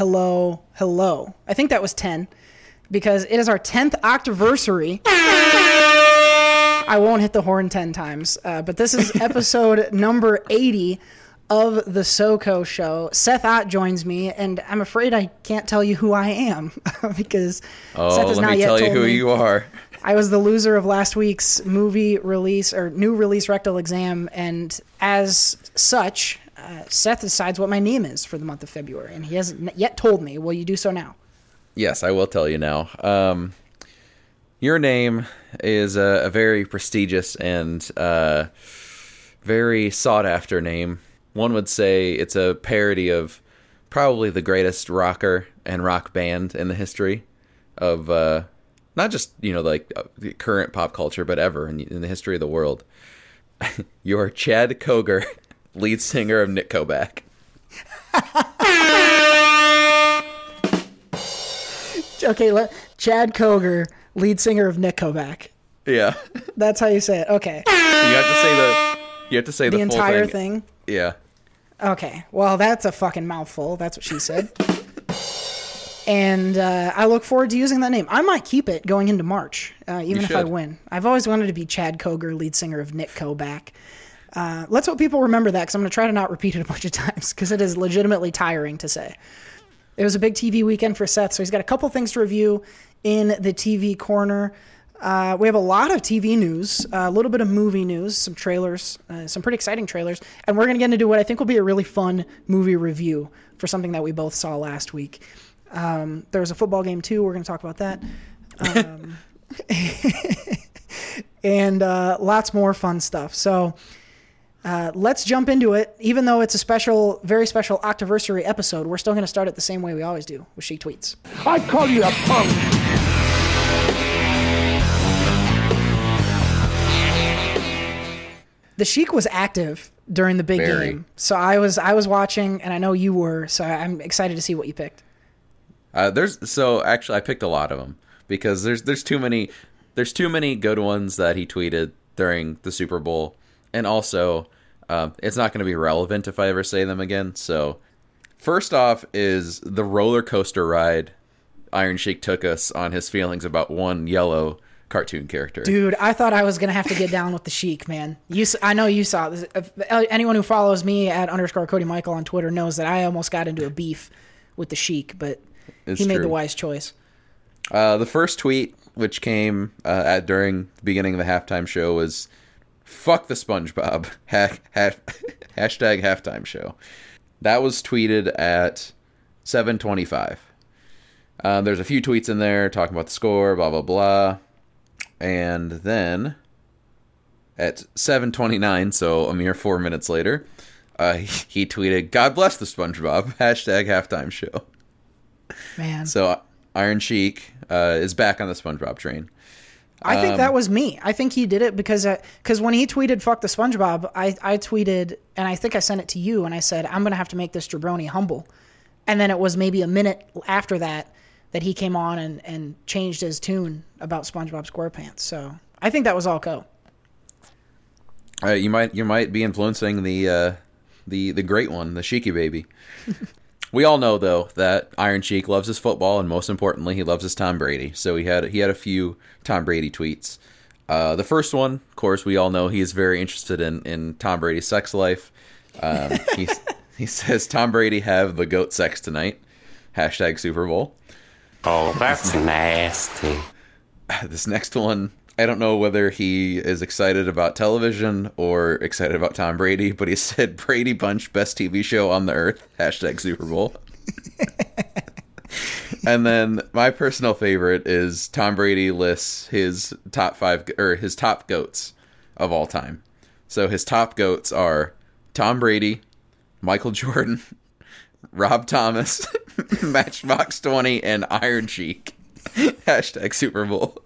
hello, hello, hello, hello. I think that was 10 because it is our 10th Octaversary. I won't hit the horn 10 times, uh, but this is episode number 80 of the SoCo show. Seth Ott joins me, and I'm afraid I can't tell you who I am because Oh, Seth has let not me yet tell you told who me. you are. I was the loser of last week's movie release or new release rectal exam, and as such, uh, Seth decides what my name is for the month of February, and he hasn't yet told me. Will you do so now? Yes, I will tell you now. Um, your name is a, a very prestigious and uh, very sought after name. One would say it's a parody of probably the greatest rocker and rock band in the history of uh, not just you know like uh, current pop culture, but ever in, in the history of the world. you are Chad Koger, lead singer of Nickelback. Okay, let, Chad Koger, lead singer of Nickelback. Yeah, That's how you say it. Okay, you have to say the you have to say the, the entire thing. thing. Yeah. Okay, well, that's a fucking mouthful. That's what she said. and uh, I look forward to using that name. I might keep it going into March, uh, even if I win. I've always wanted to be Chad Koger, lead singer of Nick Koback. Uh, let's hope people remember that because I'm going to try to not repeat it a bunch of times because it is legitimately tiring to say. It was a big TV weekend for Seth, so he's got a couple things to review in the TV corner. Uh, we have a lot of TV news, uh, a little bit of movie news, some trailers, uh, some pretty exciting trailers, and we're going to get into what I think will be a really fun movie review for something that we both saw last week. Um, there was a football game too. We're going to talk about that. Um, and uh, lots more fun stuff. So uh, let's jump into it. Even though it's a special, very special Octaversary episode, we're still going to start it the same way we always do with Sheik Tweets. I call you a punk. The Sheik was active during the big Very. game, so I was I was watching, and I know you were. So I'm excited to see what you picked. Uh, there's so actually I picked a lot of them because there's there's too many there's too many good ones that he tweeted during the Super Bowl, and also um, it's not going to be relevant if I ever say them again. So first off is the roller coaster ride Iron Sheik took us on his feelings about one yellow cartoon character. Dude, I thought I was gonna have to get down with the Sheik, man. You, I know you saw this. If, uh, anyone who follows me at underscore Cody Michael on Twitter knows that I almost got into a beef with the Sheik, but It's he made true. the wise choice. Uh, the first tweet, which came uh, at during the beginning of the halftime show, was "fuck the SpongeBob." Ha- ha- hashtag halftime show. That was tweeted at 7:25. Uh, there's a few tweets in there talking about the score, blah blah blah, and then at 7:29, so a mere four minutes later, uh, he tweeted, "God bless the SpongeBob." Hashtag halftime show. Man, So Iron Sheik uh, is back on the SpongeBob train. I think Um, that was me. I think he did it because because when he tweeted "fuck the SpongeBob," I I tweeted and I think I sent it to you and I said I'm gonna have to make this jabroni humble, and then it was maybe a minute after that that he came on and and changed his tune about SpongeBob SquarePants. So I think that was all co. Uh, you might you might be influencing the uh, the the great one, the Sheiky baby. we all know though that Iron Sheik loves his football, and most importantly, he loves his Tom Brady. So he had he had a few Tom Brady tweets. Uh, the first one, of course, we all know he is very interested in in Tom Brady's sex life. Um, he he says Tom Brady have the goat sex tonight. Hashtag Super Bowl. Oh, that's nasty. this next one i don't know whether he is excited about television or excited about tom brady but he said brady bunch best tv show on the earth hashtag super bowl. And then my personal favorite is tom brady lists his top five or his top goats of all time. So his top goats are tom brady michael jordan rob thomas matchbox 20 and iron sheik hashtag super bowl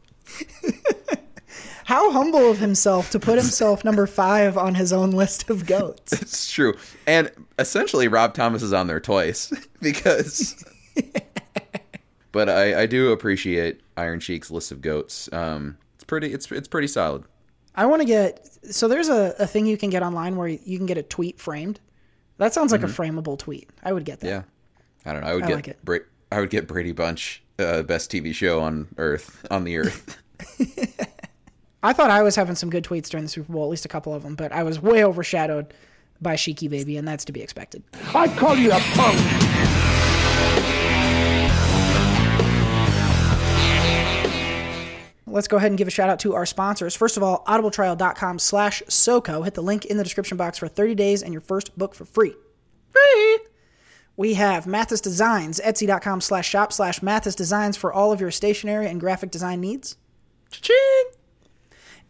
How humble of himself to put himself number five on his own list of goats. It's true. And essentially, Rob Thomas is on there twice because. but I, I do appreciate Iron Sheik's list of goats. Um, it's pretty. It's it's pretty solid. I want to get so there's a, a thing you can get online where you can get a tweet framed. That sounds like a frameable tweet. I would get that. Yeah. I don't know. I would I get like it. Bra- I would get Brady Bunch uh, best TV show on Earth on the Earth. I thought I was having some good tweets during the Super Bowl, at least a couple of them, but I was way overshadowed by Sheiky Baby, and that's to be expected. I call you a punk. Let's go ahead and give a shout out to our sponsors. First of all, audibletrial.com slash SOCO. Hit the link in the description box for 30 days and your first book for free. Free! We have Mathis Designs, etsy.com slash shop slash Mathis Designs for all of your stationery and graphic design needs. Cha-ching!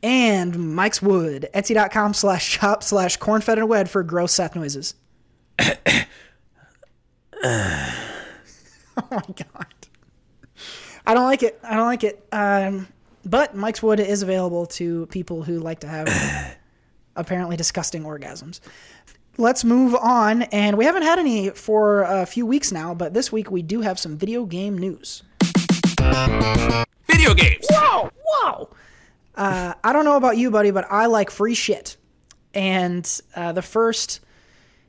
And Mike's Wood, etsy.com slash shop slash cornfed and wed for gross Seth noises. oh my god. I don't like it. I don't like it. Um, but Mike's Wood is available to people who like to have apparently disgusting orgasms. Let's move on. And we haven't had any for a few weeks now, but this week we do have some video game news. Video games. Whoa! Whoa! Uh, I don't know about you, buddy, but I like free shit. And uh, the first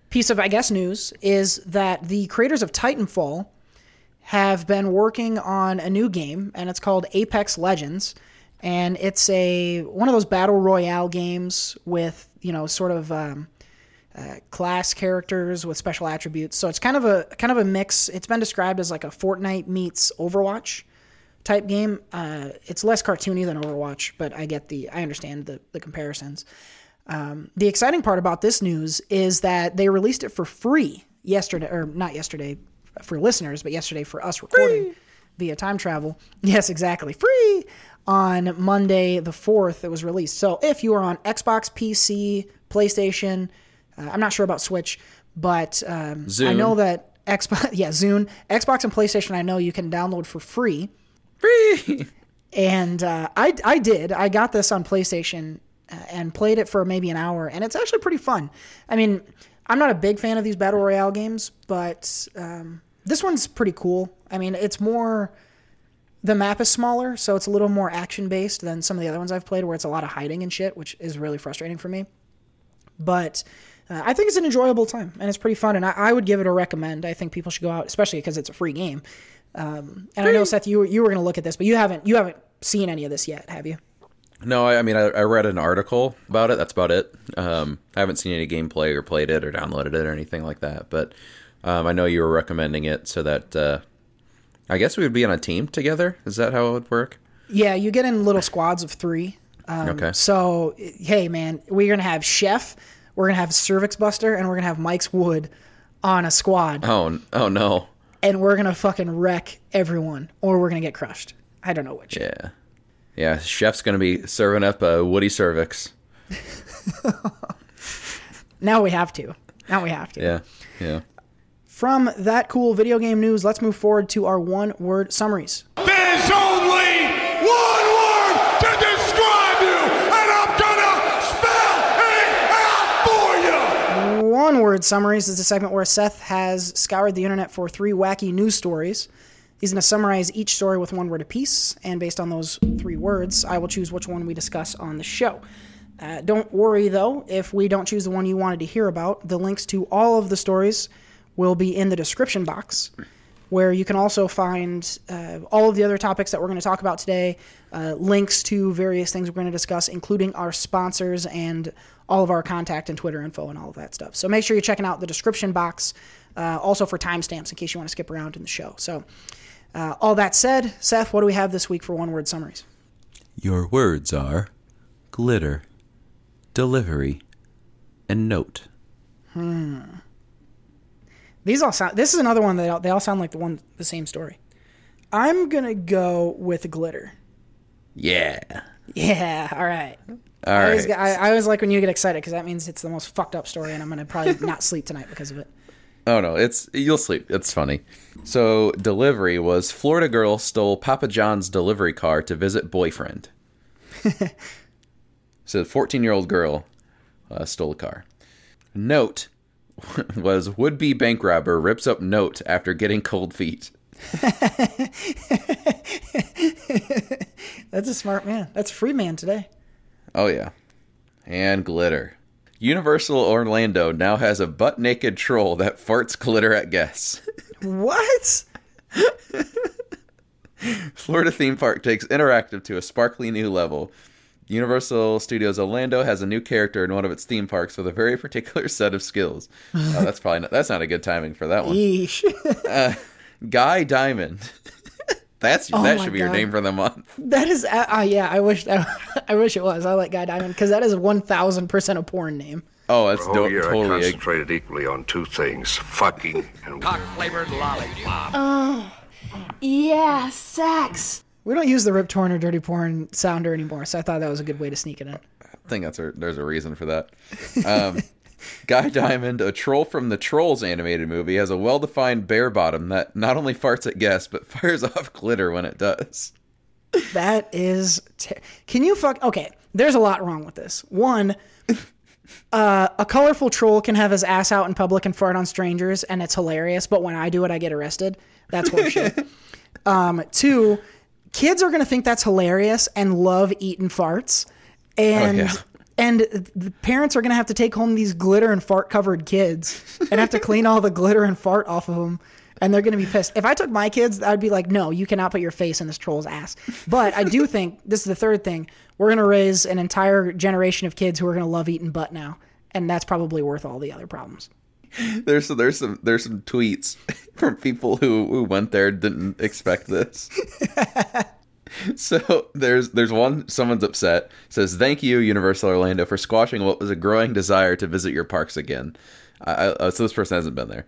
piece of, I guess, news is that the creators of Titanfall have been working on a new game, and it's called Apex Legends. And it's a one of those battle royale games with you know sort of um, uh, class characters with special attributes. So it's kind of a kind of a mix. It's been described as like a Fortnite meets Overwatch type game. Uh, it's less cartoony than Overwatch, but I get the I understand the the comparisons. Um, the exciting part about this news is that they released it for free yesterday, or not yesterday for listeners, but yesterday for us recording via time travel. Yes, exactly, free on Monday the fourth. It was released. So if you are on Xbox, PC, PlayStation, uh, I'm not sure about Switch, but um, I know that Xbox, yeah, Zune, Xbox and PlayStation. I know you can download for free Free. and uh, I I did. I got this on PlayStation uh, and played it for maybe an hour, and it's actually pretty fun. I mean, I'm not a big fan of these battle royale games, but um, this one's pretty cool. I mean, it's more. The map is smaller, so it's a little more action based than some of the other ones I've played, where it's a lot of hiding and shit, which is really frustrating for me. But uh, I think it's an enjoyable time, and it's pretty fun, and I, I would give it a recommend. I think people should go out, especially because it's a free game. Um, and I know Seth, you were, you were going to look at this, but you haven't you haven't seen any of this yet, have you? No, I, I mean I, I read an article about it. That's about it. Um, I haven't seen any gameplay or played it or downloaded it or anything like that. But um, I know you were recommending it so that uh, I guess we would be on a team together. Is that how it would work? Yeah, you get in little squads of three. Um, Okay. So, hey, man, we're gonna have Chef, we're gonna have Cervix Buster, and we're gonna have Mike's Wood on a squad, Oh, oh no. And we're gonna fucking wreck everyone, or we're gonna get crushed. I don't know which. Yeah. Yeah, chef's gonna be serving up a Woody cervix. Now we have to. Now we have to. Yeah, yeah. From that cool video game news, let's move forward to our one-word summaries. There's only one word to describe you, and I'm gonna spell it out word summaries is a segment where Seth has scoured the internet for three wacky news stories. He's going to summarize each story with one word apiece, and based on those three words, I will choose which one we discuss on the show. Uh, don't worry though, if we don't choose the one you wanted to hear about, the links to all of the stories will be in the description box, where you can also find uh, all of the other topics that we're going to talk about today, uh, links to various things we're going to discuss, including our sponsors and all of our contact and Twitter info and all of that stuff. So make sure you're checking out the description box, uh, also for timestamps in case you want to skip around in the show. So, uh, all that said, Seth, what do we have this week for one word summaries? Your words are glitter, delivery, and note. These all sound. This is another one that all, they all sound like the one, the same story. I'm gonna go with glitter. Yeah. Yeah, all right. All I, always, right. I, I always like when you get excited because that means it's the most fucked up story, and I'm gonna probably not sleep tonight because of it. Oh no, it's you'll sleep. It's funny. So delivery was Florida girl stole Papa John's delivery car to visit boyfriend. so 14 year old girl uh, stole a car. Note was would be bank robber rips up note after getting cold feet. That's a smart man. That's a free man today. Oh yeah, and glitter. Universal Orlando now has a butt naked troll that farts glitter at guests. What? Florida theme park takes interactive to a sparkly new level. Universal Studios Orlando has a new character in one of its theme parks with a very particular set of skills. Oh, that's probably not, that's not a good timing for that one. Yeesh. Guy Diamond. That's that Oh my should be your name for the month. that is, uh, uh, yeah. I wish that. I wish it was. I like Guy Diamond because that is one thousand percent a porn name. Oh, that's The whole do- year I totally. A, concentrated equally on two things fucking and Cock-flavored lollipop. Yeah, sex. We don't use the Rip Torn or Dirty Porn sounder anymore, so I thought that was a good way to sneak it in. I think that's a, there's a reason for that. Um, Guy Diamond, a troll from the Trolls animated movie, has a well-defined bare bottom that not only farts at guests but fires off glitter when it does. That is. Ter- Can you fuck? Okay, there's a lot wrong with this. One, uh, a colorful troll can have his ass out in public and fart on strangers, and it's hilarious. But when I do it, I get arrested. That's horseshit. um, two, kids are gonna think that's hilarious and love eating farts, and. yeah. And the parents are gonna have to take home these glitter and fart covered kids and have to clean all the glitter and fart off of them. And they're gonna be pissed. If I took my kids, I'd be like, no, you cannot put your face in this troll's ass. But I do think this is the third thing. We're gonna raise an entire generation of kids who are gonna love eating butt now, and that's probably worth all the other problems. There's there's some there's some tweets from people who who went there didn't expect this. so there's there's one someone's upset says thank you Universal Orlando for squashing what was a growing desire to visit your parks again. I, I, uh, so this person hasn't been there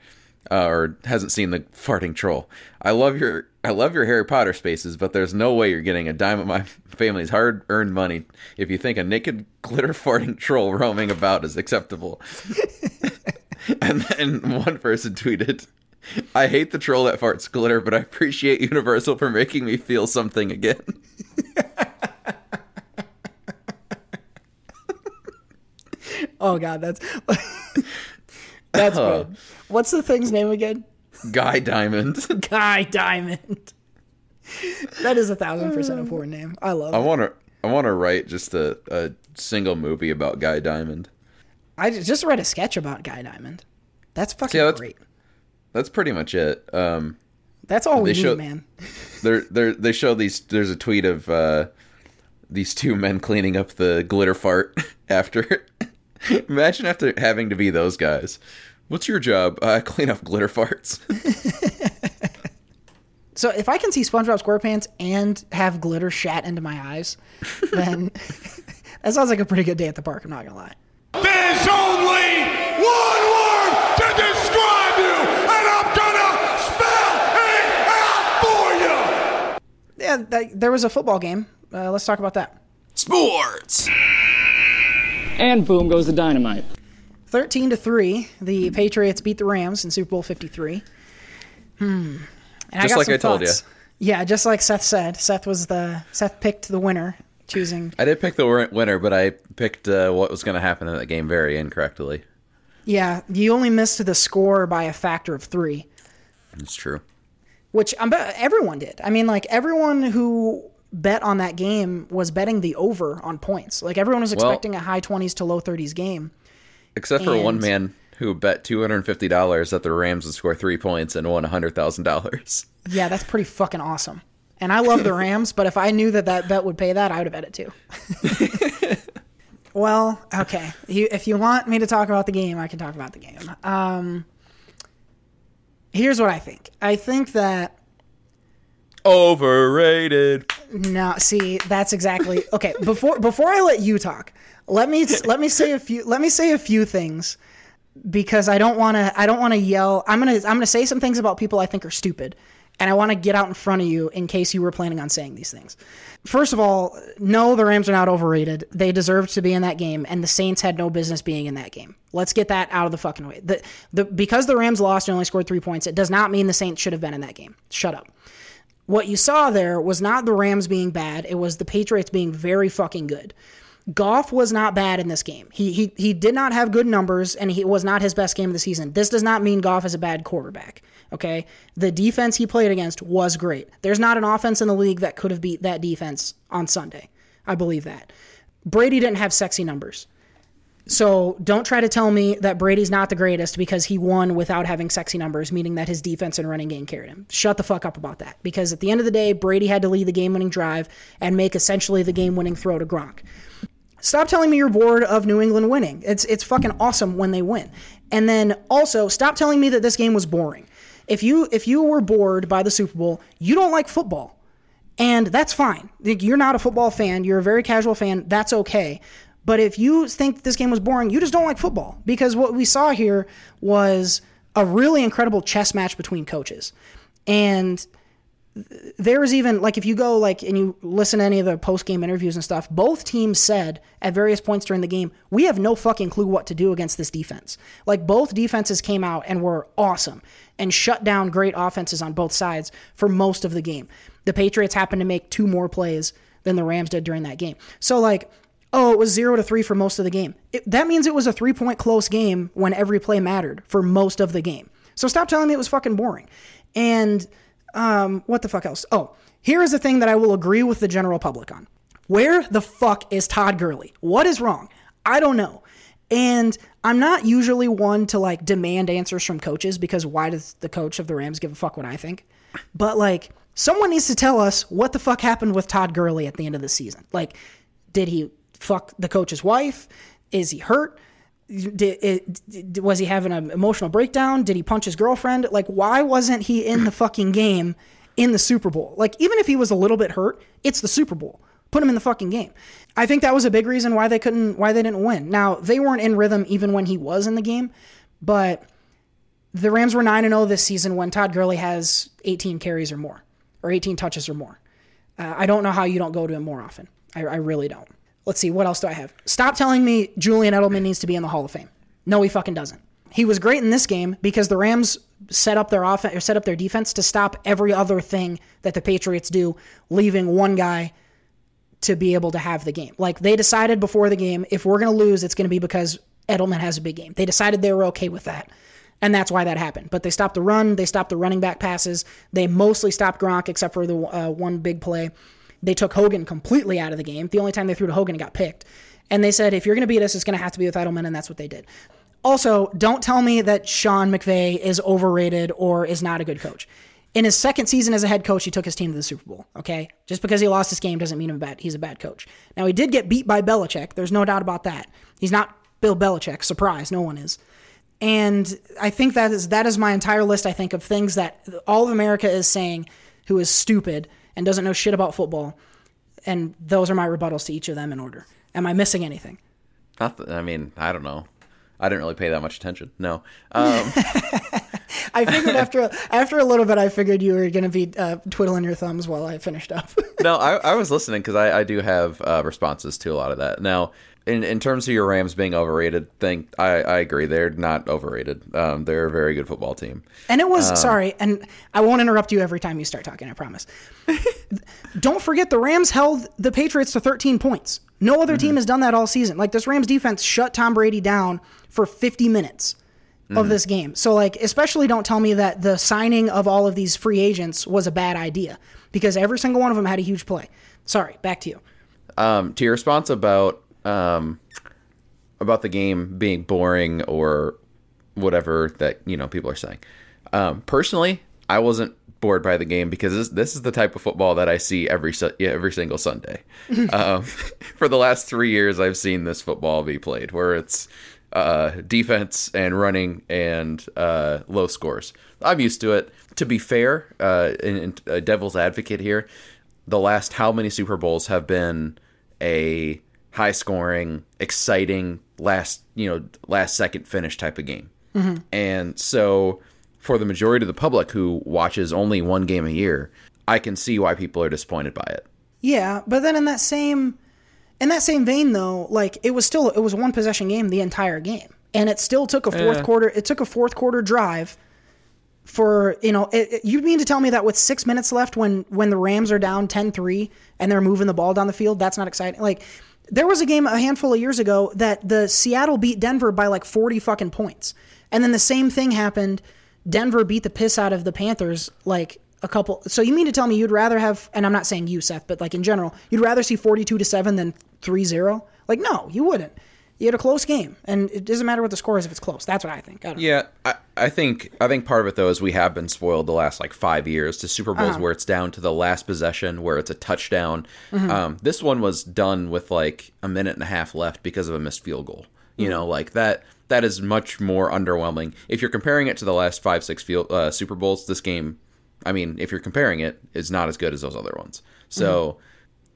uh, or hasn't seen the farting troll. I love your I love your Harry Potter spaces, but there's no way you're getting a dime of my family's hard earned money if you think a naked glitter farting troll roaming about is acceptable. And then one person tweeted, I hate the troll that farts glitter, but I appreciate Universal for making me feel something again. Oh god, that's that's good. What's the thing's name again? Guy Diamond. Guy Diamond. That is a thousand percent a porn name. I love I it. want to I want to write just a, a single movie about Guy Diamond. I just read a sketch about Guy Diamond. That's fucking Yeah, that's- great. That's pretty much it. Um, That's all we need, show- man. they're, they're, they show these. There's a tweet of uh, these two men cleaning up the glitter fart after. Imagine after having to be those guys. What's your job? Uh, clean up glitter farts. So if I can see SpongeBob SquarePants and have glitter shat into my eyes, then that sounds like a pretty good day at the park. I'm not gonna lie. There's only one word to describe you, and I'm gonna spell it out for you. Yeah, that, there was a football game. Uh, let's talk about that. Sports. And boom goes the dynamite. 13 to 3, the Patriots beat the Rams in Super Bowl 53. Hmm. And Just got like some I told ya. thoughts. Yeah, just like Seth said. Seth was the Seth picked the winner, choosing I did pick the winner, but I picked uh, what was going to happen in that game very incorrectly. Yeah, you only missed the score by a factor of 3, It's true. which I'm everyone did. I mean, like everyone who bet on that game was betting the over on points. Like everyone was Well- expecting a high 20s to low 30s game. Except for one man who bet two hundred and fifty dollars that the Rams would score three points and won hundred thousand dollars. Yeah, that's pretty fucking awesome. And I love the Rams, but if I knew that that bet would pay that, I would have bet it too. well, okay. You, if you want me to talk about the game, I can talk about the game. Um, here's what I think. I think that Overrated. no, see, that's exactly okay. Before before I let you talk, let me let me say a few let me say a few things because I don't want to I don't want to yell. I'm gonna I'm gonna say some things about people I think are stupid, and I want to get out in front of you in case you were planning on saying these things. First of all, no, the Rams are not overrated. They deserved to be in that game, and the Saints had no business being in that game. Let's get that out of the fucking way. The, the because the Rams lost and only scored three points, it does not mean the Saints should have been in that game. Shut up what you saw there was not the Rams being bad. It was the Patriots being very fucking good. Goff was not bad in this game. He he he did not have good numbers, and he was not his best game of the season. This does not mean Goff is a bad quarterback. Okay, the defense he played against was great. There's not an offense in the league that could have beat that defense on Sunday. I believe that. Brady didn't have sexy numbers. So don't try to tell me that Brady's not the greatest because he won without having sexy numbers, meaning that his defense and running game carried him. Shut the fuck up about that. Because at the end of the day, Brady had to lead the game winning drive and make essentially the game winning throw to Gronk. Stop telling me you're bored of New England winning. It's it's fucking awesome when they win. And then also stop telling me that this game was boring. If you if you were bored by the Super Bowl, you don't like football. And that's fine. You're not a football fan, you're a very casual fan, that's okay. But if you think this game was boring, you just don't like football because what we saw here was a really incredible chess match between coaches. And there was even like if you go like and you listen to any of the post game interviews and stuff, both teams said at various points during the game, we have no fucking clue what to do against this defense. Like both defenses came out and were awesome and shut down great offenses on both sides for most of the game. The Patriots happened to make two more plays than the Rams did during that game. So like oh, it was zero to three for most of the game. It, that means it was a three point close game when every play mattered for most of the game. So stop telling me it was fucking boring. And um, what the fuck else? Oh, here is a thing that I will agree with the general public on. Where the fuck is Todd Gurley? What is wrong? I don't know. And I'm not usually one to like demand answers from coaches because why does the coach of the Rams give a fuck what I think? But like, someone needs to tell us what the fuck happened with Todd Gurley at the end of the season. Like, did he fuck the coach's wife? Is he hurt? Did, it, was he having an emotional breakdown? Did he punch his girlfriend? Like, why wasn't he in the fucking game in the Super Bowl? Like, even if he was a little bit hurt, it's the Super Bowl. Put him in the fucking game. I think that was a big reason why they couldn't, why they didn't win. Now, they weren't in rhythm even when he was in the game, but the Rams were 9 and 0 this season when Todd Gurley has 18 carries or more, or 18 touches or more. Uh, I don't know how you don't go to him more often. I, I really don't. Let's see, what else do I have? Stop telling me Julian Edelman needs to be in the Hall of Fame. No, he fucking doesn't. He was great in this game because the Rams set up their offense or set up their defense to stop every other thing that the Patriots do, leaving one guy to be able to have the game. Like they decided before the game, if we're going to lose, it's going to be because Edelman has a big game. They decided they were okay with that. And that's why that happened. But they stopped the run. They stopped the running back passes. They mostly stopped Gronk, except for the uh, one big play. They took Hogan completely out of the game. The only time they threw to Hogan, he got picked. And they said, if you're going to beat us, it's going to have to be with Edelman, and that's what they did. Also, don't tell me that Sean McVay is overrated or is not a good coach. In his second season as a head coach, he took his team to the Super Bowl. Okay, just because he lost this game doesn't mean. He's a bad coach. Now he did get beat by Belichick. There's no doubt about that. He's not Bill Belichick. Surprise, no one is. And I think that is that is my entire list. I think of things that all of America is saying, who is stupid and doesn't know shit about football. And those are my rebuttals to each of them in order. Am I missing anything? Not th- I mean, I don't know. I didn't really pay that much attention. No. Um, I figured after after a little bit, I figured you were going to be uh, twiddling your thumbs while I finished up. no, I, I was listening because I, I do have uh, responses to a lot of that. Now, in, in terms of your Rams being overrated thing, I, I agree. They're not overrated. Um, they're a very good football team. And it was sorry, and I won't interrupt you every time you start talking. I promise. Don't forget the Rams held the Patriots to 13 points. No other team has done that all season. Like this Rams defense shut Tom Brady down for 50 minutes of this game. So like especially don't tell me that the signing of all of these free agents was a bad idea because every single one of them had a huge play. Sorry, back to you. Um, to your response about um, about the game being boring or whatever that you know people are saying. Um, personally, I wasn't bored by the game because this, this is the type of football that I see every yeah, every single Sunday. um, for the last three years, I've seen this football be played, where it's uh, defense and running and uh, low scores. I'm used to it. To be fair, uh, in, in a devil's advocate here, the last how many Super Bowls have been a high scoring, exciting last you know last second finish type of game. Mm-hmm. And so, for the majority of the public who watches only one game a year, I can see why people are disappointed by it. Yeah, but then in that same in that same vein though, like it was still it was a one possession game the entire game. And it still took a fourth Yeah. quarter it took a fourth quarter drive for, you know, it, it- you mean to tell me that with 6 minutes left when when the Rams are down 10-3 and they're moving the ball down the field, that's not exciting. Like there was a game a handful of years ago that the Seattle beat Denver by like 40 fucking points. And then the same thing happened. Denver beat the piss out of the Panthers like a couple. So you mean to tell me you'd rather have, and I'm not saying you, Seth, but like in general, you'd rather see 42 to 7 than 3 0? Like, no, you wouldn't. You had a close game, and it doesn't matter what the score is if it's close. That's what I think. I. Yeah, I, I think I think part of it though is we have been spoiled the last like five years to Super Bowls Uh-huh. where it's down to the last possession where it's a touchdown. Mm-hmm. Um, this one was done with like a minute and a half left because of a missed field goal. Mm-hmm. You know, like that. That is much more underwhelming. If you're comparing it to the last five, six field uh, Super Bowls, this game, I mean, if you're comparing it, is not as good as those other ones. So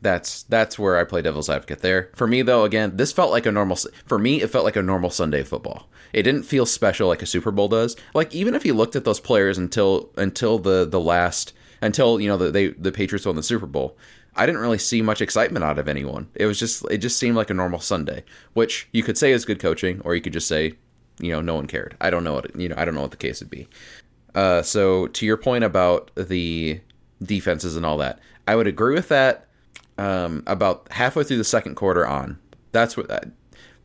that's that's where I play devil's advocate there. For me though, again, this felt like a normal for me it felt like a normal Sunday football. It didn't feel special like a Super Bowl does. Like even if you looked at those players until until the the last until you know the they the Patriots won the Super Bowl, I didn't really see much excitement out of anyone. It was just it just seemed like a normal Sunday, which you could say is good coaching or you could just say, you know, no one cared. I don't know what you know, I don't know what the case would be. Uh, so to your point about the defenses and all that, I would agree with that. Um, about halfway through the second quarter on, that's what that,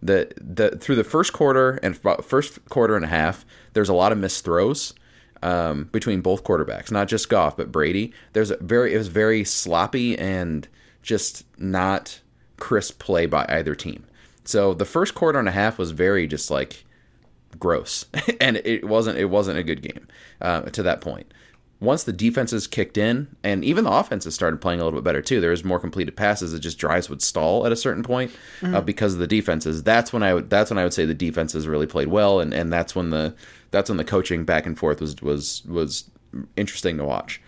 the the through the first quarter and about first quarter and a half, there's a lot of missed throws um, between both quarterbacks, not just Goff but Brady. There's a very it was very sloppy and just not crisp play by either team. So the first quarter and a half was very just like gross, and it wasn't it wasn't a good game uh, to that point. Once the defenses kicked in, and even the offenses started playing a little bit better too. There was more completed passes. It just drives would stall at a certain point uh, because of the defenses. That's when I would that's when I would say the defenses really played well, and, and that's when the that's when the coaching back and forth was was was interesting to watch.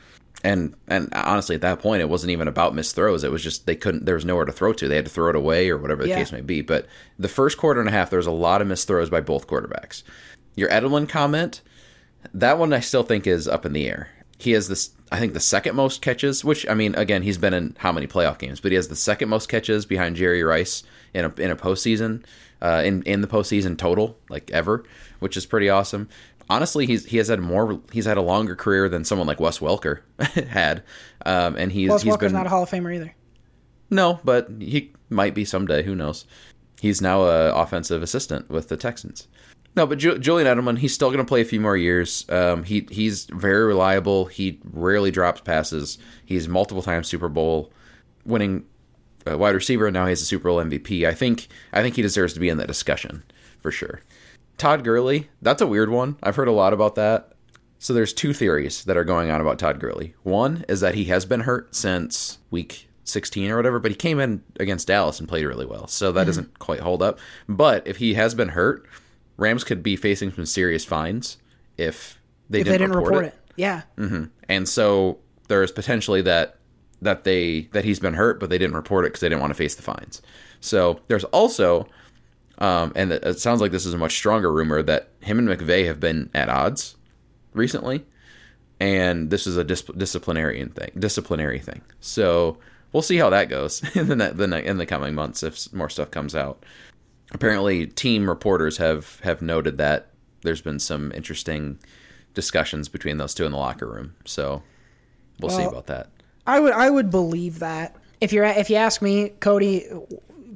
And and honestly, at that point, it wasn't even about missed throws. It was just they couldn't. There was nowhere to throw to. They had to throw it away or whatever the Yeah. case may be. But the first quarter and a half, there was a lot of missed throws by both quarterbacks. Your Edelman comment, that one I still think is up in the air. He has this, I think, the second most catches. Which I mean, again, he's been in how many playoff games? But he has the second most catches behind Jerry Rice in a in a postseason, uh, in in the postseason total, like ever, which is pretty awesome. Honestly, he's he has had more. He's had a longer career than someone like Wes Welker had, um, and he's Wes he's Welker's been not a Hall of Famer either. no, but he might be someday. Who knows? He's now an offensive assistant with the Texans. No, but Ju- Julian Edelman, he's still going to play a few more years. Um, he he's very reliable. He rarely drops passes. He's multiple times Super Bowl winning uh, wide receiver. and Now he has a Super Bowl MVP. I think I think he deserves to be in that discussion for sure. Todd Gurley, that's a weird one. I've heard a lot about that. So there's two theories that are going on about Todd Gurley. One is that he has been hurt since week 16 or whatever, but he came in against Dallas and played really well. So that doesn't quite hold up. But if he has been hurt, Rams could be facing some serious fines if they, If didn't, they didn't report, report it. it, yeah. And so there is potentially that that they that he's been hurt, but they didn't report it because they didn't want to face the fines. So there's also, um, and it sounds like this is a much stronger rumor that him and McVay have been at odds recently, and this is a dis- disciplinarian thing, disciplinary thing. So we'll see how that goes in the the in the coming months if more stuff comes out. Apparently, team reporters have have noted that there's been some interesting discussions between those two in the locker room. So we'll see about that. I would I would believe that. If you're if you ask me, Cody,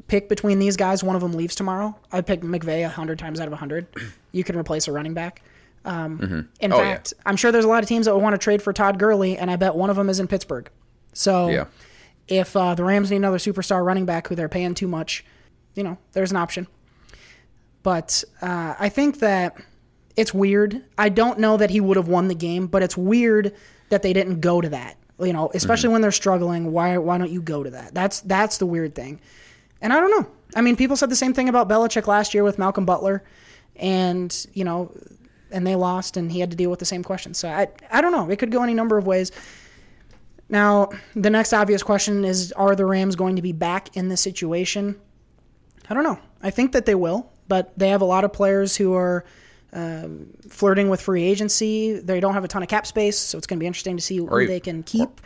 pick between these guys, one of them leaves tomorrow. I'd pick McVay hundred times out of hundred. You can replace a running back. Um, In Oh, yeah. fact, I'm sure there's a lot of teams that would want to trade for Todd Gurley, and I bet one of them is in Pittsburgh. So Yeah. if uh, the Rams need another superstar running back who they're paying too much, you know, there's an option. But uh, I think that it's weird. I don't know that he would have won the game, but it's weird that they didn't go to that. You know, especially when they're struggling. Why why don't you go to that? That's that's the weird thing. And I don't know. I mean, people said the same thing about Belichick last year with Malcolm Butler, and you know, and they lost, and he had to deal with the same question. So I I don't know. It could go any number of ways. Now, the next obvious question is: Are the Rams going to be back in this situation? I don't know. I think that they will, but they have a lot of players who are um, flirting with free agency. They don't have a ton of cap space, so it's going to be interesting to see who they can keep.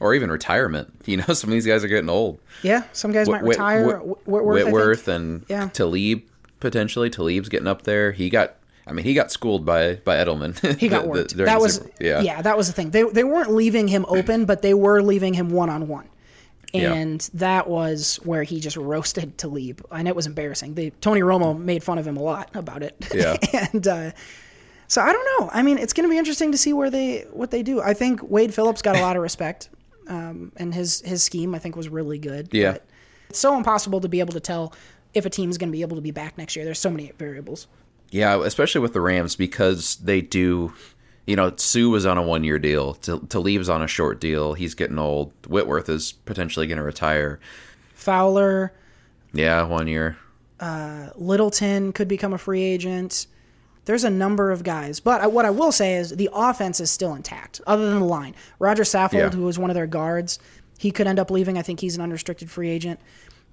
Or even retirement. You know, some of these guys are getting old. yeah, some guys might retire. Whit- Whit- Whitworth, Whitworth and Yeah. Talib potentially. Talib's getting up there. He got. I mean, he got schooled by by Edelman. He got the- the- worked. during that was Super- yeah. yeah, that was the thing. They they weren't leaving him open, but they were leaving him one on one. Yeah. And that was where he just roasted Talib, and it was embarrassing. They, Tony Romo made fun of him a lot about it. Yeah. and uh, so I don't know. I mean, it's going to be interesting to see where they what they do. I think Wade Phillips got a lot of respect, um, and his his scheme I think was really good. Yeah. But it's so impossible to be able to tell if a team's going to be able to be back next year. There's so many variables. Yeah, especially with the Rams because they do. You know, Suh was on a one-year deal. Talib's on a short deal. He's getting old. Whitworth is potentially going to retire. Fowler, Yeah, one year. Littleton could become a free agent. There's a number of guys, but I, what I will say is the offense is still intact, other than the line. Roger Saffold, Yeah. who was one of their guards, he could end up leaving. I think he's an unrestricted free agent.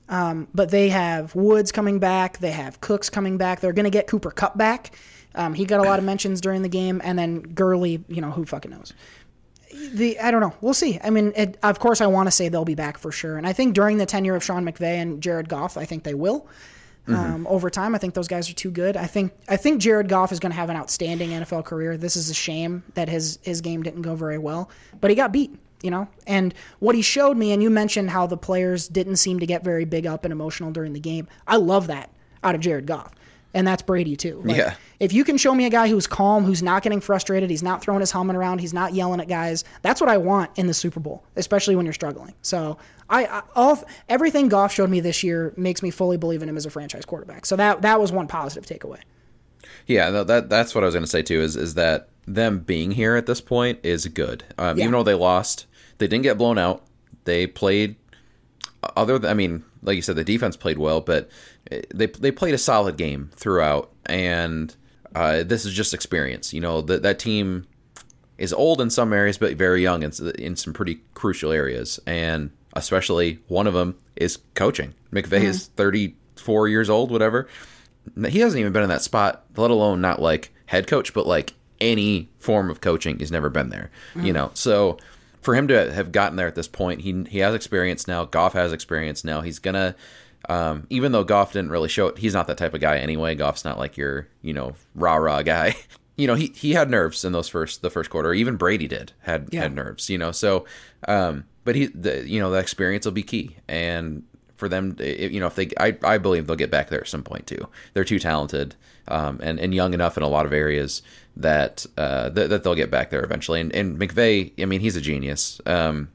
Um, but they have Woods coming back. They have Cooks coming back. They're going to get Cooper Kupp back. Um, he got a lot of mentions during the game, and then Gurley, you know, who fucking knows? The I don't know. We'll see. I mean, it, of course, I want to say they'll be back for sure, and I think during the tenure of Sean McVay and Jared Goff, I think they will. Um, over time, I think those guys are too good. I think I think Jared Goff is going to have an outstanding NFL career. This is a shame that his his game didn't go very well, but he got beat. You know, and what he showed me, and you mentioned how the players didn't seem to get very big up and emotional during the game. I love that out of Jared Goff, and that's Brady too. Like, Yeah. If you can show me a guy who's calm, who's not getting frustrated, he's not throwing his helmet around, he's not yelling at guys. That's what I want in the Super Bowl, especially when you're struggling. So I, I all everything Goff showed me this year makes me fully believe in him as a franchise quarterback. So that that was one positive takeaway. Yeah, no, that that's what I was going to say too. Is is that them being here at this point is good. Um, Yeah. Even though they lost, they didn't get blown out. They played. Other, than, I mean, like you said, the defense played well, but eh, they they played a solid game throughout, and uh, this is just experience. You know, that that team is old in some areas, but very young in, in some pretty crucial areas, and especially one of them is coaching. McVay is 34 years old, whatever. He hasn't even been in that spot, let alone not like head coach, but like any form of coaching. He's never been there, you know. So for him to have gotten there at this point, he he has experience now. Goff has experience now. He's gonna. Um, even though Goff didn't really show it, he's not that type of guy anyway. Goff's not like your, you know, rah rah guy. You know, he, he had nerves in those first the first quarter. Even Brady did had Yeah. had nerves. You know, so um, but he the you know the experience will be key and for them you know if they I, I believe they'll get back there at some point too. They're too talented um, and and young enough in a lot of areas that uh, that, that they'll get back there eventually. And, and McVay, I mean, he's a genius. Um,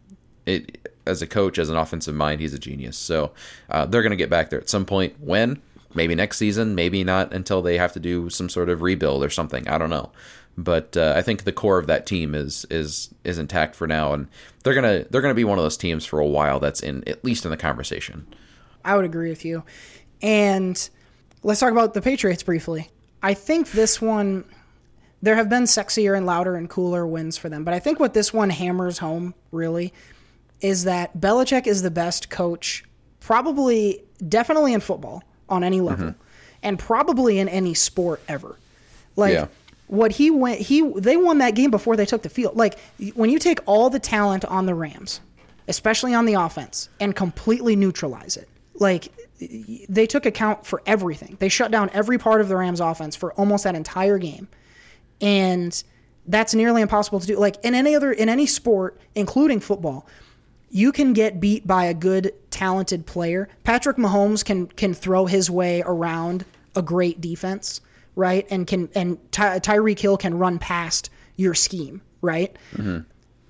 it as a coach, as an offensive mind, he's a genius. So uh, they're going to get back there at some point. When? Maybe next season. Maybe not until they have to do some sort of rebuild or something. I don't know. But uh, I think the core of that team is is is intact for now, and they're gonna they're gonna be one of those teams for a while. That's in at least in the conversation. I would agree with you. And let's talk about the Patriots briefly. I think this one, there have been sexier and louder and cooler wins for them, but I think what this one hammers home really is that Belichick is the best coach, probably, definitely in football on any level, mm-hmm. and probably in any sport ever. Like, Yeah. what he went he they won that game before they took the field like when you take all the talent on the rams especially on the offense and completely neutralize it like they took account for everything. They shut down every part of the rams offense for almost that entire game. And that's nearly impossible to do. Like in any other in any sport including football you can get beat by a good talented player. Patrick mahomes can can throw his way around a great defense right? And can and Ty, tyreek hill can run past your scheme right mm-hmm.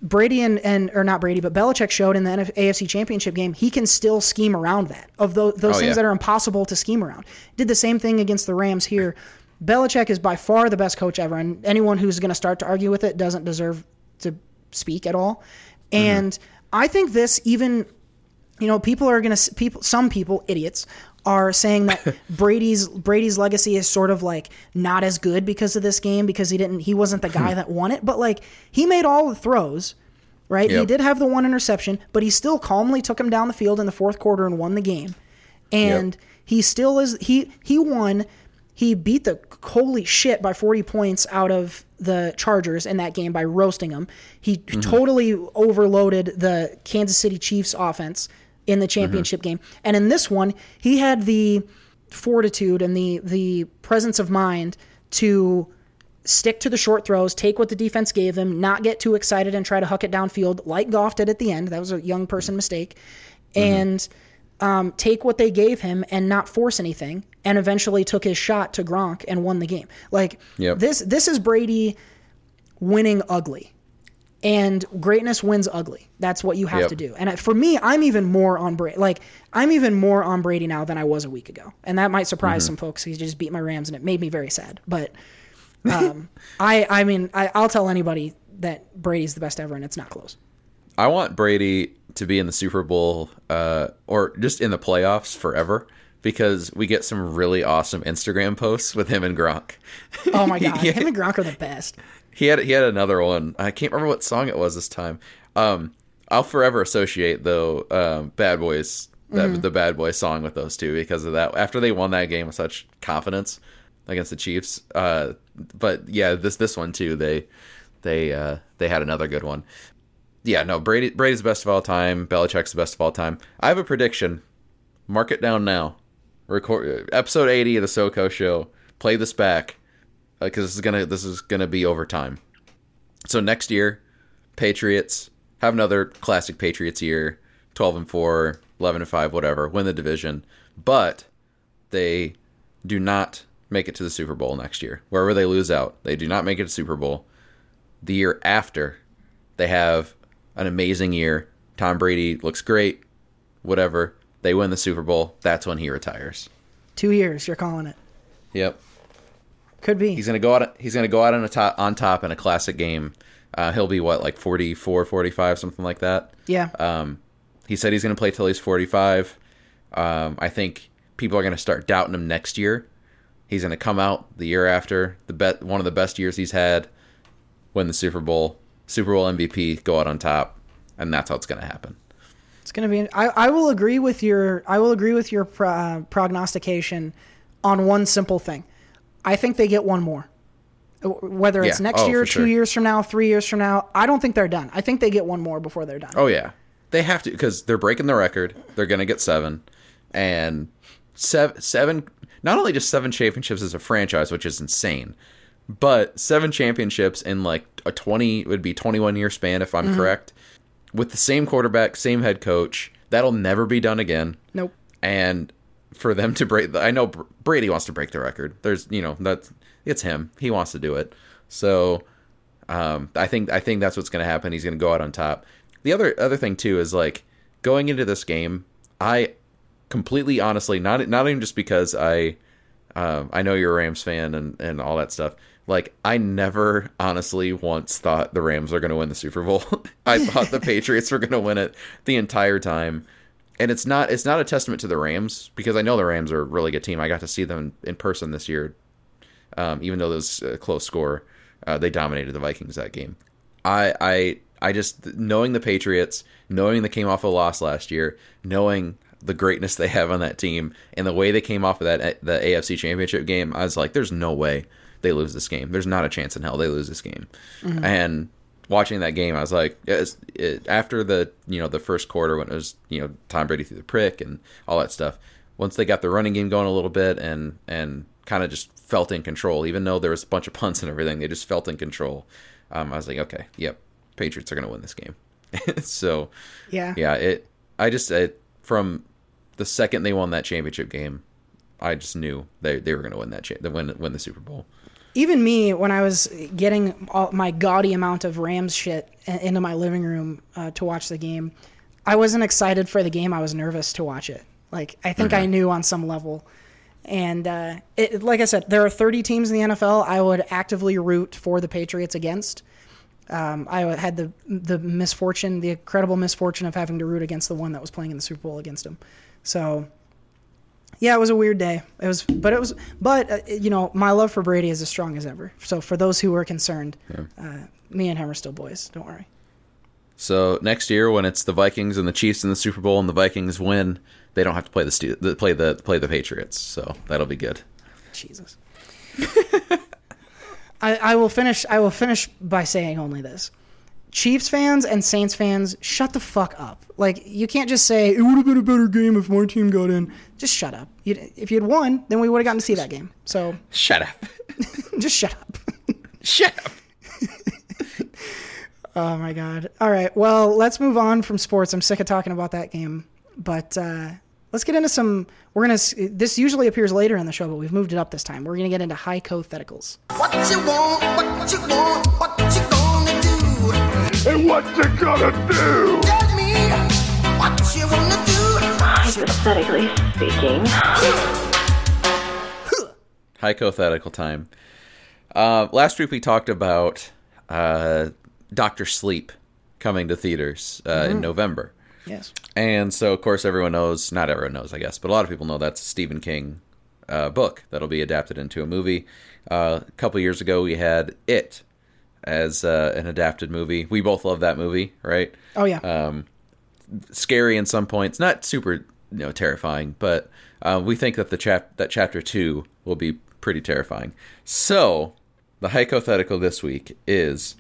Brady and, and or not Brady, but Belichick showed in the NF AFC Championship game he can still scheme around that of those, those Oh, things yeah. that are impossible to scheme around. Did the same thing against the Rams here. Belichick is by far the best coach ever, and anyone who's going to start to argue with it doesn't deserve to speak at all. Mm-hmm. And I think this even you know people are going to people some people idiots are saying that Brady's Brady's legacy is sort of like not as good because of this game because he didn't he wasn't the guy hmm. that won it. But like he made all the throws right? He did have the one interception but he still calmly took him down the field in the fourth quarter and won the game. And he still is he he won he beat the holy shit by 40 points out of the Chargers in that game by roasting them. He mm-hmm. totally overloaded the Kansas City Chiefs offense in the championship game. And in this one, he had the fortitude and the the presence of mind to stick to the short throws, take what the defense gave him, not get too excited and try to huck it downfield like Goff did at the end. That was a young person mistake. And um, take what they gave him and not force anything, and eventually took his shot to Gronk and won the game. Like Yep. this, this is Brady winning ugly, and greatness wins ugly. That's what you have Yep. to do. And for me, I'm even more on Brady. Like I'm even more on Brady now than I was a week ago, and that might surprise Mm-hmm. some folks. He just beat my Rams, and it made me very sad. But um, I, I mean, I, I'll tell anybody that Brady's the best ever, and it's not close. I want Brady to be in the Super Bowl uh, or just in the playoffs forever because we get some really awesome Instagram posts with him and Gronk. Oh my god, him and Gronk are the best. He had he had another one. I can't remember what song it was this time. Um, I'll forever associate though um, Bad Boys that, the Bad Boy song with those two because of that. After they won that game with such confidence against the Chiefs, uh, but yeah, this this one too. They they uh, they had another good one. Yeah, no, Brady Brady's the best of all time. Belichick's the best of all time. I have a prediction. Mark it down now. Record episode eighty of the SoCo show. Play this back Uh, because this is gonna this is gonna be overtime. So next year, Patriots have another classic Patriots year, twelve and 4, 11 and five, whatever, win the division, but they do not make it to the Super Bowl next year. Wherever they lose out, they do not make it to Super Bowl. The year after, they have an amazing year. Tom Brady looks great, whatever. They win the Super Bowl. That's when he retires. Two years, you're calling it. Yep. Could be. He's gonna go out. He's gonna go out on a top on top in a classic game. Uh, he'll be what like 44, 45, something like that. yeah. Um, he said he's gonna play till he's forty five. Um, I think people are gonna start doubting him next year. He's gonna come out the year after the bet one of the best years he's had, win the Super Bowl, Super Bowl MVP, go out on top, and that's how it's gonna happen. It's gonna be. I, I will agree with your. I will agree with your pro, uh, prognostication on one simple thing. I think they get one more. Whether it's Yeah. next Oh, year, two sure. years from now, three years from now, I don't think they're done. I think they get one more before they're done. Oh yeah, they have to because they're breaking the record. They're gonna get seven, and seven. Seven. Not only just seven championships as a franchise, which is insane, but seven championships in like a twenty it would be twenty one year span if I'm mm-hmm. correct, with the same quarterback, same head coach. That'll never be done again. Nope. And for them to break, the, I know Brady wants to break the record. There's, you know, that's it's him. He wants to do it. So um, I think I think that's what's going to happen. He's going to go out on top. The other other thing too is like going into this game, I completely honestly not not even just because I um, I know you're a Rams fan and and all that stuff. Like I never honestly once thought the Rams were going to win the Super Bowl. I thought the Patriots were going to win it the entire time. And it's not it's not a testament to the Rams because I know the Rams are a really good team. I got to see them in person this year um, even though it was a close score, uh, they dominated the Vikings that game. I I I just knowing the Patriots, knowing they came off a loss last year, knowing the greatness they have on that team, and the way they came off of that the AFC Championship game, I was like, "There's no way they lose this game. There's not a chance in hell they lose this game." And watching that game, I was like, it, after the you know the first quarter when it was you know Tom Brady threw the prick and all that stuff. Once they got the running game going a little bit and and kind of just felt in control, even though there was a bunch of punts and everything, they just felt in control. Um, I was like, okay, yep, Patriots are going to win this game. so Yeah. yeah, it. I just it, from the second they won that championship game, I just knew they they were going to win that cha- win win the Super Bowl. Even me, when I was getting all my gaudy amount of Rams shit into my living room uh, to watch the game, I wasn't excited for the game. I was nervous to watch it. Like I think I knew on some level. And uh, it, like I said, there are 30 teams in the NFL. I would actively root for the Patriots against. Um, I had the the misfortune, the incredible misfortune of having to root against the one that was playing in the Super Bowl against them. So, yeah, it was a weird day. It was, but it was, but uh, you know, my love for Brady is as strong as ever. So for those who are concerned, uh, me and him are still boys. Don't worry. So next year, when it's the Vikings and the Chiefs in the Super Bowl, and the Vikings win, they don't have to play the the- play the play the Patriots. So that'll be good. Jesus. I, I will finish. I will finish by saying only this: Chiefs fans and Saints fans, shut the fuck up. Like you can't just say it would have been a better game if my team got in. Just shut up. you if you'd won, then we would have gotten to see that game. So Shut up. just shut up. Shut up. Oh my god. All right. Well, let's move on from sports. I'm sick of talking about that game. But uh, let's get into some. We're gonna. This usually appears later in the show, but we've moved it up this time. We're gonna get into hypotheticals. What you want, what you want, what you gonna do? And what you gonna do? Tell me what you wanna do. Hypothetically speaking. hypothetical time. Uh, last week we talked about uh, Doctor Sleep coming to theaters uh, in November, Yes. and so of course everyone knows. Not everyone knows, I guess, but a lot of people know that's a Stephen King uh, book that'll be adapted into a movie. Uh, a couple years ago we had It as uh, an adapted movie. We both love that movie, right? Oh yeah. Um, scary in some points, not super you know terrifying, but uh, we think that the chap that chapter two will be pretty terrifying. So the hypothetical this week is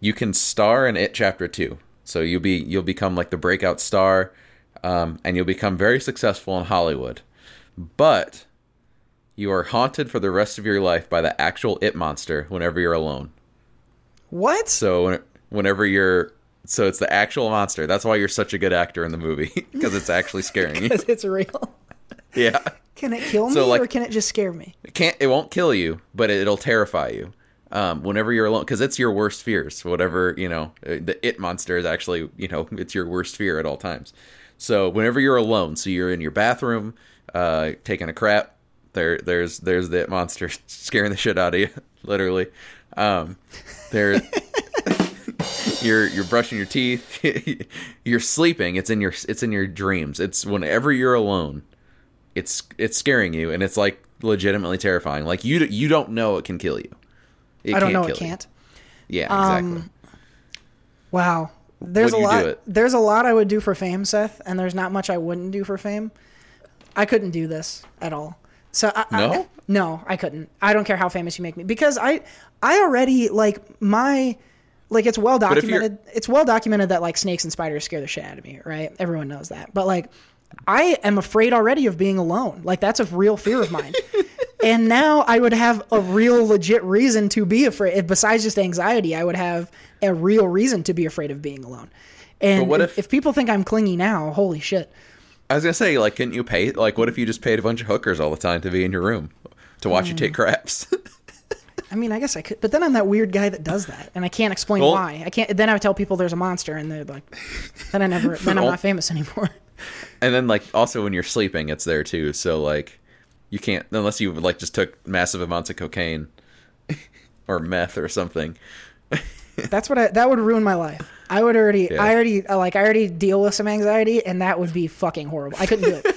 you can star in it chapter two. So you'll be you'll become like the breakout star, um, and you'll become very successful in Hollywood, but you are haunted for the rest of your life by the actual it monster whenever you're alone. What? So whenever you're so it's the actual monster. That's why you're such a good actor in the movie because it's actually scaring you. Because it's real. Yeah. Can it kill me So, like- or can it just scare me? It can't it won't kill you, but it, it'll terrify you. Um, whenever you're alone, because it's your worst fears. Whatever you know, uh, the it monster is actually you know it's your worst fear at all times. So whenever you're alone, so you're in your bathroom, uh, taking a crap, there there's there's the it monster scaring the shit out of you, literally. Um, there, you're you're brushing your teeth, you're sleeping. It's in your it's in your dreams. It's whenever you're alone, it's it's scaring you, and it's like legitimately terrifying. Like you you don't know it can kill you. It I don't know. It can't. Yeah, Um, exactly. Wow. There's a you lot. There's a lot I would do for fame, Seth, and there's not much I wouldn't do for fame. I couldn't do this at all. So I, I- No? no, I couldn't. I don't care how famous you make me because I I already like my like it's well documented. It's well documented that like snakes and spiders scare the shit out of me, right? Everyone knows that. But like I am afraid already of being alone. Like that's a real fear of mine. and now I would have a real legit reason to be afraid. If besides just anxiety, I would have a real reason to be afraid of being alone. And But what if, if- if people think I'm clingy now, holy shit. I was gonna say, like, couldn't you pay? Like, what if you just paid a bunch of hookers all the time to be in your room to watch you Hmm. take craps? I mean, I guess I could, but then I'm that weird guy that does that, and I can't explain Well- why. I can't. Then I would tell people there's a monster, and they're like, then I never. Then I'm not famous anymore. and then, like, also when you're sleeping, it's there too. So, like, you can't unless you like just took massive amounts of cocaine or meth or something. That's what I. That would ruin my life. I would already. Yeah. I already uh, like. I already deal with some anxiety, and that would be fucking horrible. I couldn't do it.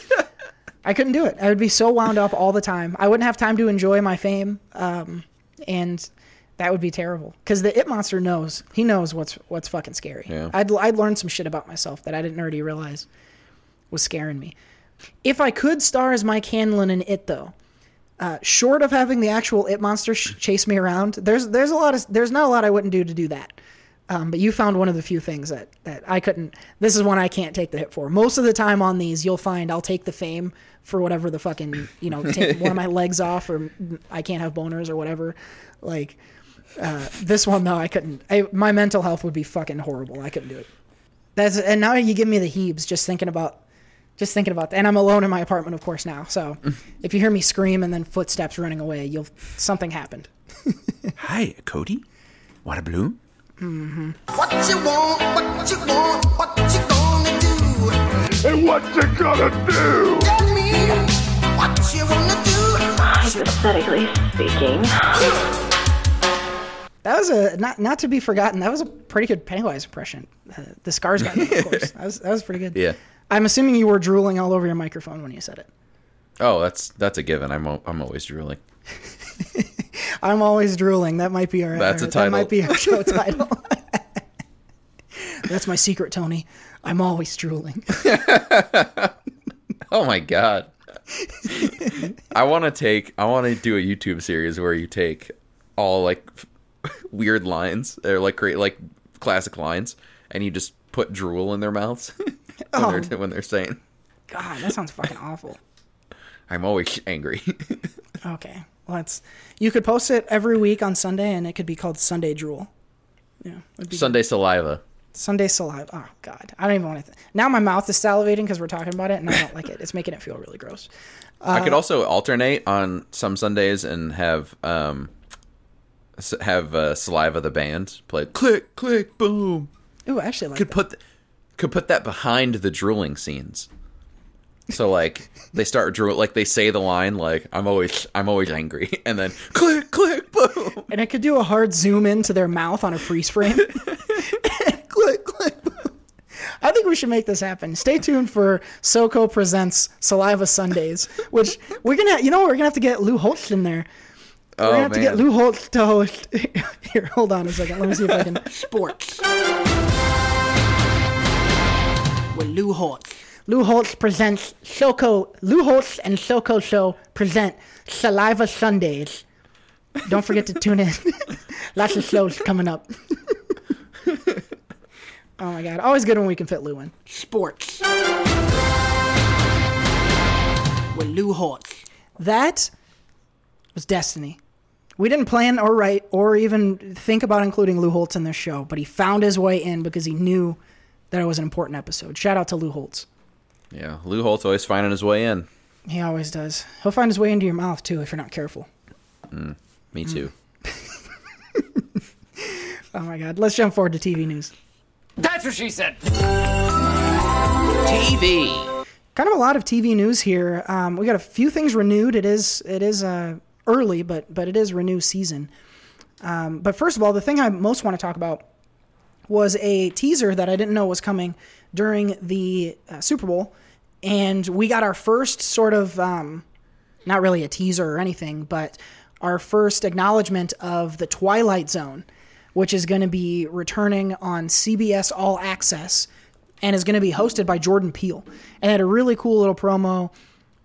I couldn't do it. I would be so wound up all the time. I wouldn't have time to enjoy my fame, um, and that would be terrible. Because the it monster knows. He knows what's what's fucking scary. Yeah. I'd I'd learned some shit about myself that I didn't already realize was scaring me. If I could star as Mike Hanlon in it, though, uh, short of having the actual it monster sh- chase me around, there's there's a lot of there's not a lot I wouldn't do to do that. Um, but you found one of the few things that that I couldn't. This is one I can't take the hit for. Most of the time on these, you'll find I'll take the fame for whatever the fucking you know take one of my legs off or I can't have boners or whatever. Like uh, this one though, I couldn't. I, my mental health would be fucking horrible. I couldn't do it. That's and now you give me the heebs just thinking about just thinking about that. And I'm alone in my apartment, of course, now. So if you hear me scream and then footsteps running away, you'll something happened. Hi, Cody. What a bloom? What you want, what you want, what you gonna do? And what you gonna do? Tell me what you wanna do. Hypothetically speaking. That was a not not to be forgotten. That was a pretty good Pennywise impression. Uh, the Skarsgård of course. That was that was pretty good. Yeah. I'm assuming you were drooling all over your microphone when you said it. Oh, that's that's a given. I'm I'm always drooling. I'm always drooling. That might be our That's a our- That might be our show title. That's my secret, Tony. I'm always drooling. Oh my god. I want to take I want to do a YouTube series where you take all like weird lines or like great like classic lines and you just put drool in their mouths when Oh. they're when they're saying God, that sounds fucking awful. I'm always angry. Okay. Well, that's you could post it every week on Sunday, and it could be called Sunday Drool. Yeah, it'd be Sunday saliva. Sunday saliva. Oh God, I don't even want to. Th- now my mouth is salivating because we're talking about it, and I don't like it. It's making it feel really gross. I Uh, could also alternate on some Sundays and have um have uh, saliva the band play click click boom Ooh, I actually like Could that. put th- could put that behind the drooling scenes. So like they start drool like they say the line like I'm always I'm always angry and then click click boom. And I could do a hard zoom into their mouth on a freeze frame. click, click. boom. I think we should make this happen. Stay tuned for SoCo presents Saliva Sundays, which we're gonna, you know, we're gonna have to get Lou Holtz in there. We're Oh gonna have to get man. Lou Holtz to host. Here, hold on a second. Let me see if I can. Sports. With Lou Holtz. Lou Holtz presents SoCo. Lou Holtz and SoCo Show present Saliva Sundays. Don't forget to tune in. Lots of shows coming up. oh my god. Always good when we can fit Lou in. Sports. With Lou Holtz. That was destiny. We didn't plan or write or even think about including Lou Holtz in this show, but he found his way in because he knew that it was an important episode. Shout out to Lou Holtz. Yeah, Lou Holtz always finding his way in. He always does. He'll find his way into your mouth too if you're not careful. Me too. Oh my god. Let's jump forward to TV news. That's what she said. TV. kind of a lot of TV news here. Um, we got a few things renewed. It is it is uh, early, but but it is renew season. Um, but first of all, the thing I most want to talk about was a teaser that I didn't know was coming during the uh, Super Bowl, and we got our first sort of um, not really a teaser or anything, but our first acknowledgement of the Twilight Zone, which is going to be returning on CBS All Access and is going to be hosted by Jordan Peele. And had a really cool little promo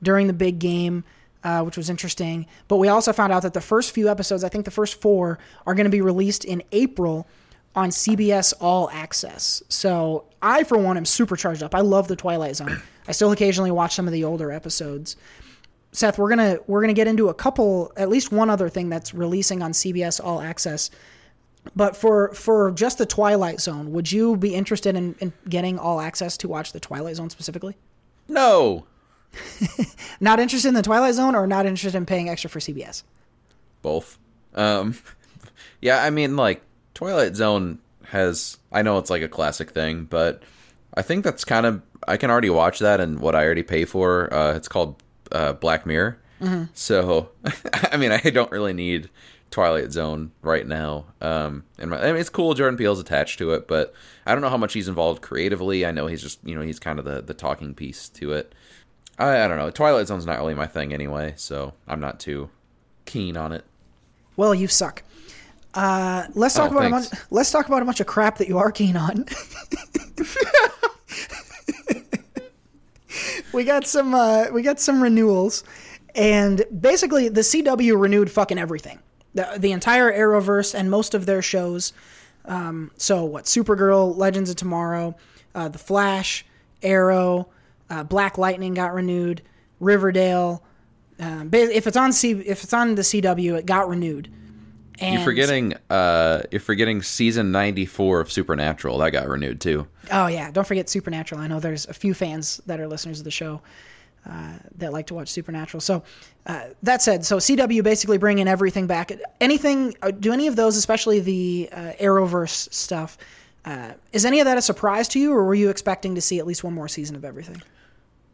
during the big game, uh, which was interesting. But we also found out that the first few episodes, I think the first four, are going to be released in April on CBS All Access. So I, for one, am super charged up. I love the Twilight Zone. I still occasionally watch some of the older episodes. Seth, we're gonna we're gonna get into a couple, at least one other thing that's releasing on CBS All Access. But for for just the Twilight Zone, would you be interested in, in getting all access to watch the Twilight Zone specifically? No. Not interested in the Twilight Zone, or not interested in paying extra for CBS? Both. Um Yeah, I mean like Twilight Zone has I know it's like a classic thing, but I think that's kind of I can already watch that and what I already pay for. Uh it's called uh Black Mirror. So I mean I don't really need Twilight Zone right now. Um and my, I mean it's cool Jordan Peele's attached to it, but I don't know how much he's involved creatively. I know he's just, you know, he's kind of the the talking piece to it. I, I don't know. Twilight Zone's not really my thing anyway, so I'm not too keen on it. Well, you suck. Uh, let's talk Oh, about a bunch. Let's talk about a bunch of crap that you are keen on. we got some. Uh, we got some renewals, and basically the CW renewed fucking everything. The the entire Arrowverse and most of their shows. Um, so what? Supergirl, Legends of Tomorrow, uh, The Flash, Arrow, uh, Black Lightning got renewed. Riverdale. Um, if it's on C, if it's on the CW, it got renewed. And, You're forgetting uh you're forgetting season 94 of Supernatural. That got renewed too. Oh yeah, don't forget Supernatural. I know there's a few fans that are listeners of the show uh, that like to watch Supernatural. So uh, that said, so CW basically bringing everything back. Anything? uh, Do any of those, especially the uh, Arrowverse stuff, uh, is any of that a surprise to you, or were you expecting to see at least one more season of everything?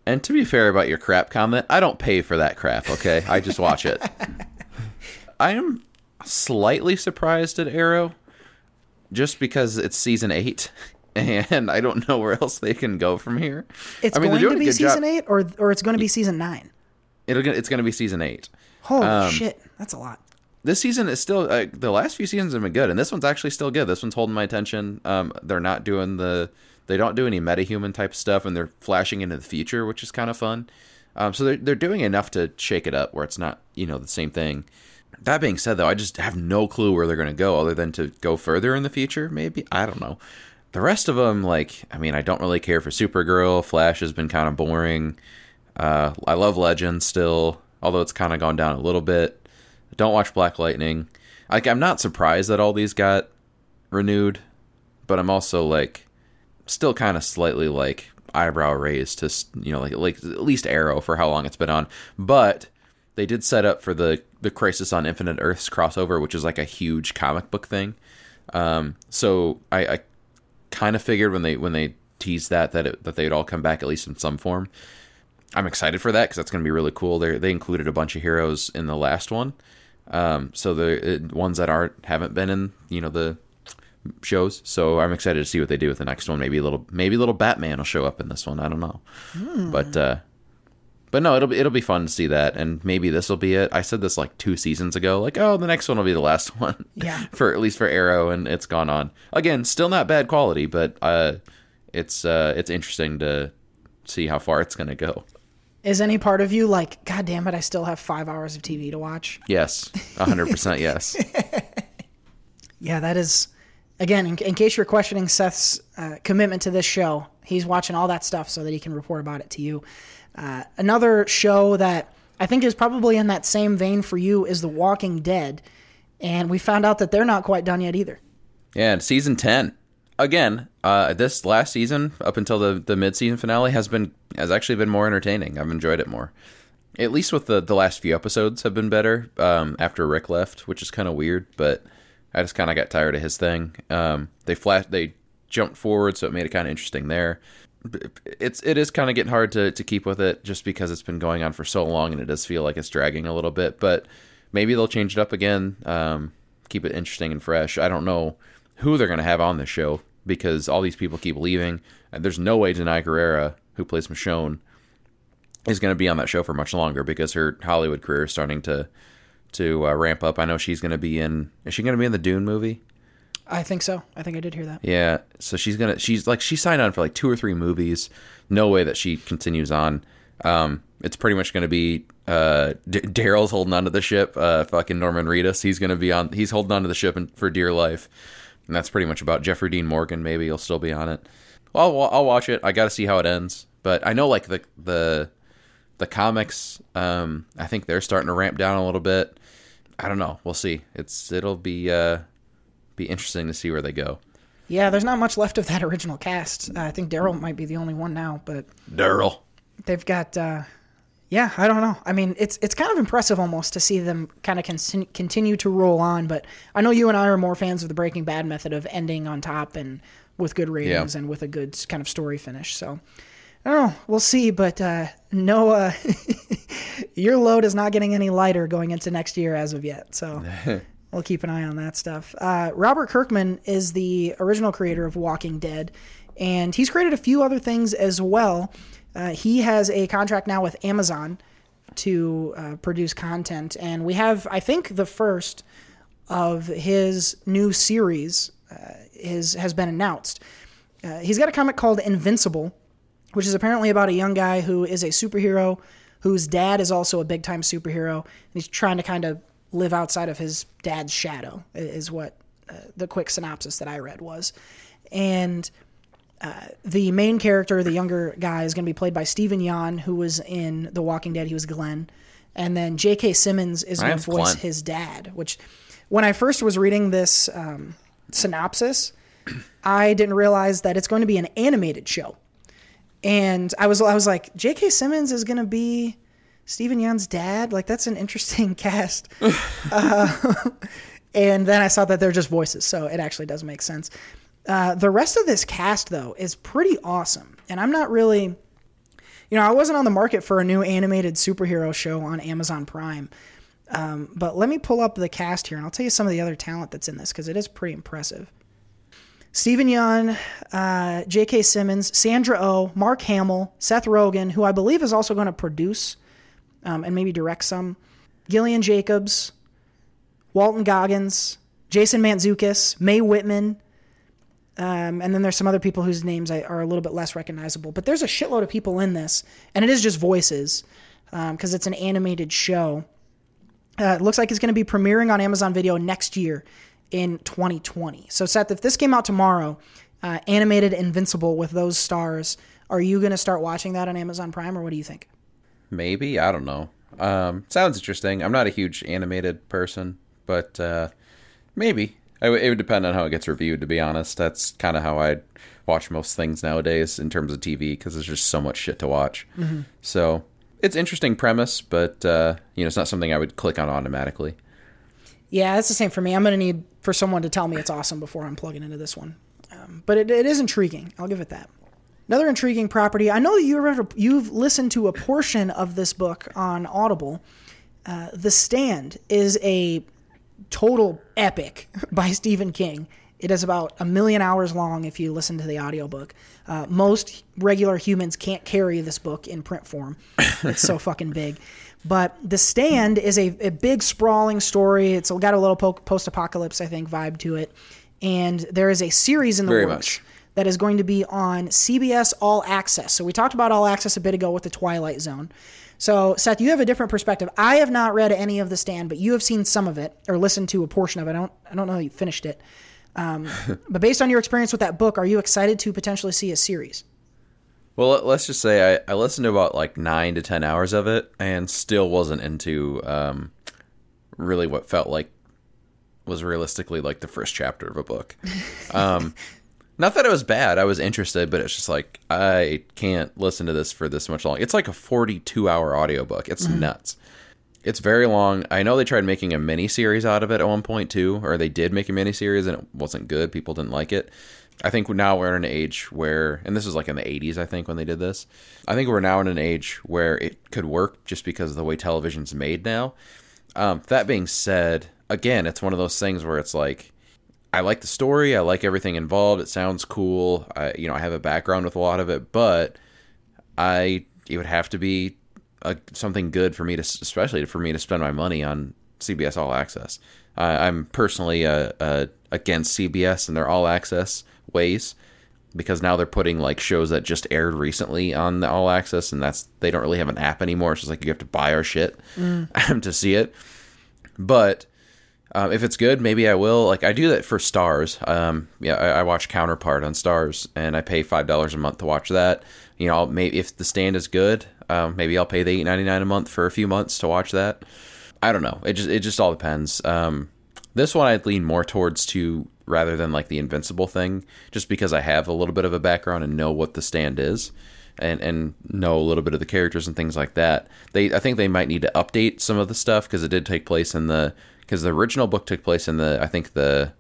And to be fair about your crap comment, I don't pay for that crap, okay? I just watch it. I am slightly surprised at Arrow just because it's season 8 and I don't know where else they can go from here. It's I mean, going to be good job. season eight, or or it's going to be season nine. It'll it's going to be season 8. Holy Um, shit, that's a lot. this season is still uh, the last few seasons have been good and this one's actually still good this one's holding my attention um they're not doing the they don't do any metahuman type stuff and they're flashing into the future which is kind of fun um so they're, they're doing enough to shake it up where it's not you know the same thing that being said though i just have no clue where they're going to go other than to go further in the future maybe? I don't know. The rest of them like i mean i don't really care for supergirl. Flash has been kind of boring. Uh i love legends still although it's kind of gone down a little bit. Don't watch Black Lightning. Like I'm not surprised that all these got renewed, but I'm also like still kind of slightly like eyebrow raised to you know like like at least Arrow for how long it's been on. But they did set up for the the Crisis on Infinite Earths crossover, which is like a huge comic book thing. Um, so I, I kind of figured when they when they teased that that it, that they'd all come back at least in some form. I'm excited for that because that's going to be really cool. They they included a bunch of heroes in the last one, um, so the uh, ones that aren't haven't been in you know the shows. So I'm excited to see what they do with the next one. Maybe a little maybe little Batman will show up in this one. I don't know, but uh, but no, it'll be it'll be fun to see that, and maybe this will be it. I said this like two seasons ago, like oh the next one will be the last one, Yeah. for at least for Arrow, and it's gone on again. Still not bad quality, but uh, it's uh, it's interesting to see how far it's gonna go. Is any part of you like, God damn it, I still have five hours of TV to watch? Yes, hundred percent yes. Yeah, that is. Again, in, in case you're questioning Seth's uh, commitment to this show, he's watching all that stuff so that he can report about it to you. Uh, another show that I think is probably in that same vein for you is The Walking Dead, and we found out that they're not quite done yet either. Yeah, and season ten again. Uh, this last season, up until the the mid season finale, has been has actually been more entertaining. I've enjoyed it more. At least with the the last few episodes have been better. Um, after Rick left, which is kind of weird, but I just kind of got tired of his thing. Um, they flash they jumped forward, so it made it kind of interesting there. It's it is kind of getting hard to to keep with it just because it's been going on for so long, and it does feel like it's dragging a little bit. But maybe they'll change it up again. Um, keep it interesting and fresh. I don't know who they're going to have on this show because all these people keep leaving. And there's no way Danai Gurira, who plays Michonne, is going to be on that show for much longer because her Hollywood career is starting to to uh, ramp up. I know she's going to be in. Is she going to be in the Dune movie? I think so. I think I did hear that. Yeah. So she's gonna. She's like she signed on for like two or three movies. No way that she continues on. Um, it's pretty much to be uh, D- Daryl's holding onto the ship. Uh, fucking Norman Reedus. He's to be on. He's holding onto the ship and, for dear life. And that's pretty much about Jeffrey Dean Morgan. Maybe he'll still be on it. Well, I'll, I'll watch it. I got to see how it ends. But I know like the the the comics. Um, I think they're starting to ramp down a little bit. I don't know. We'll see. It's it'll be uh, be interesting to see where they go. Yeah, there's not much left of that original cast. Uh, I think Daryl might be the only one now, but Daryl. they've got uh yeah i don't know i mean it's it's kind of impressive almost to see them kind of con- continue to roll on but i know you and i are more fans of the breaking bad method of ending on top and with good ratings Yeah. and with a good kind of story finish so i don't know we'll see but uh no uh your load is not getting any lighter going into next year as of yet so we'll keep an eye on that stuff. Uh, Robert Kirkman is the original creator of Walking Dead, and he's created a few other things as well. Uh, he has a contract now with Amazon to uh, produce content, and we have, I think, the first of his new series uh, is has been announced. Uh, he's got a comic called Invincible, which is apparently about a young guy who is a superhero whose dad is also a big time superhero. And he's trying to kind of live outside of his dad's shadow, is what uh, the quick synopsis that I read was. And uh, the main character, the younger guy, is going to be played by Steven Yeun, who was in The Walking Dead. He was Glenn. And then J.K. Simmons is going to voice Glenn. his dad, which when I first was reading this um, synopsis, I didn't realize that it's going to be an animated show. And I was I was like, J.K. Simmons is going to be Steven Yeun's dad. Like that's an interesting cast. uh, and then I saw that they're just voices, so it actually does make sense. Uh, the rest of this cast though is pretty awesome, and I'm not really, you know, I wasn't on the market for a new animated superhero show on Amazon Prime. Um, but let me pull up the cast here, and I'll tell you some of the other talent that's in this because it is pretty impressive. Steven Yeun, uh, J.K. Simmons, Sandra Oh, Mark Hamill, Seth Rogen, who I believe is also going to produce um, and maybe direct some, Gillian Jacobs, Walton Goggins, Jason Mantzoukas, Mae Whitman, um, and then there's some other people whose names are a little bit less recognizable. But there's a shitload of people in this, and it is just voices because it's an animated show. Uh, it looks like it's going to be premiering on Amazon Video next year in 2020. So, Seth, if this came out tomorrow, uh, animated Invincible with those stars, are you going to start watching that on Amazon Prime, or what do you think? Maybe I don't know. Um, sounds interesting. I'm not a huge animated person, but uh, maybe w- it would depend on how it gets reviewed. To be honest, that's kind of how I watch most things nowadays in terms of TV because there's just so much shit to watch. So it's interesting premise, but uh, you know, it's not something I would click on automatically. Yeah, that's the same for me. I'm going to need for someone to tell me it's awesome before I'm plugging into this one. Um, but it, it is intriguing. I'll give it that. Another intriguing property. I know that you you've listened to a portion of this book on Audible. Uh, the Stand is a total epic by Stephen King. It is about a million hours long if you listen to the audiobook. Uh, most regular humans can't carry this book in print form. It's so fucking big. But The Stand is a, a big, sprawling story. It's got a little po- post apocalypse, I think, vibe to it. And there is a series in the Very works much. That is going to be on CBS All Access. So we talked about All Access a bit ago with the Twilight Zone. So Seth, you have a different perspective. I have not read any of The Stand, but you have seen some of it or listened to a portion of it. I don't I don't know how you finished it. Um, but based on your experience with that book, are you excited to potentially see a series? Well, let- let's just say I, I listened to about like nine to ten hours of it, and still wasn't into um, really what felt like was realistically like the first chapter of a book. Um, not that it was bad; I was interested, but it's just like I can't listen to this for this much long. It's like a forty-two hour audiobook. It's nuts. It's very long. I know they tried making a mini series out of it at one point too, or they did make a mini series and it wasn't good. People didn't like it. I think now we're in an age where, and this was like in the 80s, I think, when they did this. I think we're now in an age where it could work just because of the way television's made now. Um, that being said, again, it's one of those things where it's like, I like the story, I like everything involved, it sounds cool. I, you know, I have a background with a lot of it, but I it would have to be a, something good for me to, especially for me to spend my money on CBS All Access. I I'm personally uh, uh, against CBS and their All Access ways because now they're putting like shows that just aired recently on the All Access, and that's they don't really have an app anymore. It's just like you have to buy our shit to see it. But um, if it's good, maybe I will. Like I do that for Starz. Um, yeah, I, I watch Counterpart on Starz, and I pay five dollars a month to watch that. You know, I'll, maybe if the stand is good, um, maybe I'll pay the eight ninety nine a month for a few months to watch that. I don't know. It just it just all depends. Um, this one I'd lean more towards to rather than like the Invincible thing, just because I have a little bit of a background and know what the stand is. And, and know a little bit of the characters and things like that. They I think they might need to update some of the stuff because it did take place in the because the original book took place in the I think the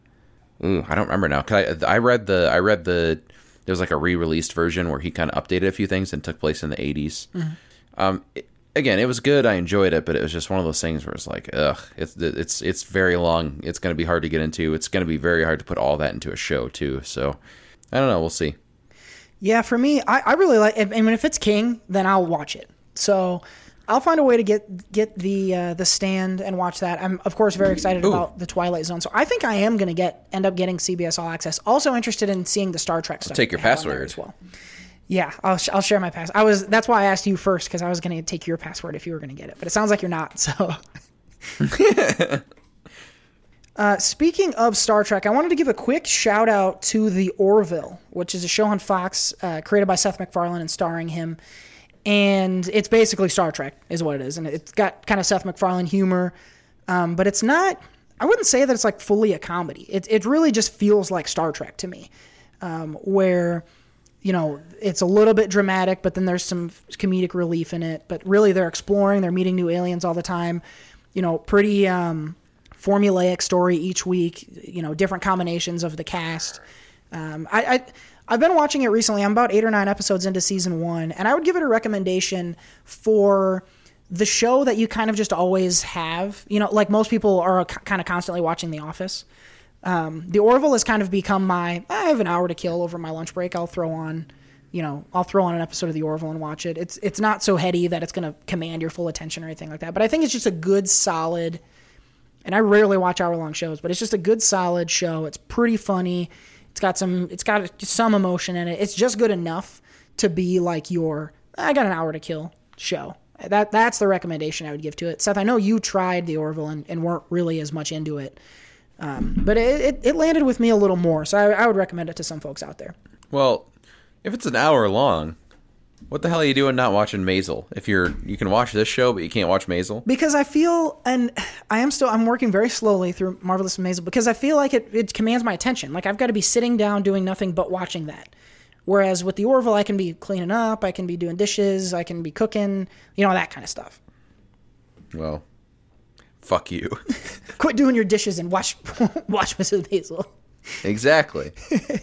ooh, I don't remember now. 'Cause I, I read the I read the there was like a re-released version where he kind of updated a few things and took place in the 80s. Um, it- again, it was good. I enjoyed it, but it was just one of those things where it's like, ugh, it's it's it's very long. It's going to be hard to get into. It's going to be very hard to put all that into a show too. So I don't know. We'll see. Yeah, for me, I, I really like. I mean, if it's King, then I'll watch it. So I'll find a way to get get the uh, the stand and watch that. I'm of course very excited Ooh. about the Twilight Zone. So I think I am going to get end up getting CBS All Access. Also interested in seeing the Star Trek stuff. take your password. as well. Yeah, I'll, sh- I'll share my pass. I was that's why I asked you first because I was going to take your password if you were going to get it, but it sounds like you're not. So. Uh, speaking of Star Trek, I wanted to give a quick shout out to The Orville, which is a show on Fox uh, created by Seth MacFarlane and starring him. And it's basically Star Trek, is what it is. And it's got kind of Seth MacFarlane humor, um, but it's not, I wouldn't say that it's like fully a comedy. It, it really just feels like Star Trek to me, um, where, you know, it's a little bit dramatic, but then there's some comedic relief in it. But really, they're exploring, they're meeting new aliens all the time. You know, pretty. Um, formulaic story each week. You know, different combinations of the cast. Um, I, I I've been watching it recently. I'm about eight or nine episodes into season one, and I would give it a recommendation for the show that you kind of just always have. You know, like most people are kind of constantly watching The Office. Um, the Orville has kind of become my. I have an hour to kill over my lunch break. I'll throw on. You know, I'll throw on an episode of The Orville and watch it. It's it's not so heady that it's going to command your full attention or anything like that. But I think it's just a good, solid and I rarely watch hour long shows, but it's just a good solid show. It's pretty funny. It's got some it's got some emotion in it. It's just good enough to be like your I got an hour to kill show. That that's the recommendation I would give to it. Seth, I know you tried the Orville and, and weren't really as much into it. Um, but it, it, it landed with me a little more, so I, I would recommend it to some folks out there. Well, if it's an hour long, what the hell are you doing not watching Maisel? If you're you can watch this show, but you can't watch Maisel. because I feel, and I am still, I'm working very slowly through Marvelous and Maisel because I feel like it, it commands my attention. Like I've got to be sitting down doing nothing but watching that. Whereas with the Orville, I can be cleaning up, I can be doing dishes, I can be cooking, you know, that kind of stuff. Well, fuck you. Quit doing your dishes and watch watch Mrs. Maisel. exactly.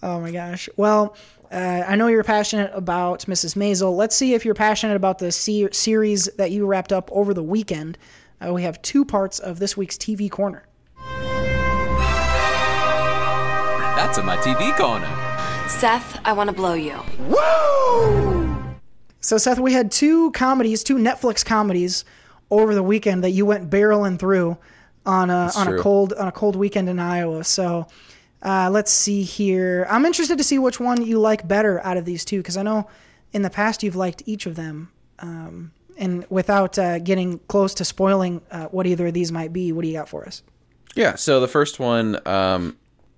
Oh my gosh. Well, uh, I know you're passionate about Mrs. Maisel. Let's see if you're passionate about the se- series that you wrapped up over the weekend. Uh, we have two parts of this week's TV Corner. That's in my TV corner. Seth, I want to blow you. Woo! So, Seth, we had two comedies, two Netflix comedies over the weekend that you went barreling through on a on a cold on a cold weekend in Iowa. So, uh, let's see here. I'm interested to see which one you like better out of these two because I know in the past you've liked each of them. Um, and without uh, getting close to spoiling uh, what either of these might be, what do you got for us? Yeah. So the first one um,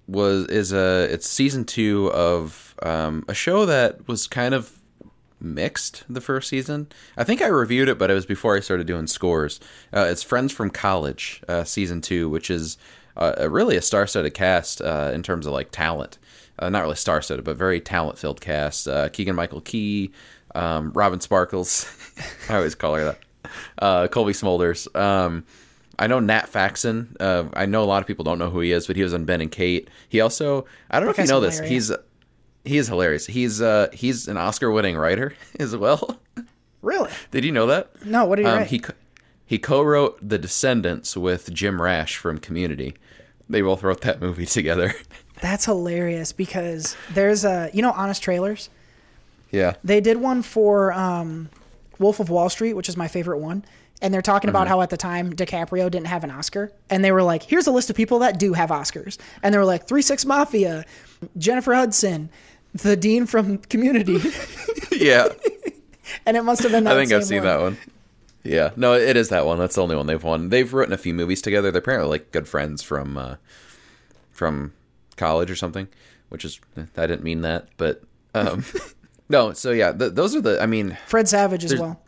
was is a it's season two of um, a show that was kind of mixed the first season. I think I reviewed it, but it was before I started doing scores. Uh, it's Friends from College, uh, season two, which is uh, really a star-studded cast uh, in terms of like talent. Uh, not really star-studded, but very talent-filled cast. Uh, Keegan Michael Key, um, Robin Sparkles. I always call her that. Uh, Cobie Smulders. Um, I know Nat Faxon. Uh, I know a lot of people don't know who he is, but he was on Ben and Kate. He also, I don't know if you know this. hilarious. He's he is hilarious. He's uh he's an Oscar-winning writer as well. Really? Did you know that? No. What did you Um, write? he he co-wrote The Descendants with Jim Rash from Community. They both wrote that movie together. That's hilarious because there's a you know Honest Trailers. yeah. They did one for um, Wolf of Wall Street, which is my favorite one. And they're talking about how at the time DiCaprio didn't have an Oscar. And they were like, here's a list of people that do have Oscars. And they were like, 3 6 Mafia, Jennifer Hudson, the Dean from Community. Yeah. and it must have been that I think I've seen that one. Yeah. No, it is that one. That's the only one they've won. They've written a few movies together. They're apparently like good friends from uh from college or something, which is I didn't mean that, but um no, so yeah, th- those are the I mean, Fred Savage as well.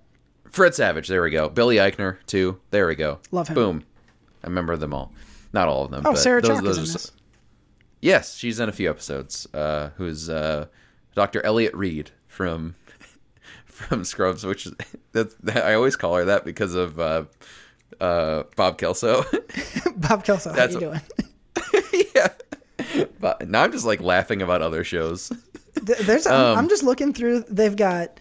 Fred Savage, there we go. Billy Eichner too. There we go. Love him. Boom. I remember them all. Not all of them. Oh, but Sarah those, Chalke those is in this. Yes, she's in a few episodes. Uh, who's uh, Dr. Elliot Reid from from Scrubs, which is that's I always call her that because of uh, uh, Bob Kelso. Bob Kelso, how That's you what- doing? yeah. But now I'm just like laughing about other shows. There's, I'm, Um, I'm just looking through. They've got,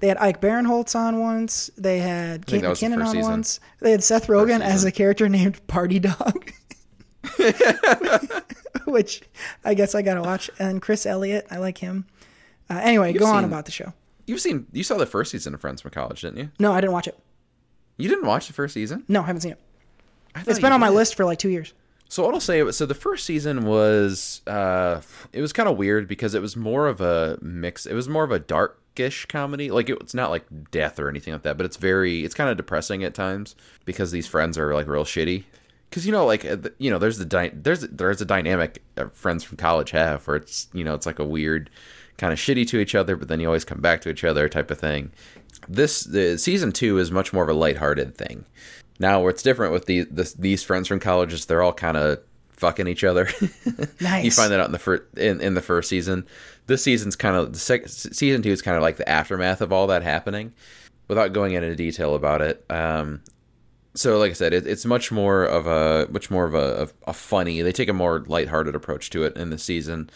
they had Ike Barinholtz on once. They had Kate think that was the McKinnon on season. once. They had Seth Rogen as a character named Party Dog, which I guess I gotta watch. And Chris Elliott, I like him. Uh, anyway, You've go on about the show. You've seen you saw the first season of Friends from College, didn't you? No, I didn't watch it. You didn't watch the first season? No, I haven't seen it. It's been on my did. list for like two years. So what I'll say, so the first season was, uh, it was kind of weird because it was more of a mix. It was more of a darkish comedy. Like it, it's not like death or anything like that, but it's very, it's kind of depressing at times because these friends are like real shitty. Because you know, like uh, you know, there's the dy- there's there's a dynamic friends from college have where it's you know it's like a weird kind of shitty to each other, but then you always come back to each other type of thing. This the season two is much more of a lighthearted thing. Now, what's different with the, this, these friends from college is they're all kind of fucking each other. Nice. you find that out in the first in, in the first season. This season's kind of the sec- season two is kind of like the aftermath of all that happening. Without going into detail about it, um, so like I said, it, it's much more of a much more of a, a, funny. They take a more lighthearted approach to it in the season.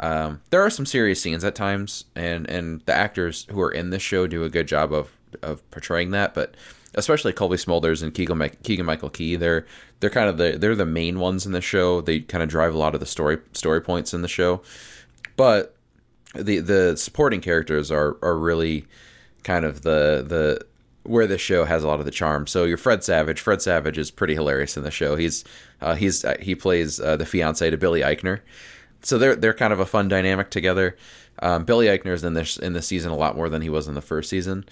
Um, there are some serious scenes at times, and and the actors who are in this show do a good job of of portraying that. But especially Cobie Smulders and Keegan, Keegan Michael Key, they're they're kind of the they're the main ones in the show. They kind of drive a lot of the story story points in the show. But the the supporting characters are are really kind of the the where the show has a lot of the charm. So you're Fred Savage. Fred Savage is pretty hilarious in the show. He's uh, he's uh, he plays uh, the fiance to Billy Eichner. So they're they're kind of a fun dynamic together. Um, Billy Eichner's in this in this season a lot more than he was in the first season.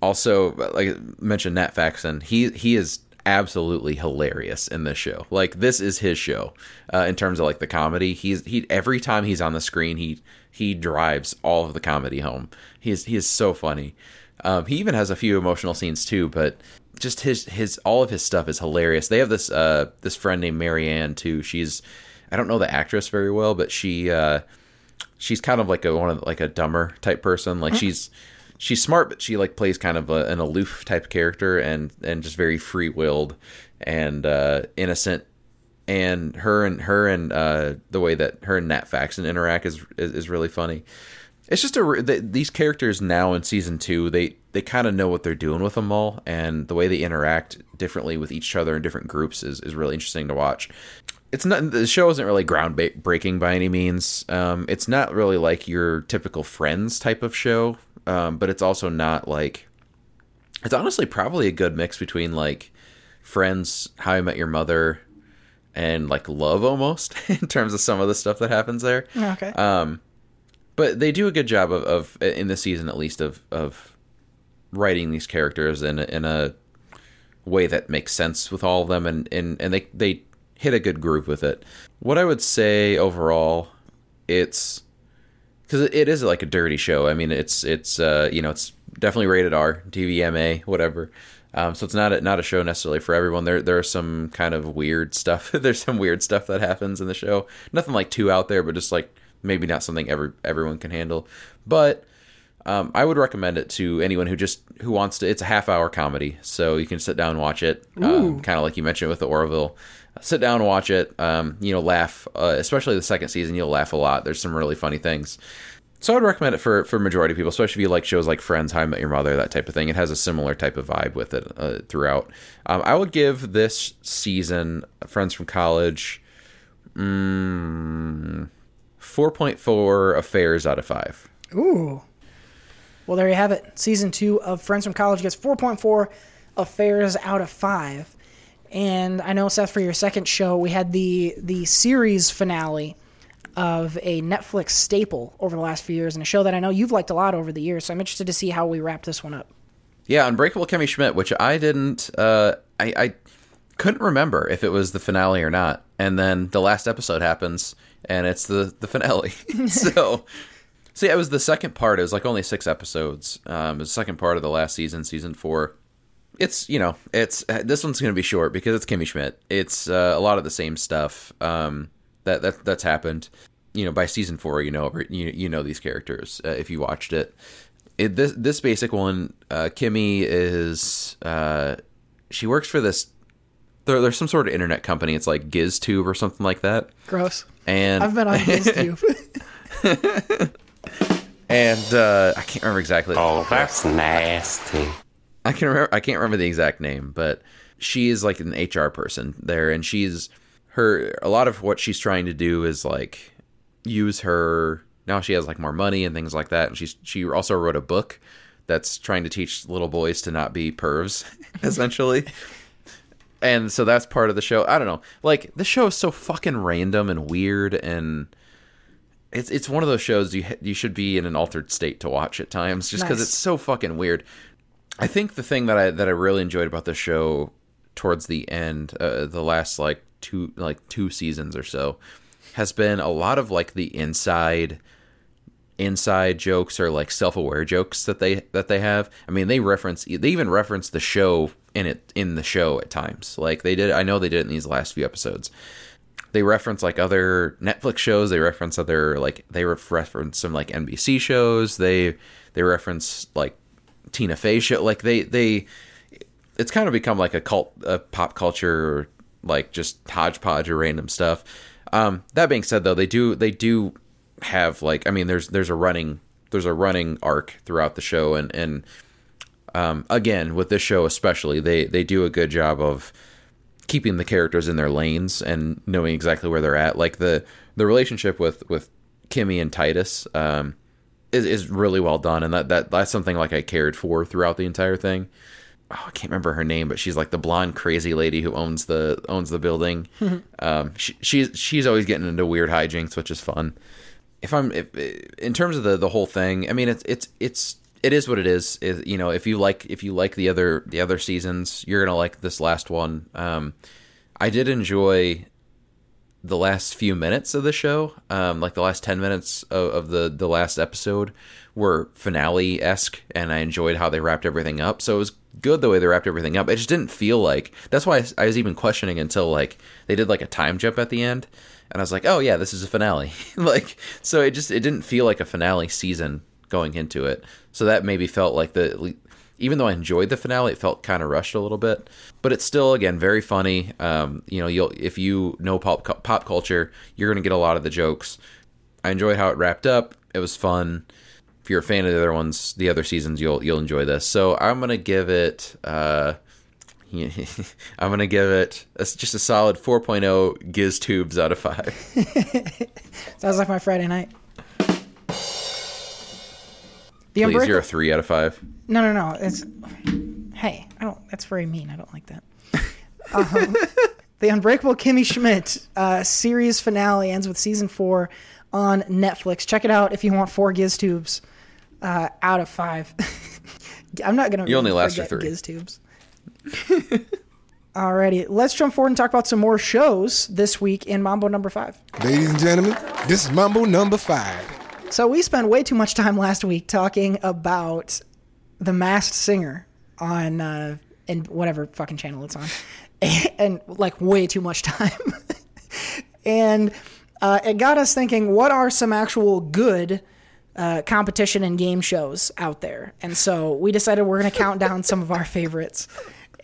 Also, like I mentioned, Nat Faxon, he he is absolutely hilarious in this show. Like this is his show uh, in terms of like the comedy. He's he every time he's on the screen, he he drives all of the comedy home. He's he is so funny. Um, he even has a few emotional scenes too, but just his his all of his stuff is hilarious. They have this uh this friend named Marianne too. She's I don't know the actress very well, but she uh she's kind of like a one of like a dumber type person. Like she's she's smart, but she like plays kind of a, an aloof type character and and just very free willed and uh, innocent and her and her and uh, the way that her and Nat Faxon interact is is, is really funny. It's just a these characters now in season two they they kind of know what they're doing with them all, and the way they interact differently with each other in different groups is is really interesting to watch. It's not the show isn't really groundbreaking by any means. Um, it's not really like your typical Friends type of show, um, but it's also not like it's honestly probably a good mix between like Friends, How I Met Your Mother, and like Love almost in terms of some of the stuff that happens there. Okay. Um, but they do a good job of, of in this season at least of of writing these characters in a, in a way that makes sense with all of them, and and and they they hit a good groove with it. What I would say overall, it's because it is like a dirty show. I mean, it's it's uh, you know it's definitely rated R, TVMA, whatever. Um, so it's not a, not a show necessarily for everyone. There there are some kind of weird stuff. There's some weird stuff that happens in the show. Nothing like too out there, but just like maybe not something every everyone can handle. But um, I would recommend it to anyone who just who wants to. It's a half hour comedy, so you can sit down and watch it. Um, kind of like you mentioned with the Orville. Sit down and watch it. Um, you know, laugh. Uh, especially the second season, you'll laugh a lot. There's some really funny things. So I'd recommend it for for majority of people, especially if you like shows like Friends, How I Met Your Mother, that type of thing. It has a similar type of vibe with it uh, throughout. Um, I would give this season, Friends from College, mm, four point four affairs out of five. Ooh. Well, there you have it. Season two of Friends from College gets 4.4 affairs out of five. And I know Seth, for your second show, we had the the series finale of a Netflix staple over the last few years, and a show that I know you've liked a lot over the years. So I'm interested to see how we wrap this one up. Yeah, Unbreakable Kimmy Schmidt, which I didn't, uh, I, I couldn't remember if it was the finale or not. And then the last episode happens, and it's the the finale. so, so yeah, it was the second part. It was like only six episodes. Um, the second part of the last season, season four. It's you know, it's this one's going to be short because it's Kimmy Schmidt. It's uh, a lot of the same stuff um, that that that's happened. You know, by season four, you know you you know these characters uh, if you watched it. It, this this basic one, uh, Kimmy is uh, she works for this. There, there's some sort of internet company. It's like GizTube or something like that. Gross. And I've been on GizTube. and uh, I can't remember exactly. Oh, that's nasty. I can remember. I can't remember the exact name, but she is like an HR person there, and she's her. A lot of what she's trying to do is like use her. Now she has like more money and things like that, and she's she also wrote a book that's trying to teach little boys to not be pervs, essentially. and so that's part of the show. I don't know. Like the show is so fucking random and weird and it's it's one of those shows you you should be in an altered state to watch at times just cuz Nice. it's so fucking weird. I think the thing that I that I really enjoyed about the show towards the end, uh, the last like two like two seasons or so, has been a lot of like the inside inside jokes or like self-aware jokes that they that they have. I mean, they reference they even reference the show in it in the show at times. Like they did I know they did in these last few episodes. They reference like other Netflix shows, they reference other like they ref- reference some like NBC shows. They they reference like Tina Fey show like they they it's kind of become like a cult a pop culture like just hodgepodge of random stuff. Um, that being said, though, they do they do have like I mean, there's there's a running there's a running arc throughout the show, and and um, again with this show especially, they they do a good job of keeping the characters in their lanes and knowing exactly where they're at. Like the the relationship with with Kimmy and Titus um, is is really well done, and that that that's something like I cared for throughout the entire thing. Oh, I can't remember her name, but she's like the blonde crazy lady who owns the owns the building. um, she, she's she's always getting into weird hijinks, which is fun. If I'm if, in terms of the the whole thing, I mean it's it's it's it is what it is. It, you know, if you like if you like the other the other seasons, you're gonna like this last one. Um, I did enjoy the last few minutes of the show, um, like the last ten minutes of, of the the last episode, were finale esque, and I enjoyed how they wrapped everything up. So it was good the way they wrapped everything up. It just didn't feel like that's why I, I was even questioning until like they did like a time jump at the end, and I was like, oh yeah, this is a finale. like so, it just it didn't feel like a finale season going into it. So that maybe felt like the even though I enjoyed the finale, it felt kind of rushed a little bit. But it's still, again, very funny. Um, you know, you'll if you know pop pop culture, you're gonna get a lot of the jokes. I enjoyed how it wrapped up. It was fun. If you're a fan of the other ones, the other seasons, you'll you'll enjoy this. So I'm gonna give it. Uh, I'm gonna give it a, just a solid 4.0 Giz tubes out of five. Sounds like my Friday night. The Please, Unbreakable- you're a three out of five. No, no, no. It's hey, I don't. That's very mean. I don't like that. Um, the Unbreakable Kimmy Schmidt uh, series finale ends with season four on Netflix. Check it out if you want four Giz tubes uh, out of five. I'm not gonna. You only last for three. Giz tubes. Alrighty, let's jump forward and talk about some more shows this week in Mambo number five. Ladies and gentlemen, this is Mambo number five. So we spent way too much time last week talking about the Masked Singer on uh, and whatever fucking channel it's on, and, and like way too much time, and uh, it got us thinking: what are some actual good uh, competition and game shows out there? And so we decided we're going to count down some of our favorites.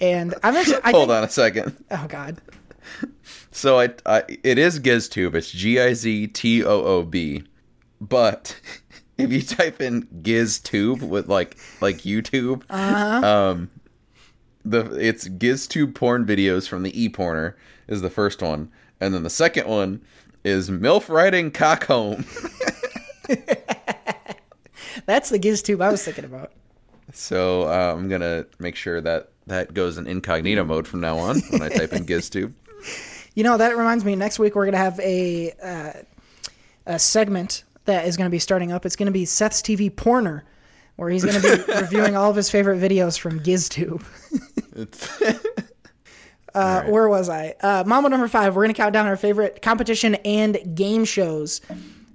And I'm actually I Hold think- on a second. Oh God. So I, I it is GizTube. It's G I Z T O O B. But if you type in GizTube with like like YouTube, Uh-huh. um, the it's GizTube porn videos from the ePorner is the first one, and then the second one is MILF riding cock home. That's the GizTube I was thinking about. So uh, I'm gonna make sure that that goes in incognito mode from now on when I type in GizTube. You know, that reminds me. Next week we're gonna have a uh, a segment that is gonna be starting up. It's gonna be Seth's TV Porner, where he's gonna be reviewing all of his favorite videos from GizTube. uh, Where was I? Uh, Mambo number five. We're gonna count down our favorite competition and game shows.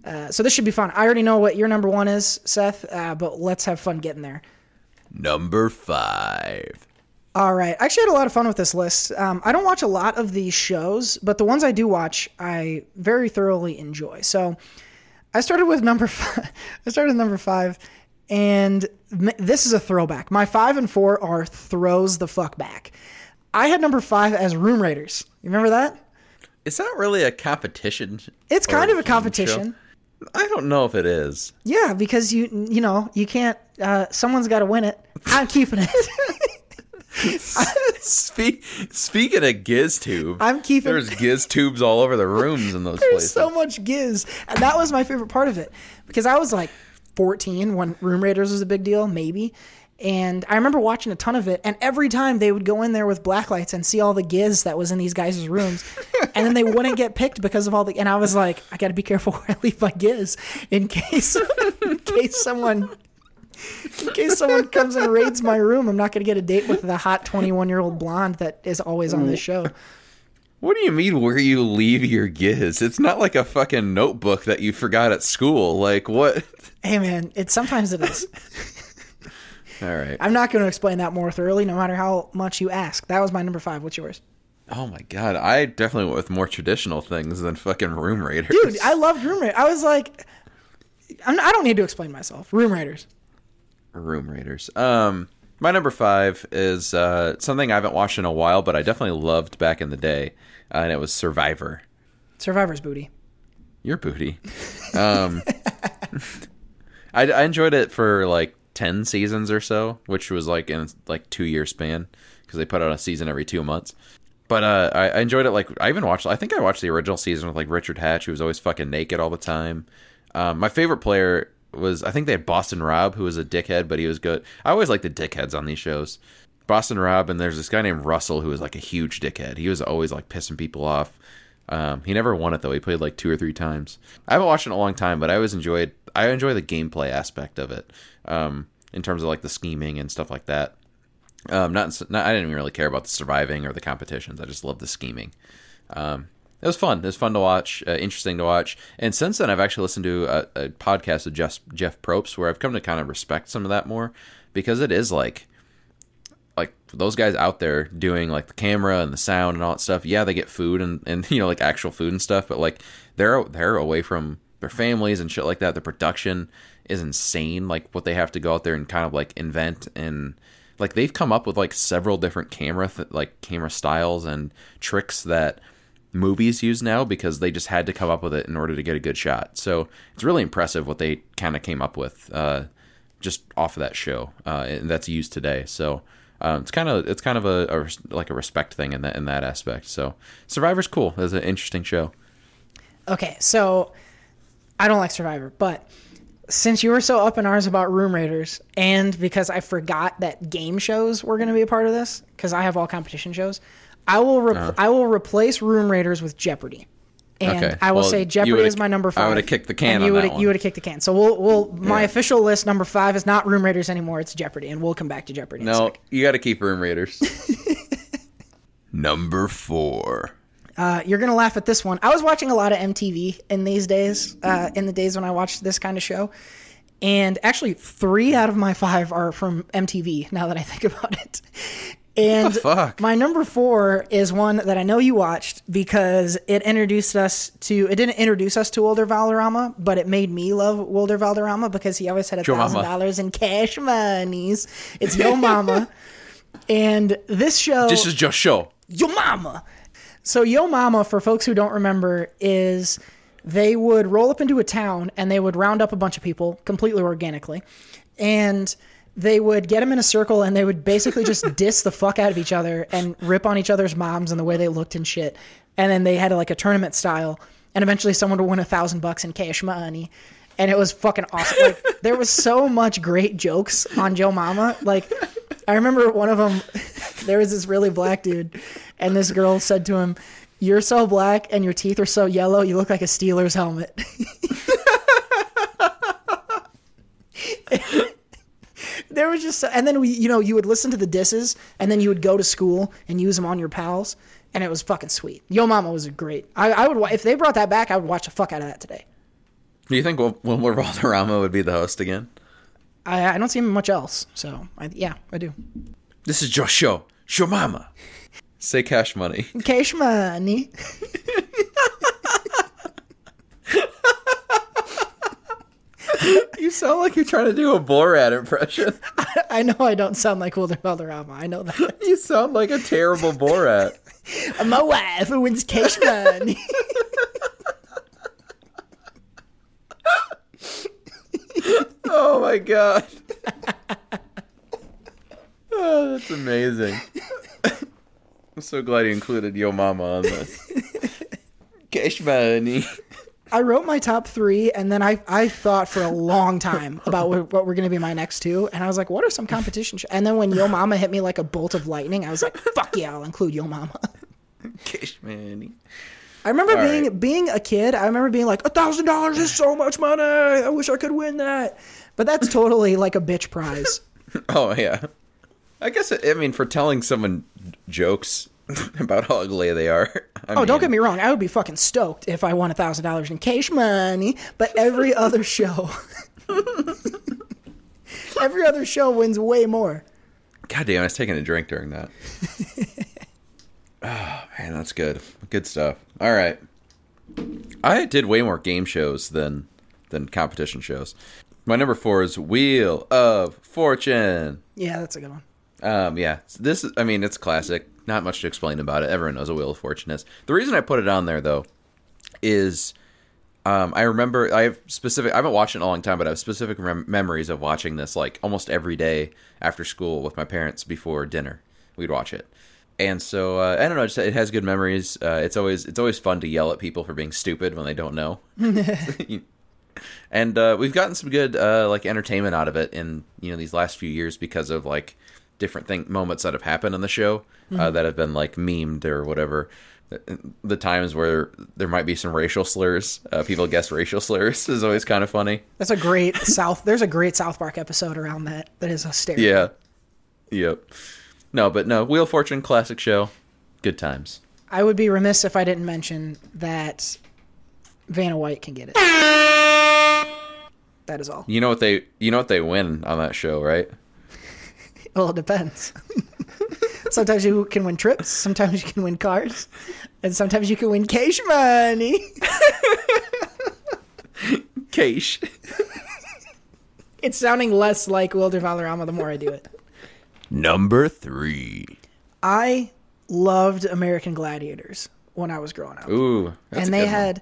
Uh, so this should be fun. I already know what your number one is, Seth, uh, but let's have fun getting there. Number five. All right. I actually had a lot of fun with this list. Um, I don't watch a lot of these shows, but the ones I do watch, I very thoroughly enjoy. So I started with number five. I started with number five, and this is a throwback. My five and four are throws the fuck back. I had number five as Room Raiders. You remember that? It's not really a competition. It's kind of a game show. competition. I don't know if it is. Yeah, because you you know you can't. Uh, someone's got to win it. I'm keeping it. Speak, speaking of GizTube, I'm keeping- There's giz tubes all over the rooms in those There's places. so much giz, and that was my favorite part of it because I was like 14 when Room Raiders was a big deal, maybe. And I remember watching a ton of it, and every time they would go in there with black lights and see all the giz that was in these guys' rooms, and then they wouldn't get picked because of all the. And I was like, I got to be careful where I leave my giz in case, in case someone, in case someone comes and raids my room. I'm not going to get a date with the hot 21 year old blonde that is always on this show. What do you mean where you leave your giz? It's not like a fucking notebook that you forgot at school. Like what? Hey man, it sometimes it is. All right. I'm not going to explain that more thoroughly, no matter how much you ask. That was my number five. What's yours? Oh my god, I definitely went with more traditional things than fucking Room Raiders. Dude, I loved Room Raiders. I was like, I'm, I don't need to explain myself. Room Raiders. Room Raiders. Um, my number five is uh, something I haven't watched in a while, but I definitely loved back in the day, uh, and it was Survivor. Survivor's booty. Your booty. Um, I, I enjoyed it for like ten seasons or so, which was like in like two year span because they put out a season every two months. But uh, I, I enjoyed it. Like I even watched. I think I watched the original season with like Richard Hatch, who was always fucking naked all the time. Um, my favorite player was I think they had Boston Rob, who was a dickhead, but he was good. I always like the dickheads on these shows. Boston Rob, and there's this guy named Russell who was like a huge dickhead. He was always like pissing people off. Um, he never won it though. He played like two or three times. I haven't watched it in a long time, but I always enjoyed. I enjoy the gameplay aspect of it, um, in terms of like the scheming and stuff like that. Um, not, not I didn't really care about the surviving or the competitions. I just loved the scheming. Um, it was fun. It was fun to watch, uh, interesting to watch. And since then, I've actually listened to a, a podcast of Jeff Jeff Probst, where I've come to kind of respect some of that more because it is like like those guys out there doing like the camera and the sound and all that stuff. Yeah, they get food and, and you know like actual food and stuff, but like they're they're away from their families and shit like that. The production is insane. Like what they have to go out there and kind of like invent and like they've come up with like several different camera th- like camera styles and tricks that movies use now because they just had to come up with it in order to get a good shot. So it's really impressive what they kind of came up with uh, just off of that show, uh, and that's used today. So um, it's kind of it's kind of a, a like a respect thing in that in that aspect. So Survivor's cool. It's an interesting show. Okay, so I don't like Survivor, but since you were so up in arms about Room Raiders, and because I forgot that game shows were going to be a part of this, because I have all competition shows, I will re- Uh. I will replace Room Raiders with Jeopardy. And Okay, I will well, say Jeopardy is my number five. I would've kicked the can you would've- You would have kicked the can. So we'll, we'll my Yeah. official list number five is not Room Raiders anymore. It's Jeopardy, and we'll come back to Jeopardy. No, you got to keep Room Raiders. Number four. Uh, you're gonna laugh at this one. I was watching a lot of MTV in these days, uh, in the days when I watched this kind of show, and actually three out of my five are from MTV. Now that I think about it, and my number four is one that I know you watched because it introduced us to. It didn't introduce us to Wilder Valderrama, but it made me love Wilder Valderrama because he always had a thousand dollars in cash monies. It's Yo Mama, and this show. This is just show. Yo Mama. So Yo Mama, for folks who don't remember, is they would roll up into a town and they would round up a bunch of people completely organically, and they would get them in a circle and they would basically just diss the fuck out of each other and rip on each other's moms and the way they looked and shit. And then they had like a tournament style, and eventually someone would win a thousand bucks in cash money. And it was fucking awesome. Like there was so much great jokes on Yo Mama. Like I remember one of them. There was this really black dude, and this girl said to him, "You're so black and your teeth are so yellow. You look like a Steelers helmet." There was just, and then we, you know, you would listen to the disses, and then you would go to school and use them on your pals, and it was fucking sweet. Yo Mama was great. I, I would, if they brought that back, I would watch the fuck out of that today. Do you think Wilmer Valderrama would be the host again? I, I don't see him much else, so I, yeah, I do. This is just show. Show mama. Say cash money. Cash money. You sound like you're trying to do a Borat impression. I know I don't sound like Wilder Valderrama. I know that. You sound like a terrible Borat. My wife who wins cash money. Oh my god. Oh, that's amazing. I'm so glad you included Yo Mama on this. Cash money. I wrote my top three, and then I, I thought for a long time about what, what were going to be my next two, and I was like, what are some competition shows? And then when Yo Mama hit me like a bolt of lightning, I was like, fuck yeah, I'll include Yo Mama. Cash money. I remember All being right. being a kid. I remember being like, a thousand dollars is so much money. I wish I could win that. But that's totally like a bitch prize. Oh yeah. I guess I mean for telling someone jokes about how ugly they are. I oh, don't get me wrong. I would be fucking stoked if I won a thousand dollars in cash money. But every other show, every other show wins way more. God damn, I was taking a drink during that. oh man, that's good. Good stuff. All right. I did way more game shows than than competition shows. My number four is Wheel of Fortune. Yeah, that's a good one. Um, yeah, this is. I mean, it's classic. Not much to explain about it. Everyone knows what Wheel of Fortune is. The reason I put it on there though is um, I remember I have specific. I haven't watched it in a long time, but I have specific rem- memories of watching this like almost every day after school with my parents before dinner. We'd watch it, and so uh, I don't know. Just, it has good memories. Uh, it's always it's always fun to yell at people for being stupid when they don't know. and uh, we've gotten some good uh, like entertainment out of it in you know these last few years because of like different thing moments that have happened on the show uh, Mhm. that have been like memed or whatever. The times where there might be some racial slurs, uh, people guess racial slurs is always kind of funny. That's a great South. There's a great South Park episode around that. That is hysterical. Yeah. Yep. No, but no, Wheel of Fortune classic show. Good times. I would be remiss if I didn't mention that Vanna White can get it. That is all. You know what they you know what they win on that show, right? Well, it depends. sometimes you can win trips, sometimes you can win cars, and sometimes you can win cash money. Cash. It's sounding less like Wilder Valderrama the more I do it. Number three. I loved American Gladiators when I was growing up. Ooh, that's and they had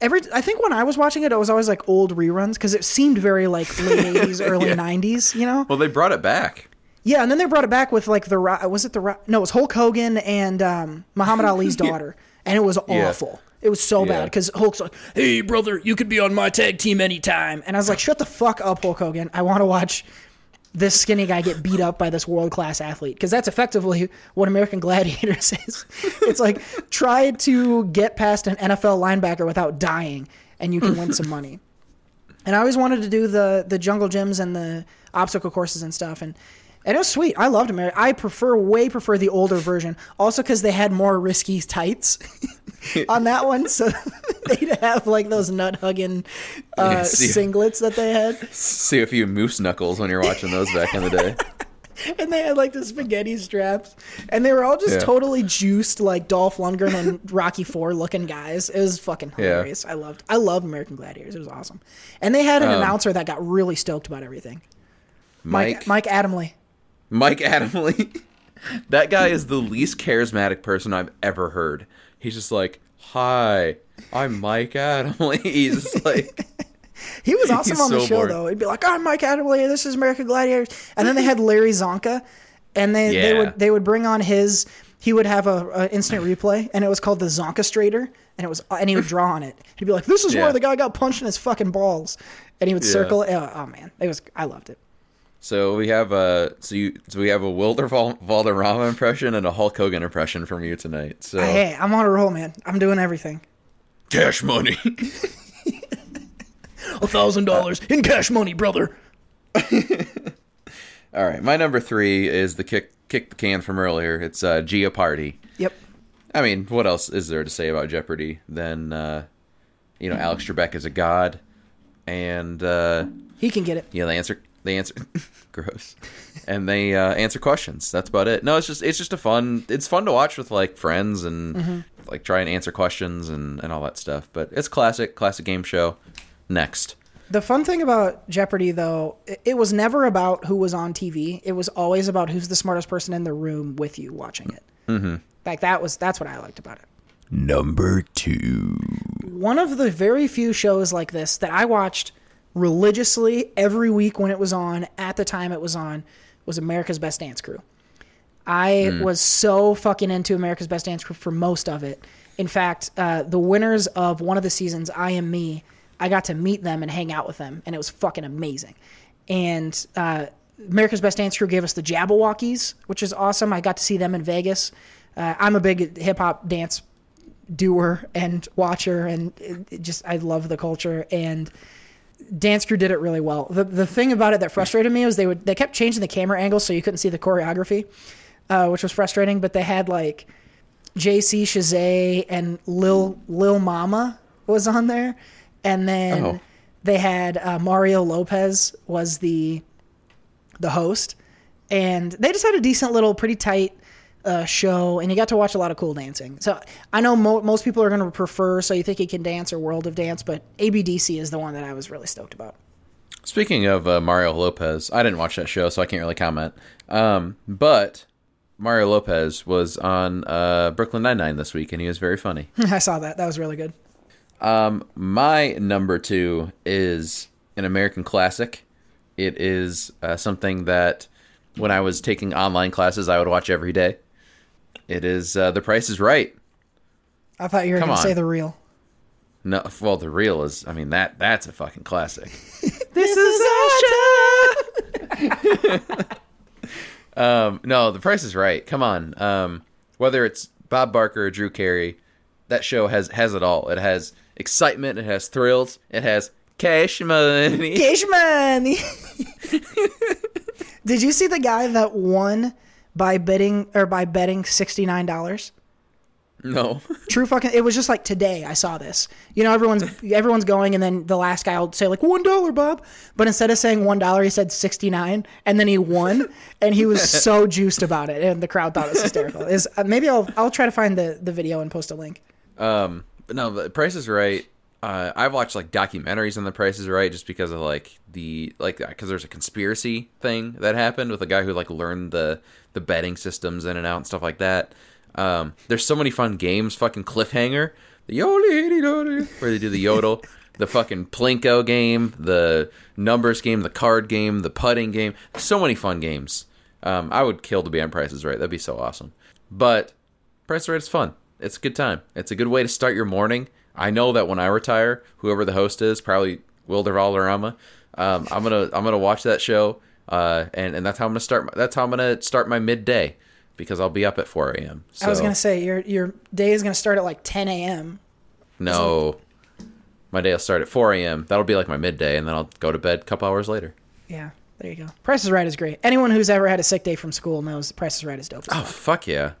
every I think when I was watching it it was always like old reruns because it seemed very like late 80s early Yeah. 90s, you know? Well, they brought it back. Yeah, and then they brought it back with like the was it the no, it was Hulk Hogan and um, Muhammad Ali's daughter, and it was Yeah. awful. It was so Yeah. bad because Hulk's like, "Hey, brother, you could be on my tag team anytime," and I was like, "Shut the fuck up, Hulk Hogan! I want to watch this skinny guy get beat up by this world class athlete because that's effectively what American Gladiators is. it's like try to get past an NFL linebacker without dying, and you can win some money." And I always wanted to do the the jungle gyms and the obstacle courses and stuff, and and it was sweet. I loved America. I prefer way prefer the older version, also because they had more risky tights on that one, so they'd have like those nut hugging uh, Yeah, singlets that they had, See a few moose knuckles when you're watching those back in the day. and they had like the spaghetti straps, and they were all just Yeah. totally juiced like Dolph Lundgren and Rocky Four looking guys. It was fucking Yeah. hilarious. I loved I loved American Gladiators. It was awesome, and they had an Um, announcer that got really stoked about everything. Mike Mike Adamle. Mike Adamle. that guy is the least charismatic person I've ever heard. He's just like, "Hi, I'm Mike Adamle." He's just like, He was awesome He's on the so show bored. though. He'd be like, "I'm Mike Adamle. This is American Gladiators," and then they had Larry Csonka, and they they would they would bring on his. He would have a, a instant replay, and it was called the Zonka Strader, and it was and he would draw on it. He'd be like, "This is Yeah. where the guy got punched in his fucking balls," and he would Yeah. circle. it. Oh, oh, man, it was I loved it. So we have a so you so we have a Wilder Val- Valderrama impression and a Hulk Hogan impression from you tonight. So Hey, I'm on a roll, man. I'm doing everything. cash money. A thousand dollars in cash money, brother. All right, my number three is the kick kick the can from earlier. It's uh, Jeopardy. Yep. I mean, what else is there to say about Jeopardy than uh, you know Alex Trebek is a god, and uh, He can get it. you know they answer they answer gross, and they uh, answer questions. That's about it. No, it's just it's just a fun. It's fun to watch with like friends and Mhm. like try and answer questions and and all that stuff. But it's classic classic game show. Next, The fun thing about Jeopardy, though, it, it was never about who was on TV. It was always about who's the smartest person in the room with you watching it. mm-hmm. Like that was that's what I liked about it. number two. One of the very few shows like this that I watched religiously every week when it was on at the time it was on was America's Best Dance Crew. I Mm. was so fucking into America's Best Dance Crew for most of it. In fact, uh, the winners of one of the seasons, I Am Me, I got to meet them and hang out with them, and it was fucking amazing. And uh, America's Best Dance Crew gave us the Jabbawockeez, which is awesome. I got to see them in Vegas. Uh, I'm a big hip hop dance doer and watcher, and it, it just I love the culture and. Dance Crew did it really well. The the thing about it that frustrated me was they would they kept changing the camera angle so you couldn't see the choreography, uh, which was frustrating. But they had like JC Chasez and Lil Lil Mama was on there, and then Oh. they had uh, Mario Lopez was the the host, and they just had a decent little, pretty tight uh, show, and you got to watch a lot of cool dancing. So I know mo- most people are going to prefer "So You Think You Can Dance" or "World of Dance," but ABDC is the one that I was really stoked about. Speaking of uh, Mario Lopez, I didn't watch that show, so I can't really comment. Um, but Mario Lopez was on uh, Brooklyn Nine Nine this week, and he was very funny. I saw that; that was really good. Um, my number two is an American classic. It is uh, something that when I was taking online classes, I would watch every day. It is uh, The Price is Right. I thought you were going to say the real. No, well, the real is. I mean that that's a fucking classic. This is our show. Um, no, The Price is Right. Come on. Um, whether it's Bob Barker or Drew Carey, that show has has it all. It has excitement. It has thrills. It has cash money. Cash money. Did you see the guy that won by betting or by betting sixty nine dollars? No. True fucking. It was just like today. I saw this. You know, everyone's everyone's going, and then the last guy will say like one dollar, Bob. But instead of saying one dollar, he said sixty nine, and then he won, and he was so juiced about it, and the crowd thought it was hysterical. Is uh, maybe I'll I'll try to find the the video and post a link. Um, but no, The Price is Right. Uh, I've watched like documentaries on The Price is Right just because of like the like because there's a conspiracy thing that happened with a guy who like learned the the betting systems in and out and stuff like that. Um, there's so many fun games. Fucking cliffhanger, the yodel where they do the yodel, the fucking plinko game, the numbers game, the card game, the putting game. So many fun games. Um, I would kill to be on Prices Right. That'd be so awesome. But Price Right is fun. It's a good time. It's a good way to start your morning. I know that when I retire, whoever the host is, probably Wilder Valderrama, um, I'm gonna I'm gonna watch that show, uh, and and that's how I'm gonna start. My, that's how I'm gonna start my midday because I'll be up at 4 a.m. So, I was gonna say your your day is gonna start at like 10 a.m. no, my day will start at 4 a.m. That'll be like my midday, and then I'll go to bed a couple hours later. Yeah, there you go. Price is Right is great. Anyone who's ever had a sick day from school knows Price is Right is dope. Oh fuck yeah!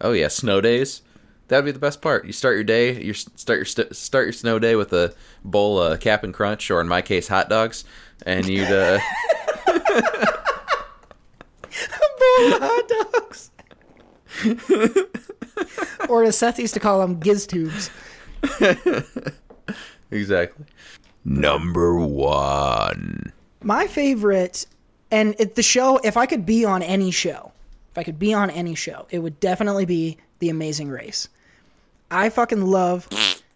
Oh yeah, snow days. That'd be the best part. You start your day, you start your st- start your snow day with a bowl of Cap'n Crunch, or in my case, hot dogs, and you'd uh, hot dogs. or as Seth used to call them, giz tubes. exactly. Number one. My favorite, and it, the show, if I could be on any show, if I could be on any show, it would definitely be The Amazing Race. I fucking love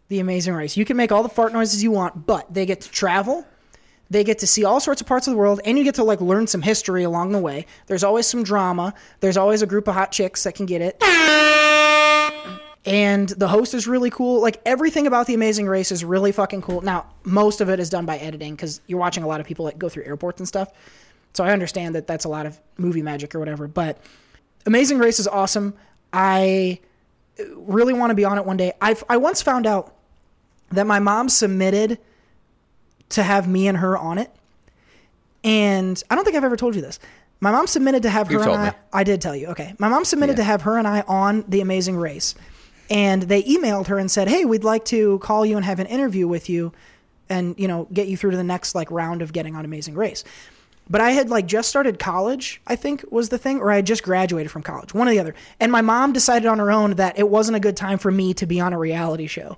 The Amazing Race. You can make all the fart noises you want, but they get to travel. They get to see all sorts of parts of the world, and you get to like learn some history along the way. There's always some drama. There's always a group of hot chicks that can get it. And the host is really cool. Like everything about The Amazing Race is really fucking cool. Now, most of it is done by editing because you're watching a lot of people like go through airports and stuff. So I understand that that's a lot of movie magic or whatever. But Amazing Race is awesome. I really want to be on it one day. I I once found out that my mom submitted to have me and her on it, and I don't think I've ever told you this. My mom submitted to have You've her and told I. me. I did tell you. Okay, my mom submitted Yeah. to have her and I on the Amazing Race, and they emailed her and said, "Hey, we'd like to call you and have an interview with you, and you know get you through to the next like round of getting on Amazing Race." But I had like just started college, I think was the thing, or I had just graduated from college, one or the other. And my mom decided on her own that it wasn't a good time for me to be on a reality show.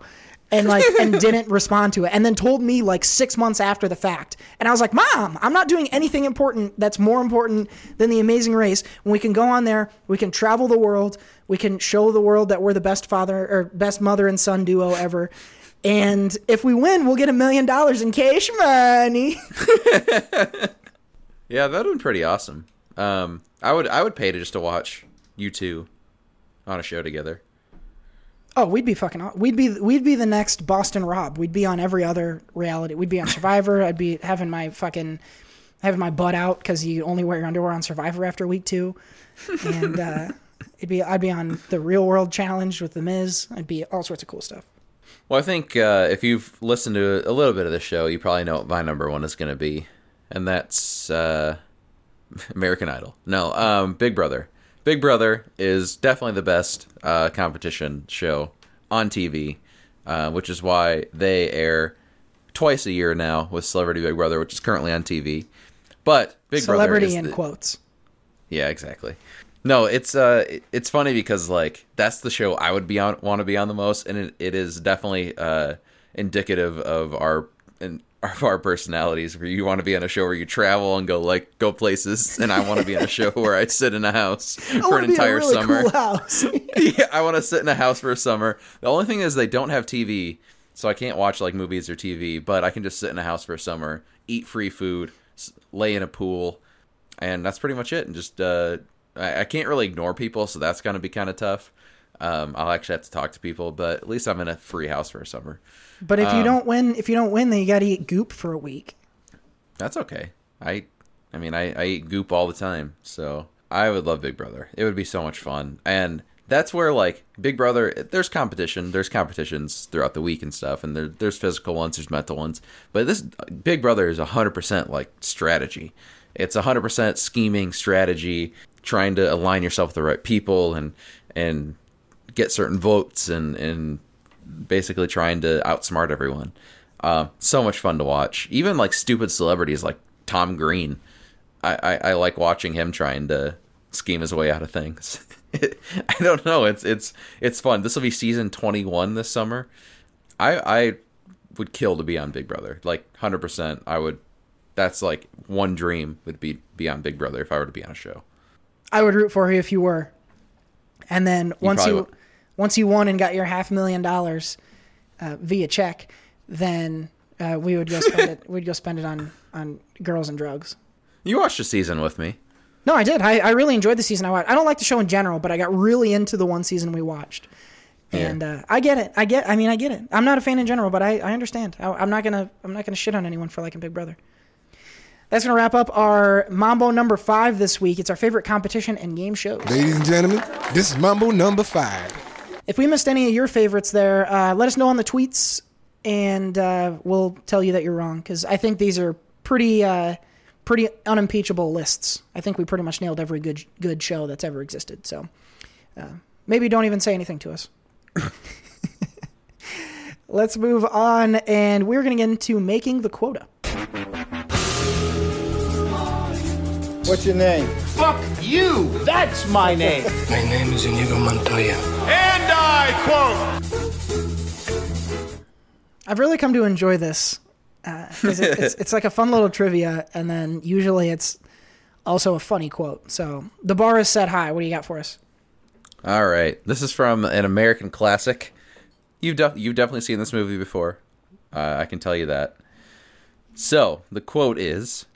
And like and didn't respond to it. And then told me like six months after the fact. And I was like, Mom, I'm not doing anything important that's more important than the amazing race. When we can go on there, we can travel the world, we can show the world that we're the best father or best mother and son duo ever. And if we win, we'll get a million dollars in cash money. Yeah, that'd been pretty awesome. Um, I would I would pay to just to watch you two on a show together. Oh, we'd be fucking. We'd be we'd be the next Boston Rob. We'd be on every other reality. We'd be on Survivor. I'd be having my fucking having my butt out because you only wear your underwear on Survivor after week two, and uh, it'd be I'd be on the Real World Challenge with the Miz. I'd be all sorts of cool stuff. Well, I think uh, if you've listened to a little bit of the show, you probably know what my number one is going to be, and that's uh, American Idol. No, um, Big Brother. Big Brother is definitely the best uh, competition show on TV, uh, which is why they air twice a year now with Celebrity Big Brother, which is currently on TV. But Big Celebrity Brother in the, quotes. yeah, exactly. No, it's uh, it's funny because like that's the show I would be on, want to be on the most, and it, it is definitely uh indicative of our and of our personalities. Where you want to be on a show where you travel and go like go places, and I want to be in a show where I sit in a house for an entire really summer. cool house. yeah, I want to sit in a house for a summer. The only thing is they don't have TV, so I can't watch like movies or TV. But I can just sit in a house for a summer, eat free food, lay in a pool, and that's pretty much it. And just uh, I, I can't really ignore people, so that's gonna be kind of tough. Um, I'll actually have to talk to people, but at least I'm in a free house for a summer. But if you Um, don't win, if you don't win, then you got to eat goop for a week. That's okay. I, I mean, I, I eat goop all the time, so I would love Big Brother. It would be so much fun, and that's where like Big Brother. There's competition. There's competitions throughout the week and stuff, and there, there's physical ones, there's mental ones. But this Big Brother is hundred percent like strategy. It's hundred percent scheming strategy, trying to align yourself with the right people and and get certain votes and and basically trying to outsmart everyone. Uh, so much fun to watch. Even like stupid celebrities like Tom Green. I, I, I like watching him trying to scheme his way out of things. I don't know. It's it's it's fun. This will be season twenty one this summer. I I would kill to be on Big Brother. Like hundred percent, I would. That's like one dream would be be on Big Brother if I were to be on a show. I would root for you if you were. And then once you would. Once you won and got your half million dollars uh, via check, then uh, we would go spend it. We'd go spend it on on girls and drugs. You watched a season with me. No, I did. I, I really enjoyed the season I watched. I don't like the show in general, but I got really into the one season we watched. And uh, I get it. I get. I mean, I get it. I'm not a fan in general, but I, I understand. I, I'm not gonna. I'm not gonna shit on anyone for liking Big Brother. That's gonna wrap up our Mambo number five this week. It's our favorite competition and game shows. Ladies and gentlemen, this is Mambo number five. If we missed any of your favorites there, uh, let us know on the tweets, and uh, we'll tell you that you're wrong because I think these are pretty, uh, pretty unimpeachable lists. I think we pretty much nailed every good good show that's ever existed. So uh, maybe don't even say anything to us. Let's move on, and we're going to get into making the quota. What's your name? Fuck you! That's my name! My name is Inigo Montoya. And I quote. I've really come to enjoy this. Uh, 'cause it, it's, it's like a fun little trivia, and then usually it's also a funny quote. So the bar is set high. What do you got for us? All right, this is from an American classic. You've def- you've definitely seen this movie before. Uh, I can tell you that. So the quote is,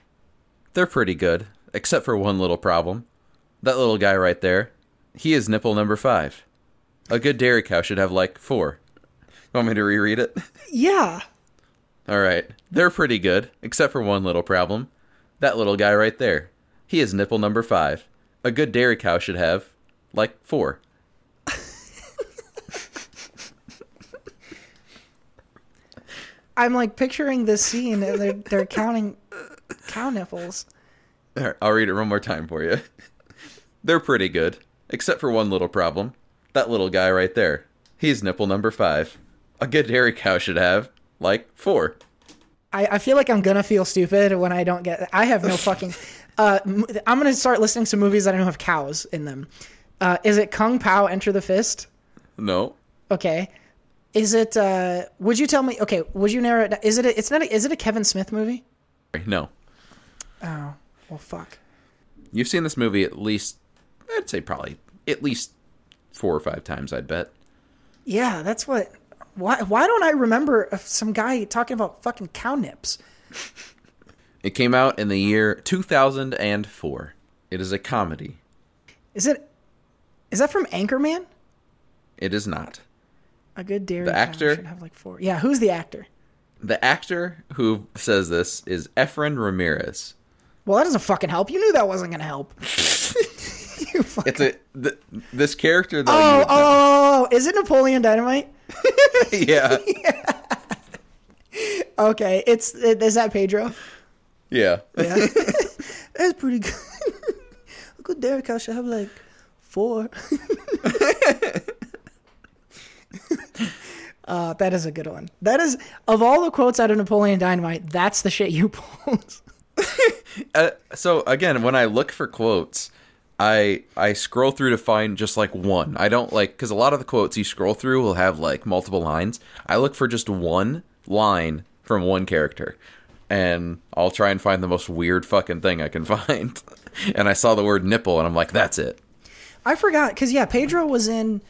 "They're pretty good, except for one little problem. That little guy right there, he is nipple number five. A good dairy cow should have like four. You want me to reread it? Yeah. All right. They're pretty good, except for one little problem. That little guy right there. He is nipple number five. A good dairy cow should have, like, four. I'm like picturing this scene, and they're they're counting cow nipples. All right, I'll read it one more time for you. They're pretty good, except for one little problem. That little guy right there. He's nipple number five. A good dairy cow should have, like, four. I, I feel like I'm gonna feel stupid when I don't get. I have no fucking. Uh, I'm gonna start listening to movies that I don't have cows in them. Uh, is it Kung Pao Enter the Fist? No. Okay. Is it? Uh, would you tell me? Okay. Would you narrow it? down- Is it? A, it's not. A, is it a Kevin Smith movie? No. Oh well, fuck. You've seen this movie at least, I'd say probably at least four or five times, I'd bet. Yeah, that's what. Why? Why don't I remember some guy talking about fucking cow nips? It came out in the year 2004. It is a comedy. Is it? Is that from Anchorman? It is not. A good dairy The actor? should have like four. Yeah, who's the actor? The actor who says this is Efren Ramirez. Well, that doesn't fucking help. You knew that wasn't gonna help. you fuck. It's a th- this character though. Oh, oh, oh, oh, is it Napoleon Dynamite? yeah, Okay, it's is that Pedro? yeah. Yeah, that's pretty good. A good dairy cow should have like four. uh, that is a good one. That is of all the quotes out of Napoleon Dynamite, that's the shit you pulled. Uh, so again, when I look for quotes, I I scroll through to find just like one. I don't like because a lot of the quotes you scroll through will have like multiple lines. I look for just one line from one character, and I'll try and find the most weird fucking thing I can find. and I saw the word nipple, and I'm like, that's it. I forgot because yeah, Pedro was in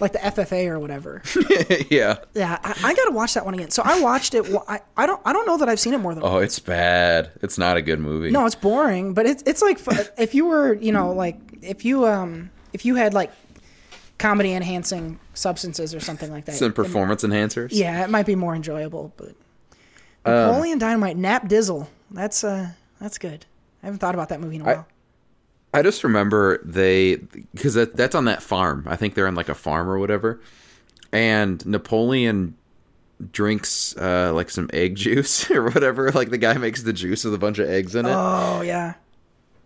like the FFA or whatever. yeah. Yeah, I, I gotta watch that one again. So I watched it. I, I don't I don't know that I've seen it more than Oh, it's bad. It's not a good movie. No, it's boring, but it's it's like if you were, you know, like if you um if you had like comedy enhancing substances or something like that. Some it- performance enhancers. yeah, it might be more enjoyable, but Um, Napoleon Dynamite, Nap Dizzle. That's uh that's good. I haven't thought about that movie in a while. I just remember they because that, that's on that farm. I think they're in like a farm or whatever. And Napoleon drinks uh, like some egg juice or whatever. Like the guy makes the juice with a bunch of eggs in it, oh yeah.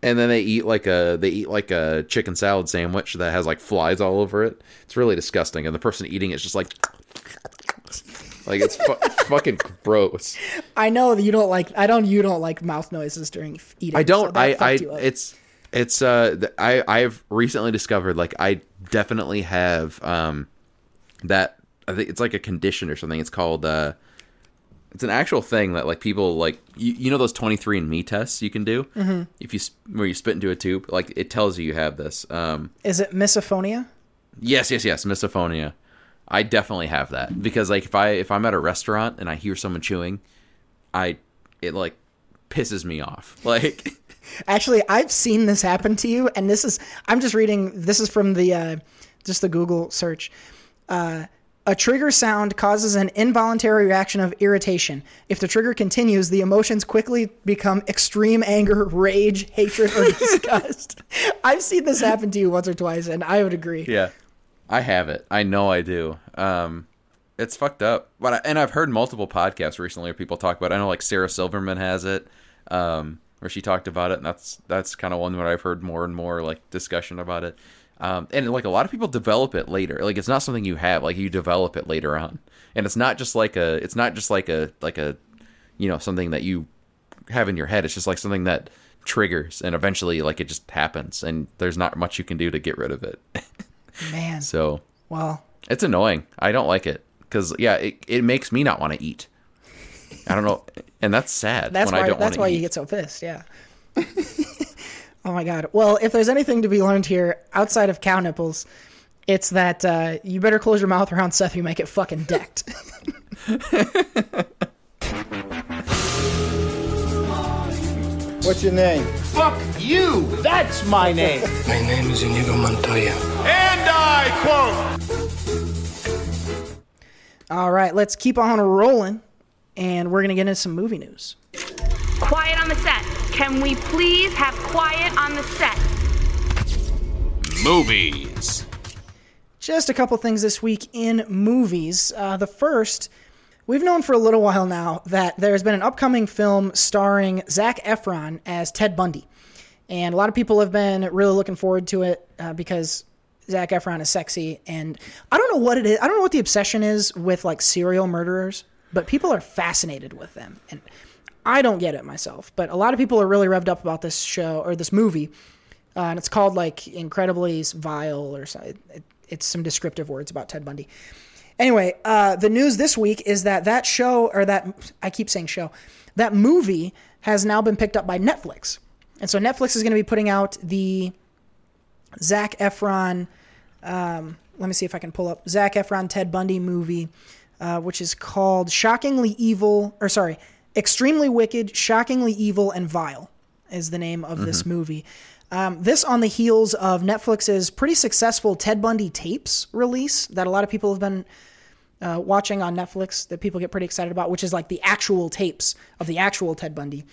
and then they eat like a they eat like a chicken salad sandwich that has like flies all over it. It's really disgusting, and the person eating it's just like like it's fu- fucking gross. I know that you don't like. I don't. You don't like mouth noises during eating. I don't. that I. I. It's. It's. Uh. I. I've recently discovered like I definitely have um, that. I think it's like a condition or something. It's called uh, it's an actual thing that like people like you, you know those 23 and me tests you can do Mhm. if you where you spit into a tube like it tells you you have this um Is it misophonia? yes yes yes misophonia i definitely have that because like if i if i'm at a restaurant and i hear someone chewing i it like pisses me off like Actually, I've seen this happen to you, and this is I'm just reading. This is from the uh, just the Google search. Uh, a trigger sound causes an involuntary reaction of irritation. If the trigger continues, the emotions quickly become extreme anger, rage, hatred, or disgust. I've seen this happen to you once or twice, and I would agree. Yeah, I have it. I know I do. Um, it's fucked up. But I, and I've heard multiple podcasts recently where people talk about. It. I know like Sarah Silverman has it, um, where she talked about it, and that's that's kind of one where I've heard more and more like discussion about it. Um, and like a lot of people develop it later. Like it's not something you have. Like you develop it later on, and it's not just like a. It's not just like a like a, you know, something that you have in your head. It's just like something that triggers, and eventually like it just happens, and there's not much you can do to get rid of it. Man, So well, it's annoying. I don't like it because yeah, it, it makes me not want to eat. I don't know, and that's sad. That's when I why. don't That's why eat. you get so pissed. Yeah. oh my god. Well, if there's anything to be learned here outside of cow nipples, it's that uh, you better close your mouth around Seth. You might get fucking decked. What's your name? Fuck you! That's my name! My name is Inigo Montoya. And I quote. All right, let's keep on rolling, and we're gonna get into some movie news. Quiet on the set. Can we please have quiet on the set? Movies. Just a couple things this week in movies. Uh, the first, we've known for a little while now that there's been an upcoming film starring Zac Efron as Ted Bundy. And a lot of people have been really looking forward to it uh, because Zac Efron is sexy. And I don't know what it is. I don't know what the obsession is with like serial murderers, but people are fascinated with them. And I don't get it myself. But a lot of people are really revved up about this show or this movie. Uh, and it's called like Incredibly Vile or. It, it's some descriptive words about Ted Bundy. Anyway, uh, the news this week is that that show, or that, I keep saying show, that movie has now been picked up by Netflix. And so Netflix is going to be putting out the Zac Efron, um, let me see if I can pull up Zac Efron Ted Bundy movie, uh, which is called Shockingly Evil, or sorry, Extremely Wicked, Shockingly Evil, and Vile is the name of this Mhm. movie. Um, this on the heels of Netflix's pretty successful Ted Bundy tapes release that a lot of people have been uh, watching on Netflix that people get pretty excited about, which is like the actual tapes of the actual Ted Bundy.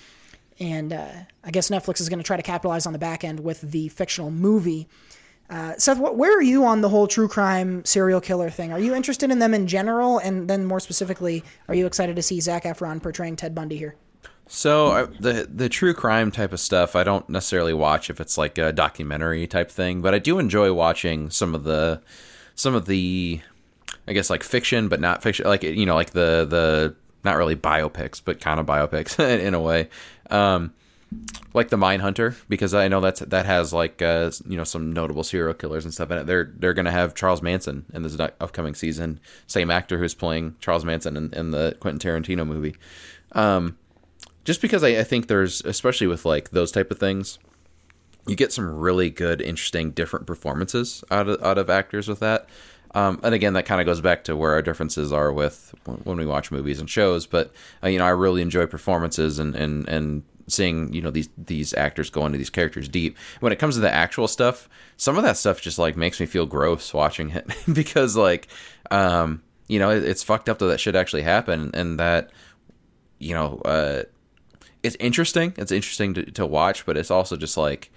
And uh, I guess Netflix is going to try to capitalize on the back end with the fictional movie. Uh, Seth, what, where are you on the whole true crime serial killer thing? Are you interested in them in general? And then more specifically, are you excited to see Zac Efron portraying Ted Bundy here? So I, the the true crime type of stuff, I don't necessarily watch if it's like a documentary type thing, but I do enjoy watching some of the some of the I guess like fiction, but not fiction, like you know, like the the not really biopics, but kind of biopics in, in a way. Um, like the Mindhunter, because I know that's that has like uh, you know some notable serial killers and stuff in it. They're they're gonna have Charles Manson in this upcoming season, same actor who's playing Charles Manson in, in the Quentin Tarantino movie. Um, just because I, I think there's especially with like those type of things you get some really good interesting different performances out of out of actors with that um, and again that kind of goes back to where our differences are with when, we watch movies and shows but uh, you know i really enjoy performances and and and seeing you know these these actors go into these characters deep when it comes to the actual stuff some of that stuff just like makes me feel gross watching it because like um you know it, it's fucked up that that should actually happen and that you know uh it's interesting. It's interesting to, to watch, but it's also just like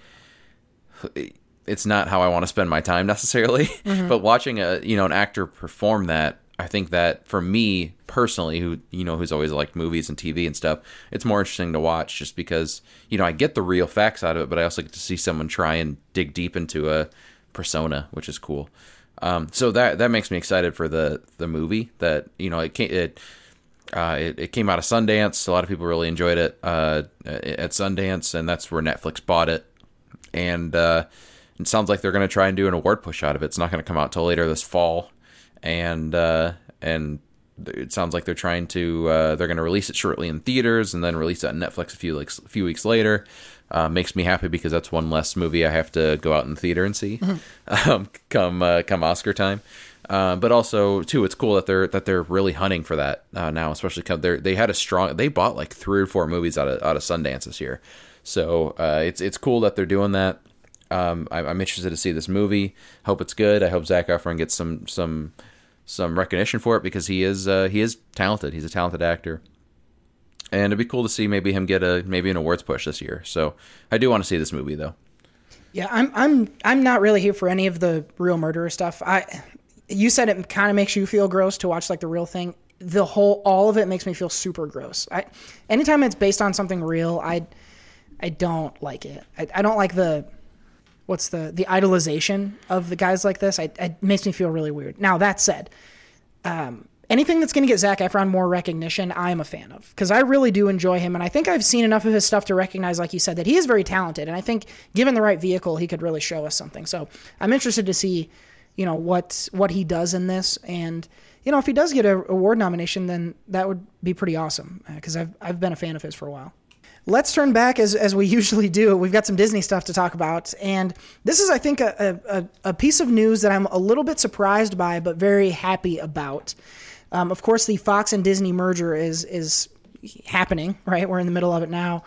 it's not how I want to spend my time necessarily. Mhm. But watching a you know an actor perform that, I think that for me personally, who you know who's always liked movies and TV and stuff, it's more interesting to watch just because you know I get the real facts out of it, but I also get to see someone try and dig deep into a persona, which is cool. Um, so that that makes me excited for the the movie. That you know it came, it uh, it, it came out of Sundance. A lot of people really enjoyed it uh, at Sundance, and that's where Netflix bought it. And uh, it sounds like they're going to try and do an award push out of it. It's not going to come out till later this fall, and uh, and it sounds like they're trying to uh, they're going to release it shortly in theaters and then release it on Netflix a few like a few weeks later. Uh, makes me happy because that's one less movie I have to go out in the theater and see um, come uh, come Oscar time. Uh, but also too, it's cool that they're that they're really hunting for that uh, now, especially because they they had a strong they bought like three or four movies out of out of Sundance this year, so uh, it's it's cool that they're doing that. Um, I, I'm interested to see this movie. Hope it's good. I hope Zac Efron gets some some some recognition for it because he is uh, he is talented. He's a talented actor, and it'd be cool to see maybe him get a maybe an awards push this year. So I do want to see this movie though. Yeah, I'm I'm I'm not really here for any of the real murderer stuff. I you said it kind of makes you feel gross to watch like the real thing. The whole all of it makes me feel super gross. I anytime it's based on something real, I I don't like it. I, I don't like the what's the the idolization of the guys like this. I, it makes me feel really weird. Now that said, um, anything that's going to get Zac Efron more recognition, I am a fan of because I really do enjoy him, and I think I've seen enough of his stuff to recognize, like you said, that he is very talented, and I think given the right vehicle, he could really show us something. So I'm interested to see, you know, what what he does in this, and you know, if he does get a award nomination, then that would be pretty awesome because I've I've been a fan of his for a while. Let's turn back as, as we usually do. We've got some Disney stuff to talk about. And this is, I think, a, a, a piece of news that I'm a little bit surprised by, but very happy about. Um, of course, the Fox and Disney merger is is happening, right? We're in the middle of it now.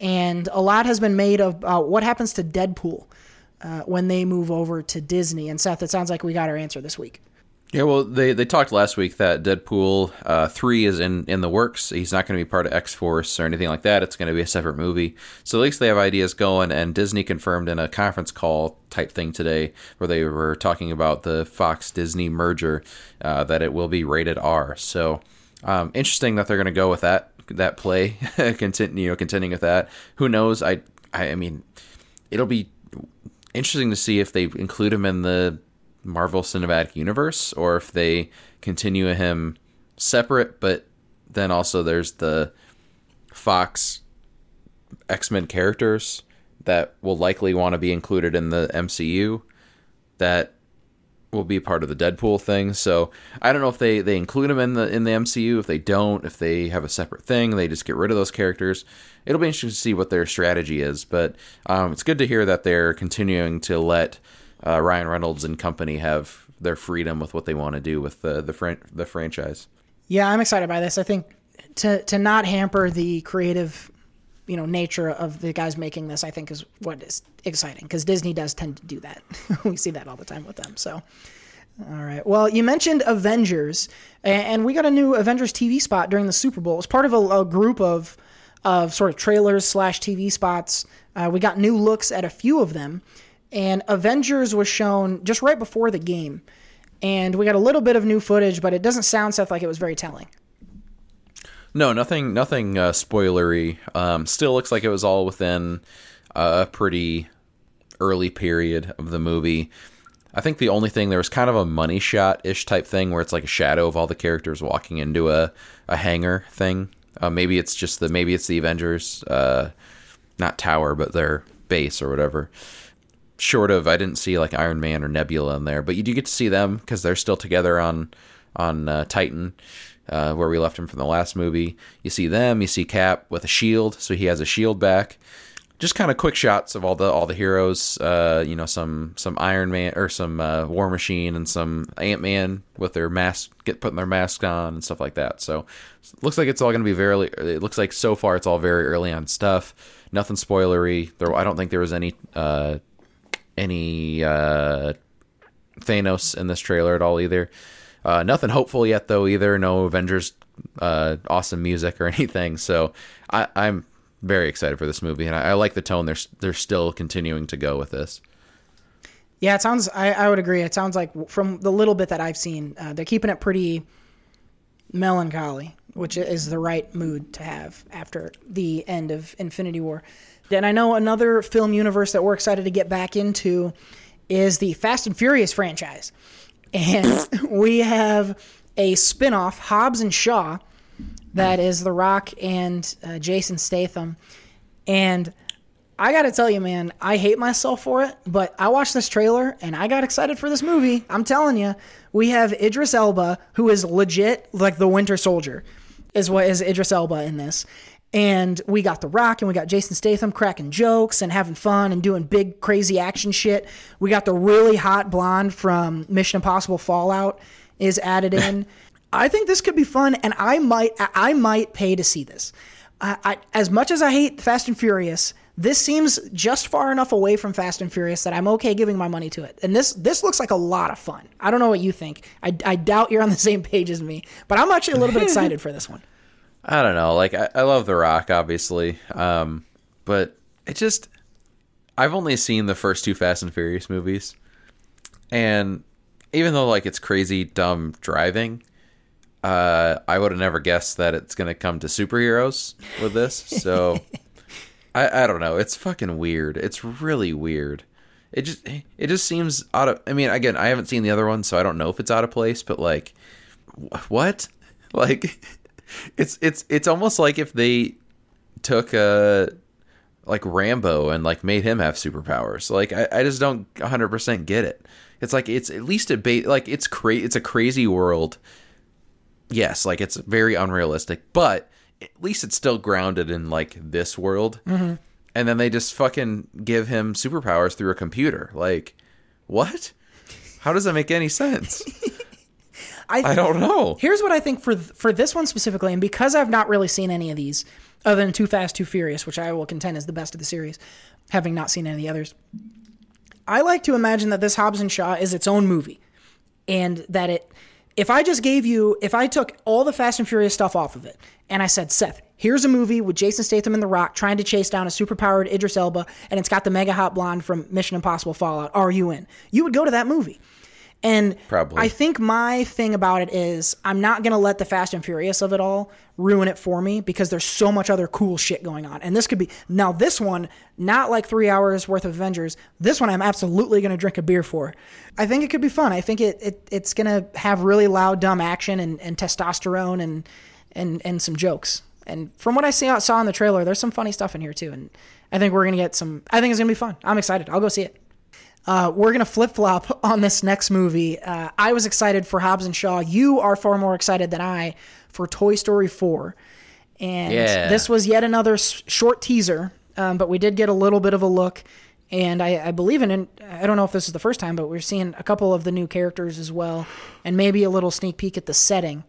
And a lot has been made of uh, what happens to Deadpool uh, when they move over to Disney. And Seth, it sounds like we got our answer this week. Yeah, well, they, they talked last week that Deadpool uh, three is in, in the works. He's not going to be part of X Force or anything like that. It's going to be a separate movie. So at least they have ideas going. And Disney confirmed in a conference call type thing today, where they were talking about the Fox Disney merger, uh, that it will be rated R. So um, interesting that they're going to go with that that play, continue you know contending with that. Who knows? I I mean, it'll be interesting to see if they include him in the Marvel Cinematic Universe or if they continue him separate, but then also there's the Fox X Men characters that will likely want to be included in the MCU that will be part of the Deadpool thing. So I don't know if they, they include them in the in the MCU. If they don't, if they have a separate thing, they just get rid of those characters. It'll be interesting to see what their strategy is. But um, it's good to hear that they're continuing to let uh, Ryan Reynolds and company have their freedom with what they want to do with the the, fran- the franchise. Yeah, I'm excited by this. I think to to not hamper the creative, you know, nature of the guys making this, I think is what is exciting because Disney does tend to do that. we see that all the time with them. So. All right. Well, you mentioned Avengers, and we got a new Avengers TV spot during the Super Bowl. It was part of a, a group of of sort of trailers slash TV spots. Uh, we got new looks at a few of them, and Avengers was shown just right before the game. And we got a little bit of new footage, but it doesn't sound Seth like it was very telling. No, nothing, nothing uh, spoilery. Um, still looks like it was all within a pretty early period of the movie. I think the only thing there was kind of a money shot ish type thing where it's like a shadow of all the characters walking into a a hangar thing. Uh, maybe it's just the maybe it's the Avengers, uh, not tower, but their base or whatever short of I didn't see like Iron Man or Nebula in there, but you do get to see them because they're still together on on uh, Titan, uh, where we left him from the last movie. You see them, you see Cap with a shield, so he has a shield back. Just kind of quick shots of all the all the heroes. Uh, you know, some some Iron Man or some uh, War Machine and some Ant Man with their mask, get putting their mask on and stuff like that. So looks like it's all going to be very. It looks like so far it's all very early on stuff. Nothing spoilery. There, I don't think there was any uh, any uh, Thanos in this trailer at all either. Uh, nothing hopeful yet though either. No Avengers uh, awesome music or anything. So I, am very excited for this movie, and I, I, like the tone they're they're still continuing to go with this. Yeah, it sounds. I, I would agree. It sounds like from the little bit that I've seen, uh, they're keeping it pretty melancholy, which is the right mood to have after the end of Infinity War. And I know another film universe that we're excited to get back into is the Fast and Furious franchise. And we have a spin off, Hobbs and Shaw, that is The Rock and uh, Jason Statham. And I got to tell you, man, I hate myself for it, but I watched this trailer and I got excited for this movie. I'm telling you, we have Idris Elba, who is legit like the Winter Soldier, is what is Idris Elba in this. And we got The Rock and we got Jason Statham cracking jokes and having fun and doing big, crazy action shit. We got the really hot blonde from Mission Impossible Fallout is added in. I think this could be fun, and I might, I might pay to see this. I, I, as much as I hate Fast and Furious, this seems just far enough away from Fast and Furious that I'm okay giving my money to it. And this this looks like a lot of fun. I don't know what you think. I, I doubt you're on the same page as me, but I'm actually a little bit excited for this one. I don't know. Like I, I love The Rock, obviously, um, but it just I've only seen the first two Fast and Furious movies, and even though like it's crazy dumb driving, uh, I would have never guessed that it's gonna come to superheroes with this. So I, I don't know. It's fucking weird. It's really weird. It just it just seems out of. I mean, again, I haven't seen the other one, so I don't know if it's out of place. But like, wh- what? Like, it's it's it's almost like if they took a like Rambo and like made him have superpowers. Like, I, I just don't 100 percent get it. It's like it's at least a bait. Like it's cra- It's a crazy world. Yes, like it's very unrealistic, but at least it's still grounded in like this world. Mhm. And then they just fucking give him superpowers through a computer. Like, what? How does that make any sense? I don't know. Here's what I think for for this one specifically, and because I've not really seen any of these, other than Too Fast, Too Furious, which I will contend is the best of the series, having not seen any of the others. I like to imagine that this Hobbs and Shaw is its own movie, and that it. If I just gave you, if I took all the Fast and Furious stuff off of it, and I said, Seth, here's a movie with Jason Statham and The Rock trying to chase down a superpowered Idris Elba, and it's got the mega hot blonde from Mission Impossible Fallout. Are you in? You would go to that movie. And Probably. I think my thing about it is I'm not going to let the Fast and Furious of it all ruin it for me because there's so much other cool shit going on. And this could be now this one, not like three hours worth of Avengers. This one I'm absolutely going to drink a beer for. I think it could be fun. I think it, it it's going to have really loud, dumb action and, and testosterone and and and some jokes. And from what I see, saw in the trailer, there's some funny stuff in here too. And I think we're going to get some. I think it's going to be fun. I'm excited. I'll go see it. Uh, we're gonna flip flop on this next movie. Uh, I was excited for Hobbs and Shaw. You are far more excited than I for Toy Story 4. And Yeah. this was yet another s- short teaser, um, but we did get a little bit of a look. And I, I believe in it. I don't know if this is the first time, but we're seeing a couple of the new characters as well, and maybe a little sneak peek at the setting.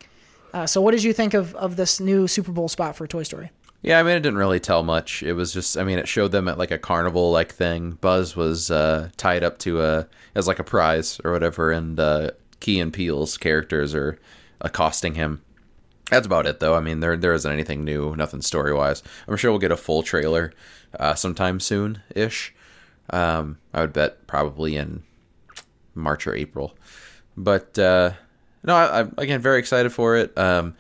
Uh, so, what did you think of, of this new Super Bowl spot for Toy Story? Yeah, I mean, it didn't really tell much. It was just, I mean, it showed them at like a carnival like thing. Buzz was uh, tied up to a as like a prize or whatever, and uh, Key and Peele's characters are accosting him. That's about it, though. I mean, there there isn't anything new, nothing story wise. I'm sure we'll get a full trailer uh, sometime soon ish. Um, I would bet probably in March or April. But uh, no, I, I'm again very excited for it. Um,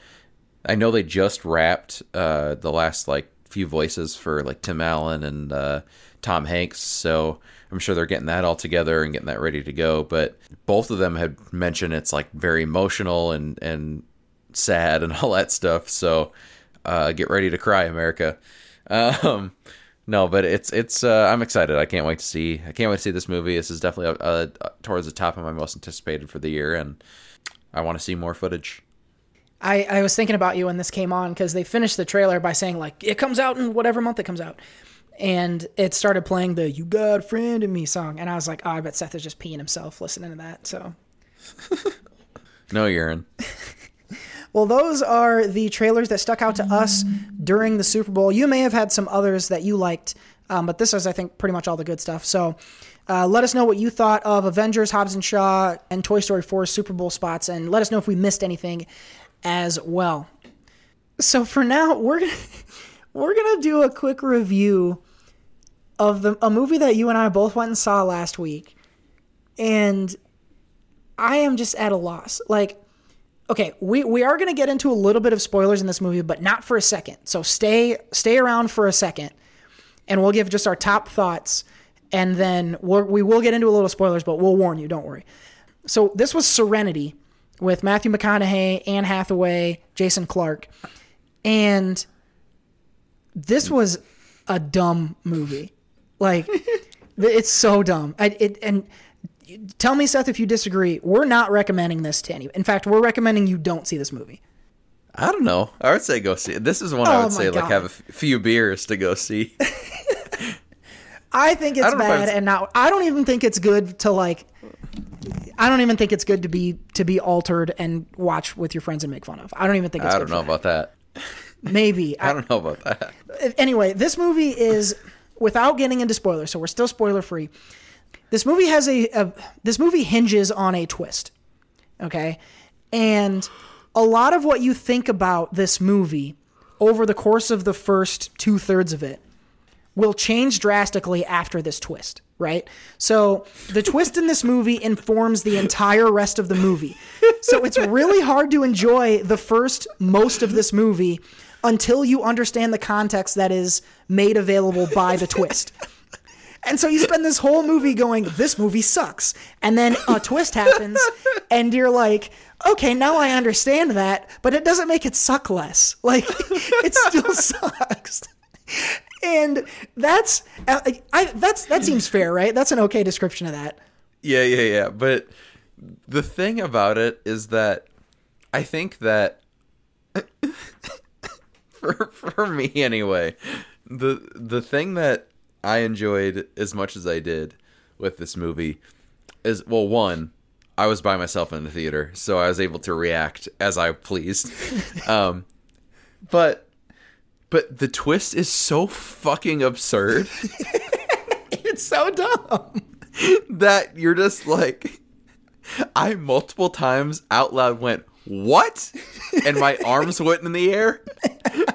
I know they just wrapped uh, the last like few voices for like Tim Allen and uh, Tom Hanks, so I'm sure they're getting that all together and getting that ready to go. But both of them had mentioned it's like very emotional and and sad and all that stuff. So uh, get ready to cry, America. Um, no, but it's it's uh, I'm excited. I can't wait to see. I can't wait to see this movie. This is definitely uh, uh, towards the top of my most anticipated for the year, and I want to see more footage. I, I was thinking about you when this came on because they finished the trailer by saying like it comes out in whatever month it comes out, and it started playing the "You Got a Friend in Me" song, and I was like, oh, I bet Seth is just peeing himself listening to that. So, No urine. well, those are the trailers that stuck out to us during the Super Bowl. You may have had some others that you liked, um, but this is, I think, pretty much all the good stuff. So. Uh, let us know what you thought of Avengers, Hobbs and Shaw, and Toy Story 4 Super Bowl spots, and let us know if we missed anything as well. So for now, we're gonna we're gonna do a quick review of the a movie that you and I both went and saw last week, and I am just at a loss. Like, okay, we we are gonna get into a little bit of spoilers in this movie, but not for a second. So stay stay around for a second, and we'll give just our top thoughts, and then we'll, we will get into a little spoilers, but we'll warn you. Don't worry. So this was Serenity with Matthew McConaughey, Anne Hathaway, Jason Clarke. And this was a dumb movie. Like, it's so dumb. I, it and tell me, Seth, if you disagree. We're not recommending this to any. In fact, we're recommending you don't see this movie. I don't know. I would say go see it. This is one I Oh would my say like have a f- few beers to go see. I think it's I don't know if I bad, would- and now I don't even think it's good to like. I don't even think it's good to be to be altered and watch with your friends and make fun of. I don't even think it's. I don't know about that. that. Maybe I don't know about that. anyway, this movie is without getting into spoilers, so we're still spoiler free. This movie has a, a this movie hinges on a twist. Okay? And a lot of what you think about this movie over the course of the first two thirds of it will change drastically after this twist, right? So the twist in this movie informs the entire rest of the movie. So it's really hard to enjoy the first most of this movie until you understand the context that is made available by the twist. And so you spend this whole movie going, this movie sucks. And then a twist happens, and you're like, okay, now I understand that, but it doesn't make it suck less. Like, it still sucks. And that's, I, I, that's, that seems fair, right? That's an okay description of that. Yeah, yeah, yeah. But the thing about it is that I think that for for me anyway, the the thing that I enjoyed as much as I did with this movie is well, one, I was by myself in the theater, so I was able to react as I pleased. um, but but the twist is so fucking absurd. it's so dumb that you're just like I multiple times out loud went, "What?" and my arms went in the air.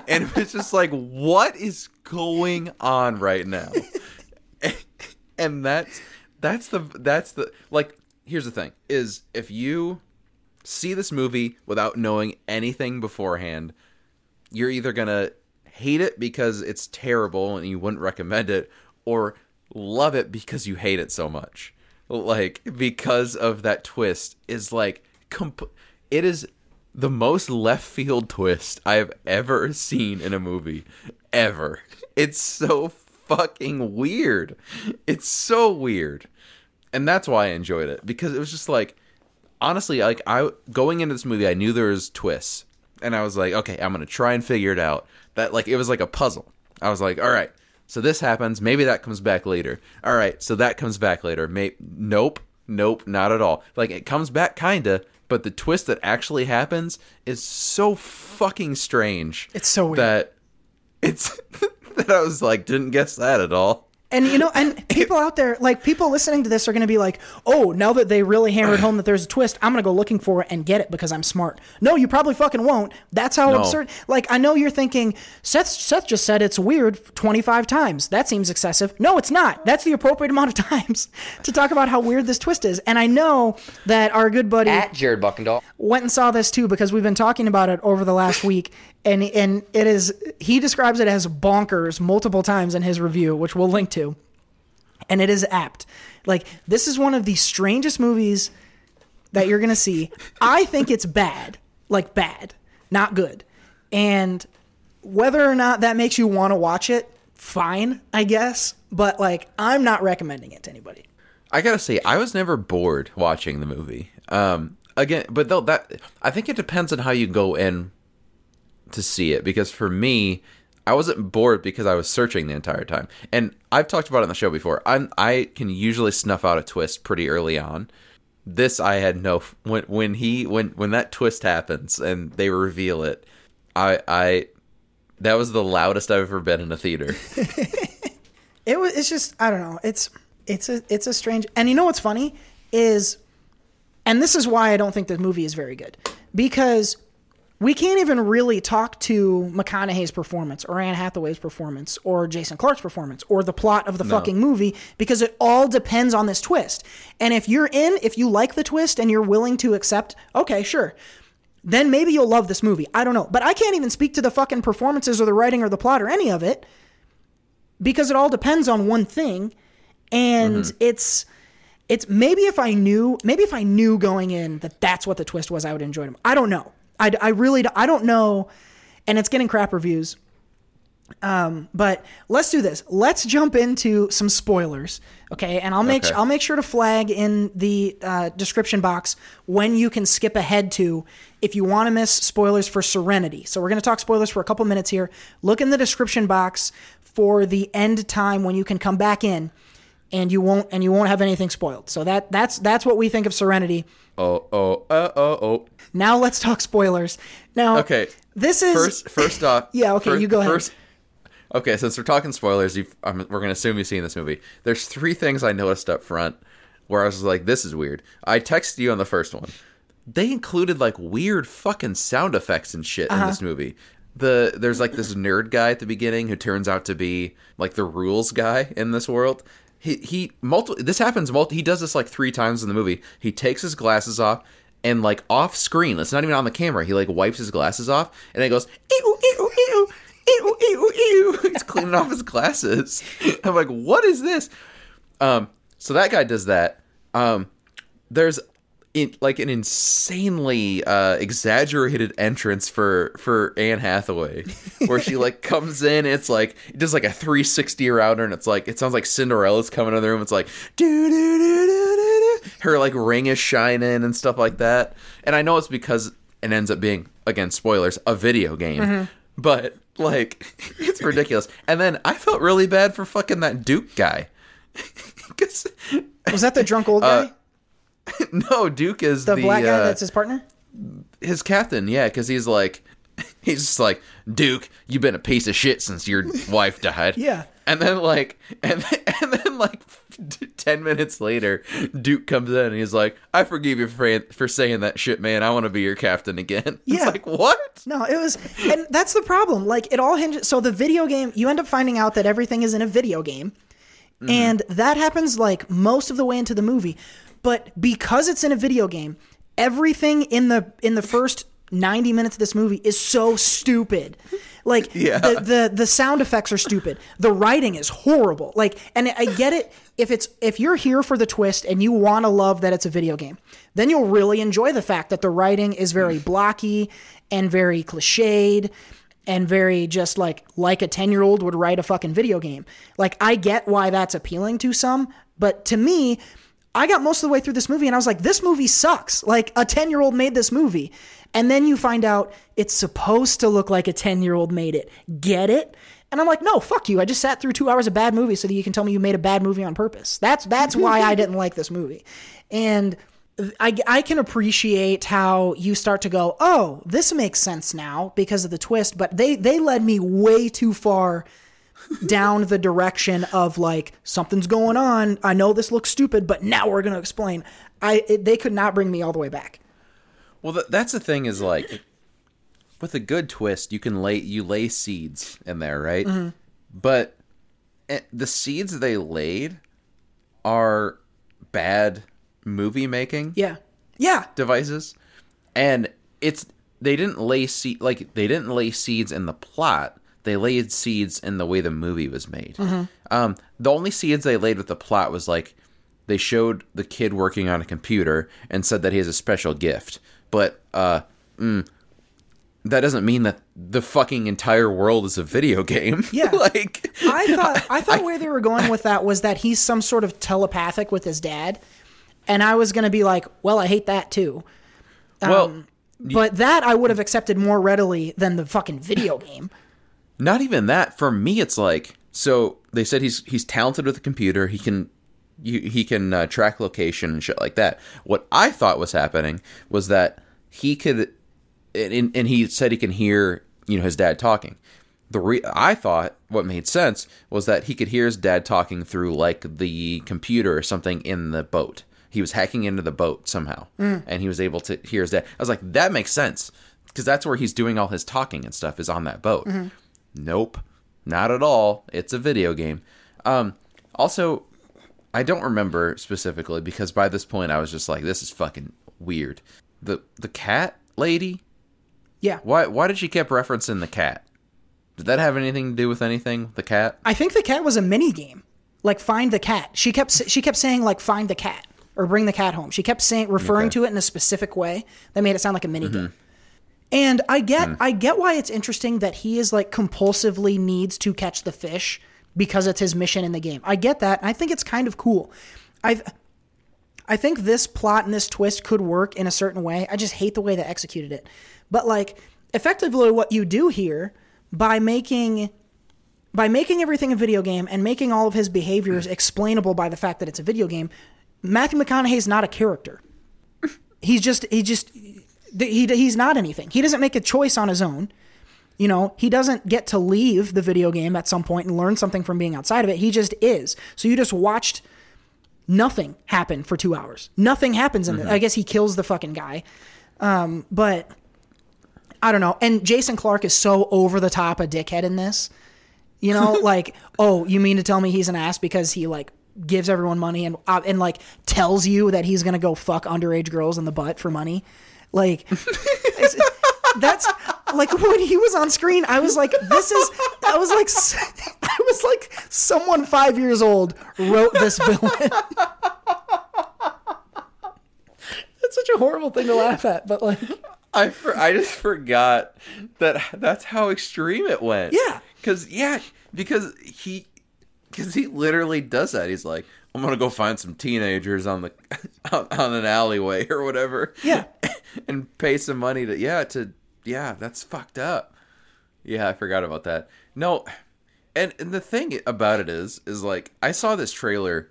And it was just like, "What is going on right now?" And that's that's the that's the like here's the thing is if you see this movie without knowing anything beforehand, you're either going to hate it because it's terrible and you wouldn't recommend it or love it because you hate it so much. Like because of that twist is like comp- it is the most left field twist I have ever seen in a movie ever. It's so fucking weird. It's so weird. And that's why I enjoyed it because it was just like honestly like I going into this movie I knew there was twists and I was like okay, I'm going to try and figure it out. That like it was like a puzzle. I was like, all right, so this happens. Maybe that comes back later. All right, so that comes back later. May- nope, nope, not at all. Like it comes back kinda, but the twist that actually happens is so fucking strange. It's so weird. that it's that I was like, didn't guess that at all. And you know, and people out there, like people listening to this, are going to be like, "Oh, now that they really hammered home that there's a twist, I'm going to go looking for it and get it because I'm smart." No, you probably fucking won't. That's how No. absurd. Like I know you're thinking, Seth. Seth just said it's weird 25 times. That seems excessive. No, it's not. That's the appropriate amount of times to talk about how weird this twist is. And I know that our good buddy At Jared Buckendall went and saw this too because we've been talking about it over the last week and and it is he describes it as bonkers multiple times in his review which we'll link to. And it is apt. Like this is one of the strangest movies that you're going to see. I think it's bad. Like bad. Not good. And whether or not that makes you want to watch it fine i guess. But like i'm not recommending it to anybody. I gotta say, I was never bored watching the movie. Um, again, but though that I think it depends on how you go in to see it. Because for me, I wasn't bored because I was searching the entire time. And I've talked about it on the show before. I'm I can usually snuff out a twist pretty early on. This I had no when when he when when that twist happens and they reveal it. I I that was the loudest I've ever been in a theater. it was it's just i don't know it's it's a it's a strange and you know what's funny is and this is why i don't think the movie is very good because we can't even really talk to mcconaughey's performance or anne hathaway's performance or jason clarke's performance or the plot of the No. fucking movie because it all depends on this twist. And if you're in if you like the twist and you're willing to accept okay sure. Then maybe you'll love this movie. I don't know. But i can't even speak to the fucking performances or the writing or the plot or any of it because it all depends on one thing. And Mm-hmm. it's it's maybe if i knew maybe if i knew going in that that's what the twist was i would enjoy them i don't know i, I really i don't know and it's getting crap reviews Um, but let's do this. Let's jump into some spoilers, okay? And I'll make Okay. I'll make sure to flag in the uh, description box when you can skip ahead to if you want to miss spoilers for Serenity. So we're going to talk spoilers for a couple minutes here. Look in the description box for the end time when you can come back in, and you won't and you won't have anything spoiled. So that that's that's what we think of Serenity. Oh, oh, uh, oh, oh. Now let's talk spoilers. Now, Okay. this is First, first off. Yeah, okay, fir- you go ahead. First, okay, since we're talking spoilers, you've, um, we're going to assume you've seen this movie. There's three things I noticed up front where I was like, this is weird. I texted you on the first one. They included like weird fucking sound effects and shit Uh-huh. in this movie. The there's like this nerd guy at the beginning who turns out to be like the rules guy in this world. He he multiple this happens multi he does this like three times in the movie. He takes his glasses off and like off screen, it's not even on the camera. He like wipes his glasses off and it goes ew ew ew ew ew ew. He's cleaning off his glasses. I'm like, what is this? Um, so that guy does that. Um, there's in, like an insanely uh, exaggerated entrance for for Anne Hathaway, where she like comes in. And it's like it does like a 360 around her, and it's like it sounds like Cinderella's coming in the room. It's like do do do do do do. Her like ring is shining and stuff like that. And I know it's because it ends up being again spoilers a video game, Mhm. but like it's ridiculous. And then I felt really bad for fucking that Duke guy. was that the drunk old guy, Uh, no, Duke is the, the, black guy uh, that's his partner? his captain. Yeah, because he's like, he's just like, Duke, you've been a piece of shit since your wife died. Yeah. And then like, and then, and then like, ten minutes later, Duke comes in and he's like, I forgive you for for saying that shit, man. I want to be your captain again. Yeah. It's like what? No, it was, and that's the problem. Like it all hinges. So the video game, you end up finding out that everything is in a video game, Mm-hmm. and that happens like most of the way into the movie. But because it's in a video game, everything in the in the first ninety minutes of this movie is so stupid. Like Yeah. the, the the sound effects are stupid. The writing is horrible. Like, and I get it if it's if you're here for the twist and you want to love that it's a video game, then you'll really enjoy the fact that the writing is very mm. blocky and very cliched and very just like like a 10 year old would write a fucking video game. Like I get why that's appealing to some, but to me, I got most of the way through this movie and I was like, this movie sucks. Like a 10 year old made this movie. And then you find out it's supposed to look like a 10 year old made it. Get it? And I'm like, no, fuck you. I just sat through two hours of bad movie so that you can tell me you made a bad movie on purpose. That's that's why I didn't like this movie. And I, I can appreciate how you start to go, oh, this makes sense now because of the twist, but they they led me way too far down the direction of like something's going on. I know this looks stupid, but now we're going to explain. I it, they could not bring me all the way back. Well, th- that's the thing is like, with a good twist, you can lay you lay seeds in there, right? Mhm. But eh, the seeds they laid are bad movie making Yeah. Yeah. devices, and it's they didn't lay seed like they didn't lay seeds in the plot. They laid seeds in the way the movie was made. Mhm. Um, the only seeds they laid with the plot was like they showed the kid working on a computer and said that he has a special gift, but uh, mm, that doesn't mean that the fucking entire world is a video game. Yeah. like I thought I thought where they were going with that was that he's some sort of telepathic with his dad, and I was gonna be like, well, I hate that too. Well, Um, but that I would have accepted more readily than the fucking video game. Not even that. For me, it's like so. They said he's he's talented with a computer. He can you, he can uh, track location and shit like that. What I thought was happening was that he could, and, and he said he can hear you know his dad talking. The re- I thought what made sense was that he could hear his dad talking through like the computer or something in the boat. He was hacking into the boat somehow, Mm. and he was able to hear his dad. I was like, that makes sense because that's where he's doing all his talking and stuff is on that boat. Mhm. Nope, not at all. It's a video game. Um, also, I don't remember specifically because by this point I was just like, this is fucking weird. The the cat lady. Yeah. Why why did she keep referencing the cat? Did that have anything to do with anything? The cat. I think the cat was a mini game, like find the cat. She kept she kept saying like find the cat or bring the cat home. She kept saying referring Okay. to it in a specific way that made it sound like a mini game. And I get hmm. I get why it's interesting that he is like compulsively needs to catch the fish because it's his mission in the game. I get that. I think it's kind of cool. I I think this plot and this twist could work in a certain way. I just hate the way they executed it. But like effectively what you do here by making by making everything a video game and making all of his behaviors hmm. explainable by the fact that it's a video game, Matthew McConaughey is not a character. He's just he just he he's not anything. He doesn't make a choice on his own. You know, he doesn't get to leave the video game at some point and learn something from being outside of it. He just is. So you just watched nothing happen for two hours. Nothing happens in it. I guess he kills the fucking guy. Um, but I don't know. And Jason Clarke is so over the top a dickhead in this. You know, like, oh, you mean to tell me he's an ass because he like gives everyone money and uh, and like tells you that he's gonna go fuck underage girls in the butt for money? Like, it's- that's like when he was on screen. I was like, this is. I was like, I was like, someone five years old wrote this villain. That's such a horrible thing to laugh at, but like, I for, I just forgot that that's how extreme it went. Yeah. Cuz yeah, because he cuz he literally does that. He's like, I'm to go find some teenagers on the on, on an alleyway or whatever. Yeah. and pay some money to yeah, to yeah, that's fucked up. Yeah, I forgot about that. No. And and the thing about it is is like I saw this trailer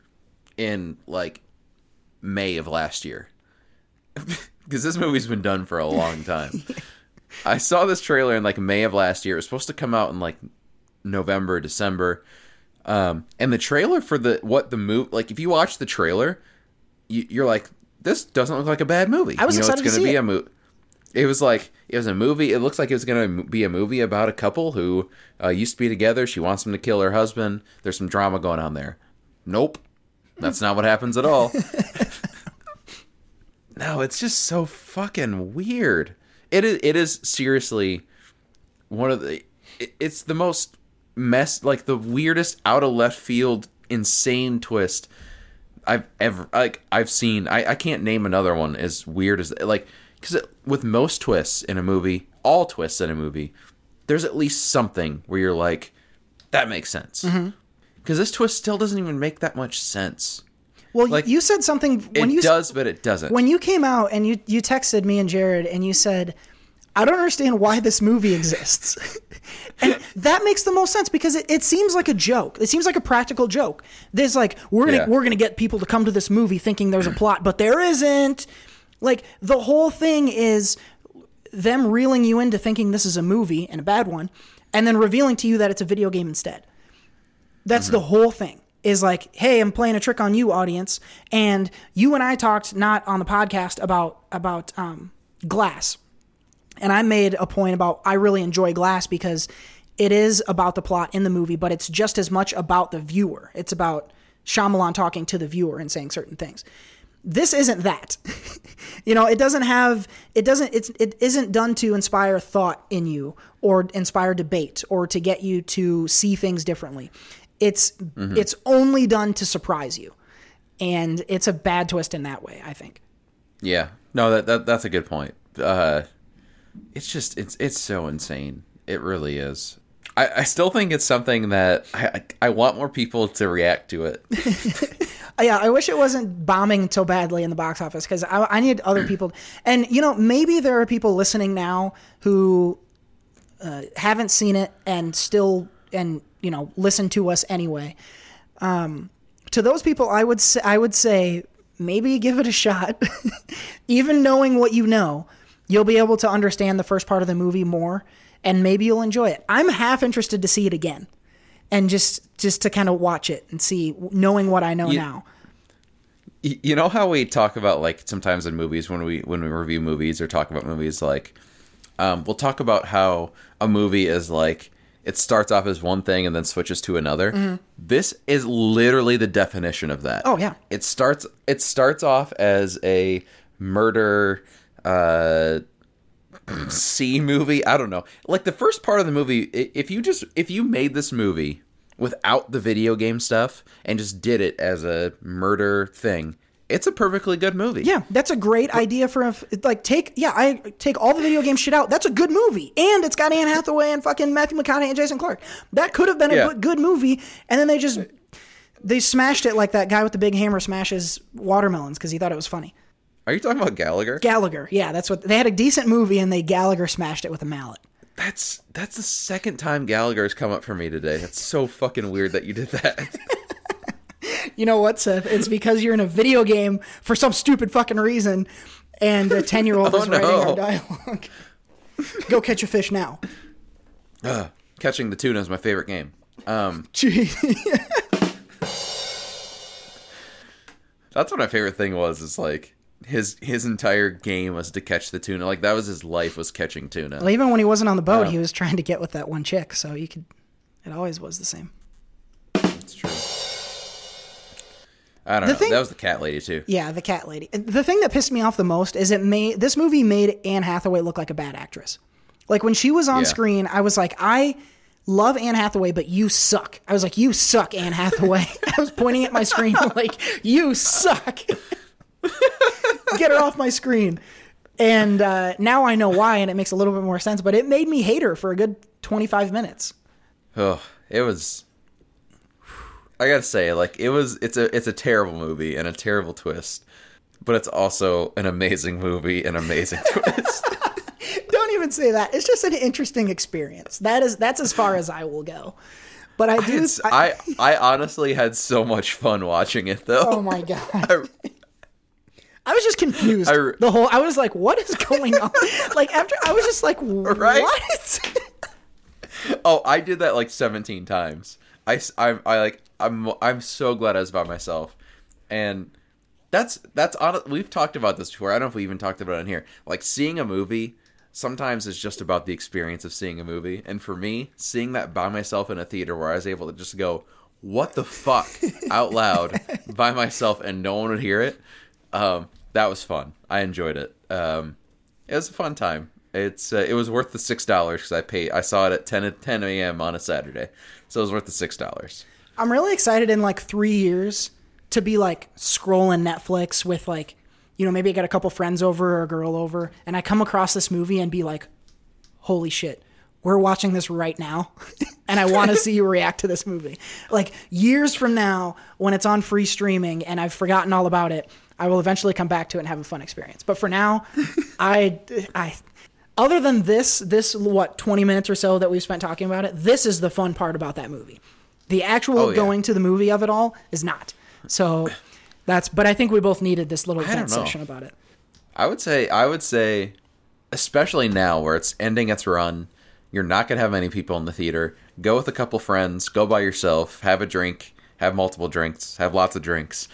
in like May of last year because this movie's been done for a long time. I saw this trailer in like May of last year. It was supposed to come out in like November, December. Um, and the trailer for the what the movie like if you watch the trailer, you, you're like, this doesn't look like a bad movie. I was you know, excited to it's gonna see be it. a movie. It was like it was a movie. It looks like it was gonna be a movie about a couple who uh, used to be together. She wants him to kill her husband. There's some drama going on there. Nope, that's not what happens at all. No, it's just so fucking weird. It is. It is seriously one of the. it- It's the most mess, like the weirdest, out of left field, insane twist I've ever like I've seen. I I can't name another one as weird as like because with most twists in a movie, all twists in a movie, there's at least something where you're like, that makes sense. Mm-hmm. Because this twist still doesn't even make that much sense. well, Like, you said something when it you does, but it doesn't. when you came out and you you texted me and Jared and you said, "I don't understand why this movie exists," and that makes the most sense because it, it seems like a joke. It seems like a practical joke. There's like we're gonna Yeah. we're gonna get people to come to this movie thinking there's a plot, but there isn't. Like the whole thing is them reeling you into thinking this is a movie and a bad one, and then revealing to you that it's a video game instead. That's the whole thing. Is like, hey, I'm playing a trick on you, audience. And you and I talked not on the podcast about about um, Glass, and I made a point about I really enjoy Glass because it is about the plot in the movie, but it's just as much about the viewer. It's about Shyamalan talking to the viewer and saying certain things. This isn't that. you know, it doesn't have it doesn't it's it isn't done to inspire thought in you or inspire debate or to get you to see things differently. It's it's only done to surprise you. And it's a bad twist in that way, I think. Yeah. No, that, that that's a good point. Uh it's just it's it's so insane. It really is. I, I still think it's something that I, I want more people to react to it. Yeah, I wish it wasn't bombing so badly in the box office because I, I need other people. And you know, maybe there are people listening now who uh, haven't seen it and still and you know listen to us anyway. Um, to those people, I would say, I would say maybe give it a shot. Even knowing what you know, you'll be able to understand the first part of the movie more, and maybe you'll enjoy it. I'm half interested to see it again, and just just to kind of watch it and see, knowing what I know You- now. You know how we talk about like sometimes in movies when we when we review movies or talk about movies like um, we'll talk about how a movie is like it starts off as one thing and then switches to another this is literally the definition of that Oh, yeah. it starts it starts off as a murder uh C movie. I don't know. Like the first part of the movie, if you just if you made this movie without the video game stuff and just did it as a murder thing, it's a perfectly good movie. Yeah, that's a great idea for a, like take yeah I take all the video game shit out. That's a good movie, and it's got Anne Hathaway and fucking Matthew McConaughey and Jason Clarke. That could have been a Yeah. good- good movie, and then they just they smashed it like that guy with the big hammer smashes watermelons because he thought it was funny. Are you talking about Gallagher? Gallagher, yeah, that's what they had a decent movie, and they Gallagher smashed it with a mallet. That's that's the second time Gallagher's come up for me today. That's so fucking weird that you did that. You know what, Seth? It's because you're in a video game for some stupid fucking reason, and a ten year old Oh, is writing our dialogue. Go catch a fish now. Ugh, catching the tuna is my favorite game. Um, Gee. that's what my favorite thing was. Is like his his entire game was to catch the tuna. Like that was his life was catching tuna. Well, even when he wasn't on the boat, Yeah. he was trying to get with that one chick. So you could. It always was the same. It's true. I don't The know. thing- that was the cat lady too. Yeah, the cat lady. The thing that pissed me off the most is it made this movie made Anne Hathaway look like a bad actress. Like when she was on Yeah. screen, I was like, I love Anne Hathaway, but you suck. I was like, you suck, Anne Hathaway. I was pointing at my screen like, you suck. Get her off my screen. And uh, now I know why, and it makes a little bit more sense. But it made me hate her for a good twenty five minutes. Oh, it was. I gotta say, like it was. It's a it's a terrible movie and a terrible twist, but it's also an amazing movie and amazing twist. Don't even say that. It's just an interesting experience. That is that's as far as I will go. But I do. It's, I I honestly had so much fun watching it though. oh my god. I was just confused. I- the whole I was like, what is going on? like after I was just like, Right? what? Oh, I did that like 17 times. I, s- I, I, like I'm I'm so glad I was by myself, and that's that's on. We've talked about this before. I don't know if we even talked about it in here. Like seeing a movie sometimes is just about the experience of seeing a movie, and for me, seeing that by myself in a theater where I was able to just go, "What the fuck?" out loud by myself, and no one would hear it. Um, that was fun. I enjoyed it. Um, it was a fun time. It's uh, it was worth the six dollars because I paid. I saw it at 10 at 10 a.m. on a Saturday, so it was worth the six dollars. I'm really excited in like three years to be like scrolling Netflix with like, you know, maybe I got a couple friends over or a girl over, and I come across this movie and be like, holy shit, we're watching this right now. and I want to see you react to this movie. Like years from now, when it's on free streaming and I've forgotten all about it, I will eventually come back to it and have a fun experience. But for now, I, I, other than this, this what twenty minutes or so that we've spent talking about it, this is the fun part about that movie. The actual Oh, yeah. going to the movie of it all is not. So that's. But I think we both needed this little session about it. I would say I would say, especially now where it's ending its run, you're not gonna have many people in the theater. Go with a couple friends. Go by yourself. Have a drink. Have multiple drinks. Have lots of drinks.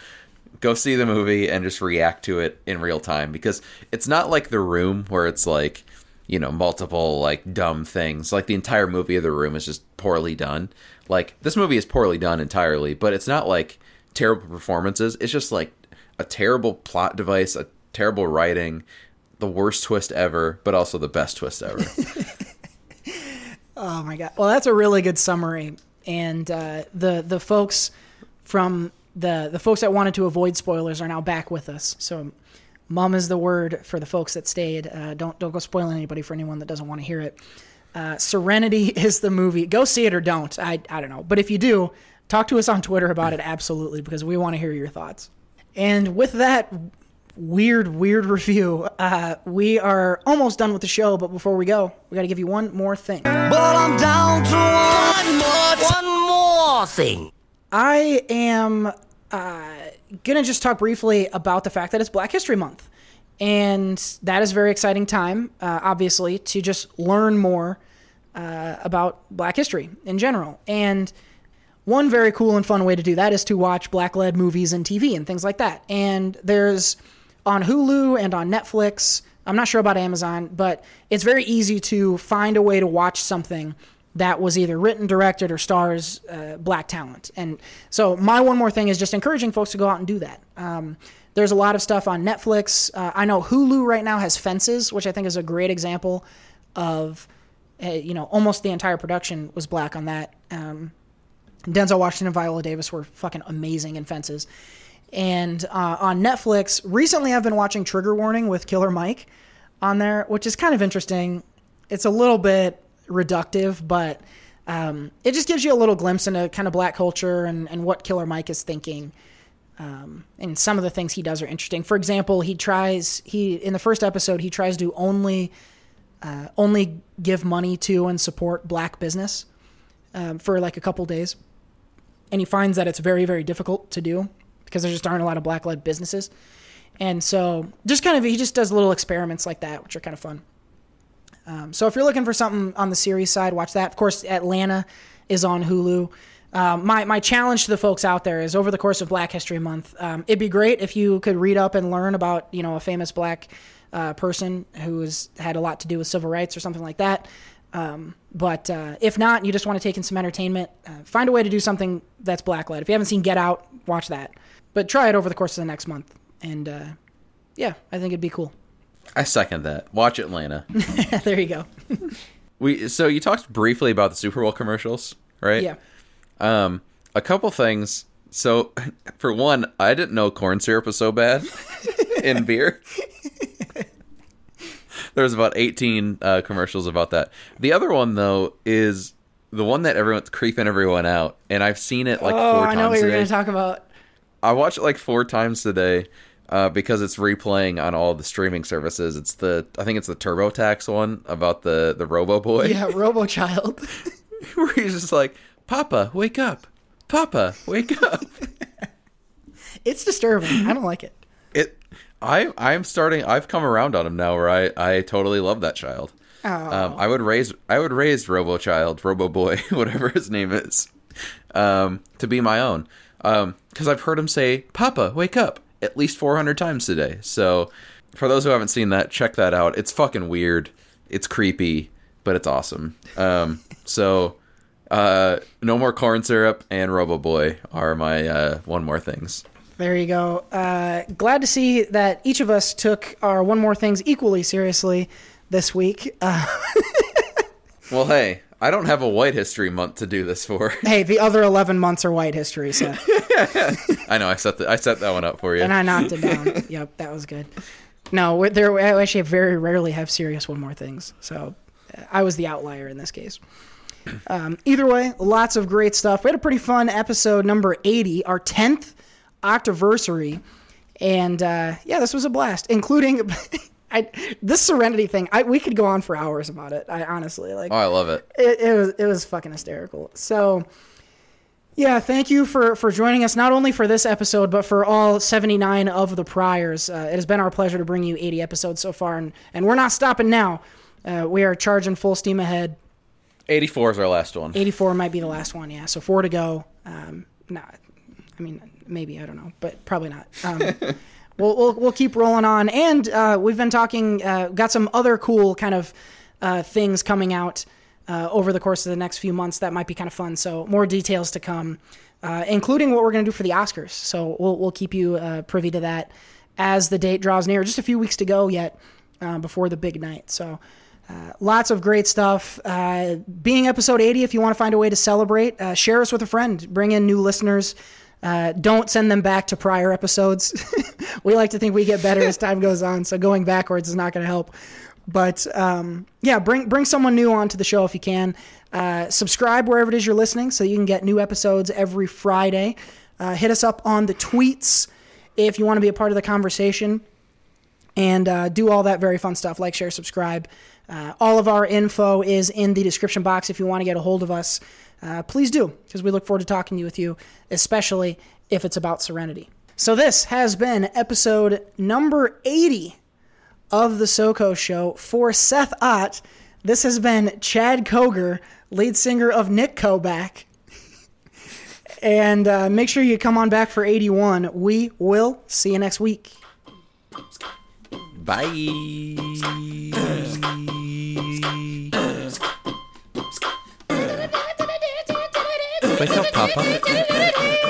Go see the movie and just react to it in real time because it's not like The Room where it's like you know multiple like dumb things. Like the entire movie of The Room is just poorly done. Like this movie is poorly done entirely, but it's not like terrible performances. It's just like a terrible plot device, a terrible writing, the worst twist ever, but also the best twist ever. Oh my god! Well, that's a really good summary, and uh, the the folks from the the folks that wanted to avoid spoilers are now back with us. So, mum is the word for the folks that stayed. Uh, don't don't go spoiling anybody for anyone that doesn't want to hear it. Uh, Serenity is the movie. Go see it or don't. I I don't know, but if you do, talk to us on Twitter about it absolutely because we want to hear your thoughts. And with that weird, weird review, uh, we are almost done with the show. But before we go, we got to give you one more thing. But I'm down to one more, one more thing. I am uh, gonna just talk briefly about the fact that it's Black History Month, and that is a very exciting time, uh, obviously, to just learn more uh, about Black history in general. And one very cool and fun way to do that is to watch black-led movies and TV and things like that. And there's on Hulu and on Netflix. I'm not sure about Amazon, but it's very easy to find a way to watch something that was either written, directed, or stars uh, black talent. And so, my one more thing is just encouraging folks to go out and do that. Um, there's a lot of stuff on Netflix. Uh, I know Hulu right now has Fences, which I think is a great example of, uh, you know, almost the entire production was black on that. Um, Denzel Washington and Viola Davis were fucking amazing in Fences. And uh, on Netflix, recently I've been watching Trigger Warning with Killer Mike on there, which is kind of interesting. It's a little bit reductive, but um, it just gives you a little glimpse into kind of black culture and, and what Killer Mike is thinking. Um, and some of the things he does are interesting. For example, he tries he in the first episode he tries to only uh, only give money to and support black business um, for like a couple days, and he finds that it's very very difficult to do because there just aren't a lot of black led businesses. And so, just kind of, he just does little experiments like that, which are kind of fun. Um, so, if you're looking for something on the series side, watch that. Of course, Atlanta is on Hulu. Um, my my challenge to the folks out there is over the course of Black History Month, um, it'd be great if you could read up and learn about you know a famous black uh, person who has had a lot to do with civil rights or something like that. Um, but uh, if not, you just want to take in some entertainment, uh, find a way to do something that's black led. If you haven't seen Get Out, watch that. But try it over the course of the next month, and uh, yeah, I think it'd be cool. I second that. Watch Atlanta. there you go. we so you talked briefly about the Super Bowl commercials, right? Yeah. Um, a couple things. So, for one, I didn't know corn syrup was so bad in beer. There was about 18 uh, commercials about that. The other one though is the one that everyone's creeping everyone out, and I've seen it like oh, four I know times what you're going to talk about. I watched it like four times today uh, because it's replaying on all the streaming services. It's the I think it's the TurboTax one about the the Robo Boy. Yeah, Robo Child. where he's just like, "Papa, wake up! Papa, wake up!" it's disturbing. I don't like it. It. I I'm starting. I've come around on him now, where I I totally love that child. Oh. Um, I would raise I would raise Robo Child, Robo Boy, whatever his name is, um, to be my own. Because I've heard him say, "Papa, wake up!" At least 400 times today. So, for those who haven't seen that, check that out. It's fucking weird. It's creepy, but it's awesome. Um, so, uh, no more corn syrup and Robo Boy are my uh, one more things. There you go. Uh, glad to see that each of us took our one more things equally seriously this week. Uh, Well, hey, I don't have a White History Month to do this for. hey, the other eleven months are white history, so I know I set the, I set that one up for you. and I knocked it down. yep, that was good. No, we're- there I actually very rarely have serious one more things, so uh, I was the outlier in this case. Um, either way, lots of great stuff. We had a pretty fun episode number eighty, our tenth octaversary, and uh, yeah, this was a blast, including. I, this Serenity thing, I, we could go on for hours about it. I honestly like. Oh, I love it. it, it was it was fucking hysterical. So yeah, thank you for for joining us not only for this episode but for all 79 of the priors. Uh, it has been our pleasure to bring you 80 episodes so far and and we're not stopping now. Uh, we are charging full steam ahead. 84 is our last one. 84 might be the last one, yeah. So four to go. Um, I mean maybe I don't know, but probably not. Um, we'll, we'll we'll keep rolling on, and uh, we've been talking. Uh, got some other cool kind of uh, things coming out uh, over the course of the next few months that might be kind of fun. So more details to come, uh, including what we're going to do for the Oscars. So we'll we'll keep you uh, privy to that as the date draws near. Just a few weeks to go yet before the big night. So. Uh, lots of great stuff. Uh, being episode 80, if you want to find a way to celebrate, uh, share us with a friend. Bring in new listeners. Uh, don't send them back to prior episodes. we like to think we get better as time goes on, so going backwards is not going to help. But um, yeah, bring bring someone new onto the show if you can. Uh, subscribe wherever it is you're listening, so you can get new episodes every Friday. Uh, hit us up on the tweets if you want to be a part of the conversation and uh, do all that very fun stuff like share subscribe uh, all of our info is in the description box if you want to get a hold of us uh, please do because we look forward to talking to with you especially if it's about serenity. So this has been episode number 80 of the soko show for seth ott. This has been chad kroeger lead singer of nickelback and uh, make sure you come on back for 81 we will see you next week. Bye. Wake up, Papa.